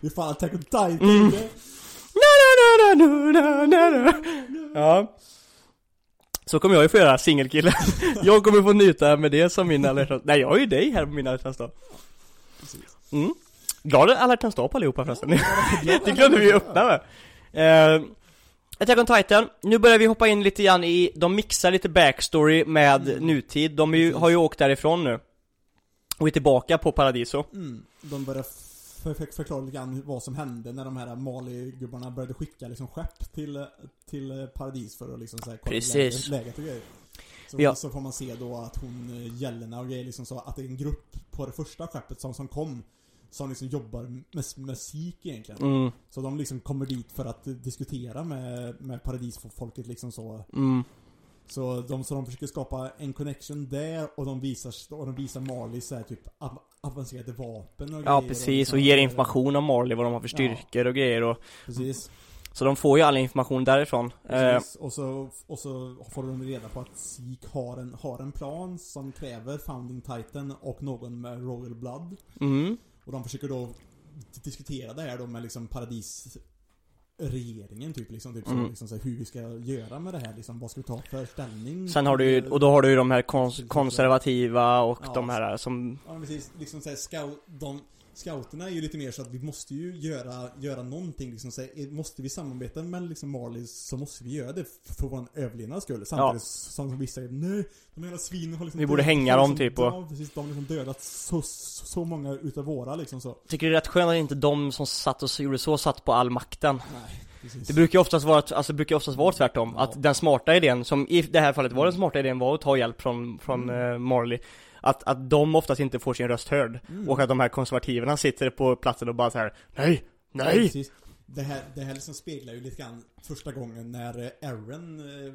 Det är fan Attack on Titan Mm. Na, na, na, na, na, na. Ja. Så kommer jag ju få göra, singelkille. Jag kommer få njuta med det som min alla Nej jag har ju dig här på min alla dag Mm. Glad alla dag på allihopa förresten. Det glömde vi öppna med eh, Attack on Titan, nu börjar vi hoppa in lite grann i, de mixar lite backstory med nutid, de ju, har ju åkt därifrån nu Och är tillbaka på Paradiso Mm. De börjar för, för, förklara lite grann vad som hände när de här Mali-gubbarna började skicka liksom skepp till, till Paradis för att liksom så här, kolla Precis. Läget, läget och grejer. Så, Ja. så får man se då att hon, Jelena och grejer liksom så att det är en grupp på det första skeppet som, som kom som liksom jobbar med musik egentligen. Mm, Så de liksom kommer dit för att diskutera med, med paradisfolket liksom så. mm, Så de, så de försöker skapa en connection där och de visar, och de visar Marley så här typ av, avancerade vapen och ja grejer precis, liksom- och ger information om Marley, vad de har för Ja. styrkor och grejer och Precis. Så de får ju all information därifrån eh, Precis. Och, så, och så får de reda på att Sik har en, har en plan som kräver Founding Titan och någon med Royal Blood. mm, Och de försöker då diskutera det här då med liksom paradis regeringen typ liksom, typ så, Mm. liksom så här, hur vi ska göra med det här liksom, vad ska vi ta för ställning? Sen har du ju, och då har du ju de här kons- konservativa och Ja. de här som Ja precis, liksom såhär scout, de, Scouterna är ju lite mer så att vi måste ju göra, göra någonting liksom så Måste vi samarbeta med liksom Marley så måste vi göra det för vår överlevnads skull. Samtidigt som vissa säger nej, de jävla svinen har liksom Vi borde hänga dem, liksom, typ, och- Ja precis, de har liksom dödat så, så många utav våra liksom så. Tycker det är rätt skönt att inte de som satt och gjorde så satt på all makten? Nej, precis. Det brukar ju oftast vara, alltså det brukar oftast vara tvärtom. Ja. Att den smarta idén, som i det här fallet var den smarta idén var att ta hjälp från, från Mm. eh, Marley att, att de oftast inte får sin röst hörd Mm. Och att de här konservativerna sitter på platsen och bara så här: Nej! Ja, Nej! precis. Det här, det här liksom speglar ju lite grann första gången när eh, Aaron eh,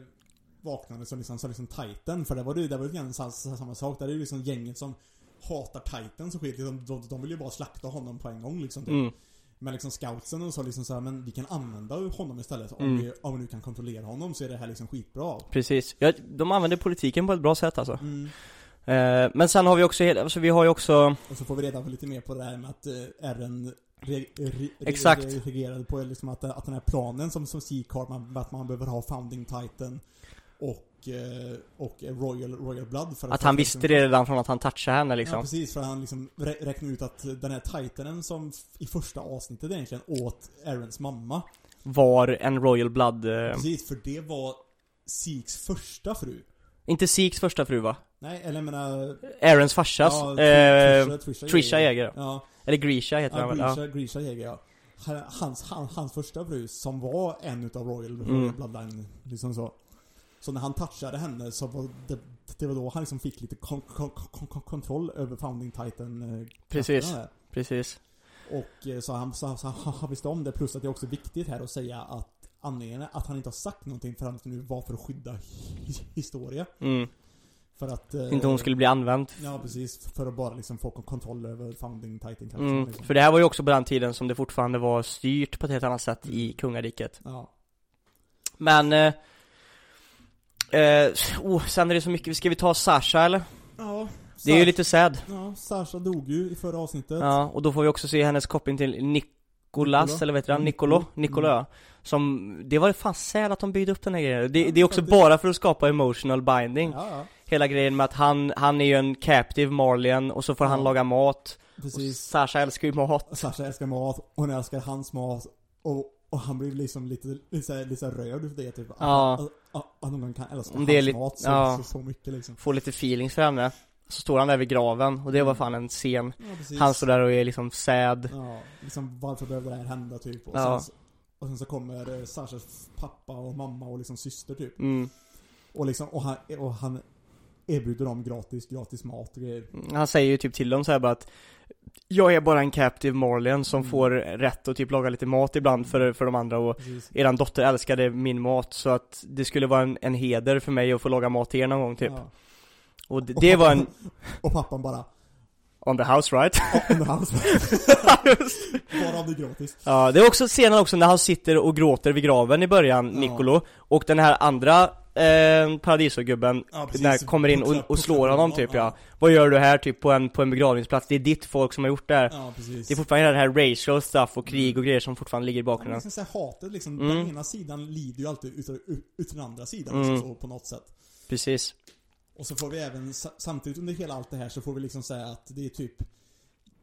vaknade som liksom, som liksom Titan. För det var ju, det var ju lite grann sa- sa- samma sak. Där är ju liksom gänget som hatar Titan så skit. Liksom, de, de vill ju bara slakta honom på en gång liksom. Typ. Mm. Men liksom scoutsen och så liksom så här, men vi kan använda honom istället. Om, Mm. vi, om vi nu kan kontrollera honom så är det här liksom skitbra. Precis, ja, de använder politiken på ett bra sätt alltså Mm. Eh, Men sen har vi också, alltså vi har ju också Och så får vi reda på lite mer på det här med att eh, Aaron re, Exakt. re, reagerade på liksom att, att den här planen som, som man, att man behöver ha Founding Titan och, eh, och Royal, Royal Blood för Att han visste det redan från att han touchade henne Ja liksom precis, för han liksom rä- räknade ut att den här Titanen som i första avsnittet egentligen åt Aarons mamma Var en Royal Blood, Precis, för det var Seeks första fru inte Seeks första fru va? Nej, eller jag menar Aarons farsas, ja, eh, Trisha, Trisha, Trisha Jäger Ja, Eller Grisha heter ja han väl? Ja. Grisha, Jäger ja Han- hans, han, hans första fru som var en utav Royal, Mm. Bloodline, liksom så Så när han touchade henne så var det, det var då han liksom fick lite kon, kon, kon, kon, kontroll över Founding Titan eh, Precis. Precis Och eh, så han, så, så han visste om det, plus att det är också viktigt här att säga att anledningen att han inte har sagt någonting till nu var för att skydda hi- historia. mm. För att... eh, Inte hon skulle bli använd Ja, precis. För att bara liksom få kon- kontroll över Founding Titan mm. liksom. För det här var ju också på den tiden som det fortfarande var styrt på ett helt annat sätt i kungariket Ja. Men eh, eh, oh, Sen är det så mycket, ska vi ta Sasha eller? Ja. Det är ju lite sad Ja, Sasha dog ju i förra avsnittet. Ja, och då får vi också se hennes koppling till Nicolas, Nicola. eller vad heter han? Nicolo. Nicolo? Nicolo Mm. ja. Som, det var fan sad att de byggde upp den här grejen det, det är också bara för att skapa emotional binding Ja, ja. Hela grejen med att han, han är ju en captive Marlian och så får han laga mat Och Precis. Sasha älskar ju mat Sasha älskar mat, hon älskar hans mat. Och, och han blir liksom lite, lite, lite rörd för det typ. Ja. Att, att, att någon kan älska Det hans lite- mat så, ja. så, så mycket liksom. Får lite feelings för henne Så står han där vid graven och det var fan en scen Ja. Han står där och är liksom sad Ja, liksom varför behövde det här hända typ? Och, Ja. sen, och sen så kommer eh, Sashas pappa och mamma och liksom syster typ. mm. Och liksom, och han, och han erbjuder dem gratis, gratis mat och grejer. Han säger ju typ till dem så här bara att Jag är bara en captive Marlian som Mm. får rätt att typ laga lite mat ibland för, för de andra och Precis. Eran dotter älskade min mat så att det skulle vara en, en heder för mig att få laga mat till er någon gång typ Ja. Och det, Och det var en, pappan- Och pappan bara On the house right? On the house. Varav det är gratis. Ja, det är också scenen också när han sitter och gråter vid graven i början, Ja. Nicolo Och den här andra eh, Paradisogubben Ja, när kommer in och, och slår honom typ ja. ja. Vad gör du här typ på en, på en begravningsplats? Det är ditt folk som har gjort det här Ja, precis. Det är fortfarande det här racial stuff och krig och grejer som fortfarande ligger i Ja, bakgrunden liksom så här, hatet liksom, Mm. den ena sidan lider ju alltid utav, ut, ut den andra sidan Mm. liksom, så, på något sätt. Precis Och så får vi även, sa- samtidigt under hela allt det här så får vi liksom säga att det är typ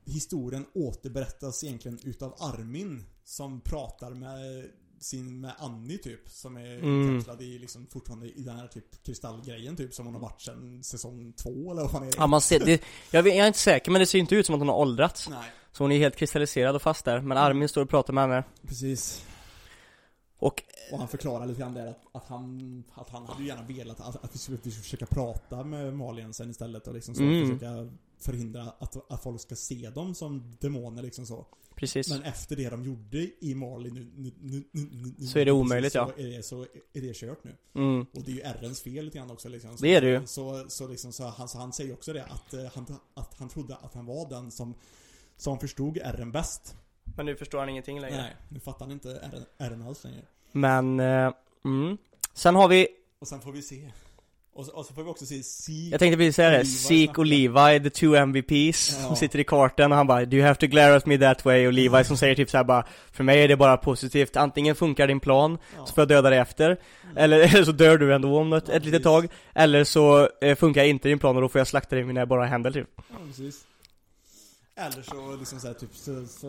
Historien återberättas egentligen utav Armin Som pratar med sin, med Annie typ Som är Mm. i liksom fortfarande i den här typ kristallgrejen typ Som hon har varit sedan säsong två eller vad fan är det? Ja man ser, det, jag, vet, jag är inte säker men det ser ju inte ut som att hon har åldrats. Nej, Så hon är helt kristalliserad och fast där. Men Armin står och pratar med henne. Precis Och Och han förklarar lite grann där att, att han, att han hade gärna velat att, att vi, skulle, försöka prata med Malin sen istället och liksom så Mm. försöka förhindra att, att folk ska se dem som demoner liksom så. precis Men efter det de gjorde i Malin nu, nu, nu, nu, nu Så är det omöjligt, så ja. Är det, så är det kört nu. mm. Och det är ju R'ens fel lite grann också liksom. Så, Det är det ju. Så, så liksom så han, så han säger också det att, eh, han, att han trodde att han var den som, som förstod R'n bäst. Men nu förstår han ingenting längre Nej, nu fattar han inte R'n, alls längre. Men, eh, mm. Sen har vi Och sen får vi se. Och så, och så får vi också se Zeke. Jag tänkte precis säga det, Zeke och. Levi, the two MVPs, Ja. som sitter i karten och han bara 'Do you have to glare at me that way?' och Levi som säger typ såhär bara 'För mig är det bara positivt, antingen funkar din plan, Ja. så får jag döda dig efter, eller, eller så dör du ändå om ett, Ja, ett litet tag, eller så eh, funkar inte din plan och då får jag slakta dig med mina bara händer typ' Ja, precis. Eller så liksom såhär typ så, så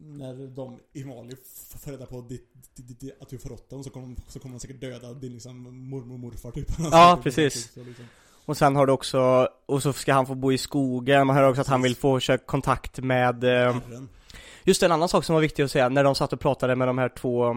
när de i Mali får reda på ditt, ditt, ditt, att du förrått dem så kommer, så kommer de säkert döda din liksom mormor och morfar typ. Ja, Så, precis. Så, liksom. Och sen har du också, och så ska han få bo i skogen, man hör också att han vill få köra kontakt med eh. Just en annan sak som var viktig att säga, när de satt och pratade med de här två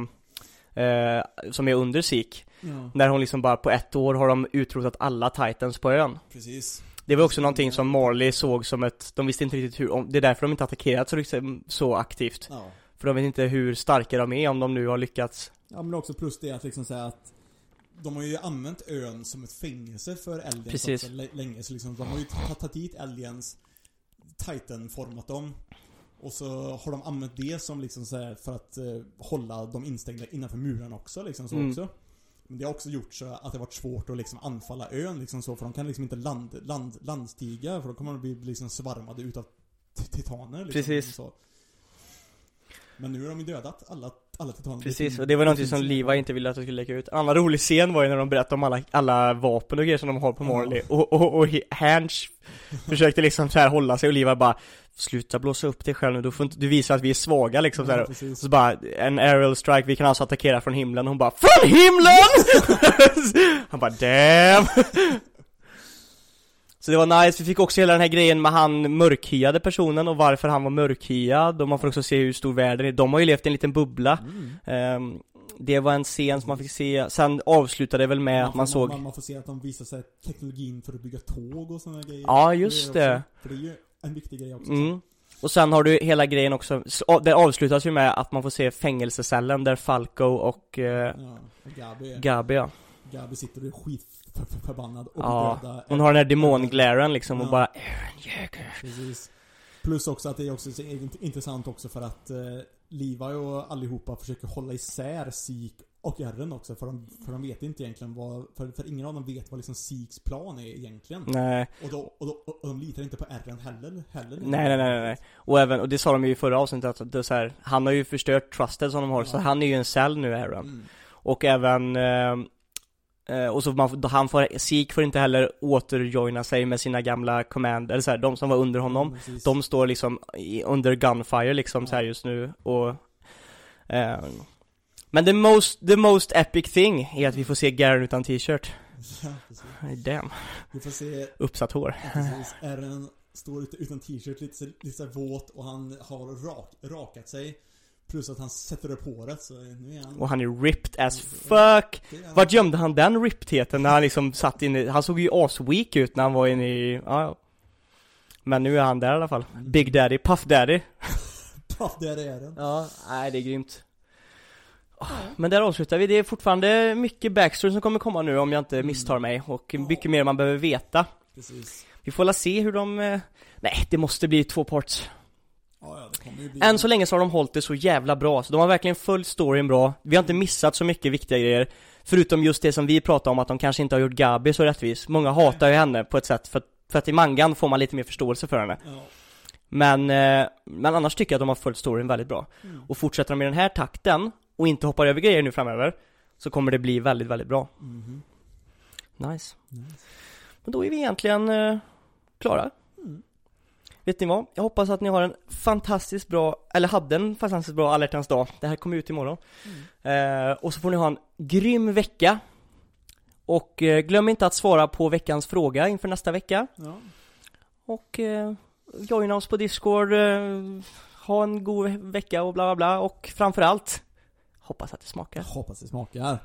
eh, som är under Sik Ja, När hon liksom bara på ett år har de utrotat alla titans på ön precis. Det var också någonting som Marley såg som ett, de visste inte riktigt hur, om, det är därför de inte attackerat så, liksom, så aktivt. Ja. För de vet inte hur starka de är om de nu har lyckats. Ja men också plus det att liksom säga att de har ju använt ön som ett fängelse för aliens lä- länge. Så liksom de har ju tagit dit aliens Titan-format dem. Och så har de använt det som liksom så här för att eh, hålla dem instängda innanför murarna också liksom så Mm. också det har också gjort så att det har varit svårt att liksom anfalla ön liksom så för de kan liksom inte land, land, landstiga för då kommer de bli liksom svarmade utav titaner liksom, Precis. så. Men nu har de ju dödat alla, alla titaner Precis, och det var någonting som Levi inte ville att de skulle lägga ut En annan rolig scen var ju när de berättade om alla, alla vapen och grejer som de har på Ja. Marley Och, och, och Hanch försökte liksom så här hålla sig och Levi bara Sluta blåsa upp dig själv nu, du, får inte, du visar att vi är svaga liksom så här. Ja, Och precis. så bara, en aerial strike, vi kan alltså attackera från himlen, hon bara FROM HIMLEN! Han bara damn! Så det var nice, vi fick också hela den här grejen med han mörkhyade personen och varför han var mörkhyad och man får också se hur stor världen är, de har ju levt i en liten bubbla Mm. Ehm, Det var en scen som man fick se, sen avslutade det väl med att man såg man, man får se att de visar sig teknologin för att bygga tåg och sådana grejer. Ja, just Det det. också- För det är ju en viktig grej också. mm. Och sen har du hela grejen också, så- det avslutas ju med att man får se fängelsecellen där Falco och eh, Ja, och Gabi, Gabi ja. Gabi sitter och är skitförbannad och Ja, döda Hon har den här demonglaren liksom och Ja. bara Aaron Jäger Precis. Plus också att det är också så int- intressant också för att eh, Levi och allihopa försöker hålla isär Sik och Eren också för de, för de vet inte egentligen vad, för, för ingen av dem vet vad liksom Siks plan är egentligen. Nej, Och, då, och, då, och de litar inte på Eren heller, heller. nej, nej, nej, nej. Och även, och det sa de ju i förra avsnittet att det är så här, han har ju förstört trusted som de har, så Ja. han är ju en cell nu Aaron. Mm. Och även eh, eh, och så man, han får, Sik får inte heller återjoina sig med sina gamla command, eller så här, de som var under honom Ja. De står liksom i, under gunfire liksom Ja. så här just nu och eh, Men the most, the most epic thing är att vi får se Garen utan t-shirt Ja, precis. Damn, Vi får se uppsatt hår Ja, precis. Eren står utan t-shirt, lite, lite våt och han har rak, rakat sig. Plus att han sätter upp håret, så nu är han... Och han är ripped as fuck. Vart gömde han den rippedheten när han liksom satt inne, han såg ju asweak ut när han var inne i, ja. Men nu är han där i alla fall Big Daddy, Puff Daddy Ja, det är Eren. Ja, nej det är grymt Ah, Men där avslutar vi, det är fortfarande mycket backstory som kommer komma nu om jag inte misstar mig och mycket mer man behöver veta Precis. vi får la se hur de, eh, nej det måste bli två parts. Ja, ja, bli... Än så länge så har de hållit det så jävla bra, så de har verkligen följt storyn bra. Vi har inte missat så mycket viktiga grejer. Förutom just det som vi pratade om, att de kanske inte har gjort Gabi så rättvis. Många hatar ju henne på ett sätt, för, för att i mangan får man lite mer förståelse för henne. Ja. Men, eh, men annars tycker jag att de har följt storyn väldigt bra. Mm. Och fortsätter de i den här takten, och inte hoppar över grejer nu framöver, så kommer det bli väldigt, väldigt bra. Mhm. Nice. Nice. Men då är vi egentligen eh, klara. Vet ni vad? Jag hoppas att ni har en fantastiskt bra, eller hade en fantastiskt bra alla dag. Det här kommer ut imorgon. Mm. Eh, och så får ni ha en grym vecka. Och eh, glöm inte att svara på veckans fråga inför nästa vecka. Ja. Och eh, joina oss på Discord. Eh, ha en god vecka och bla bla bla. Och framförallt, hoppas att det smakar. Jag hoppas det smakar.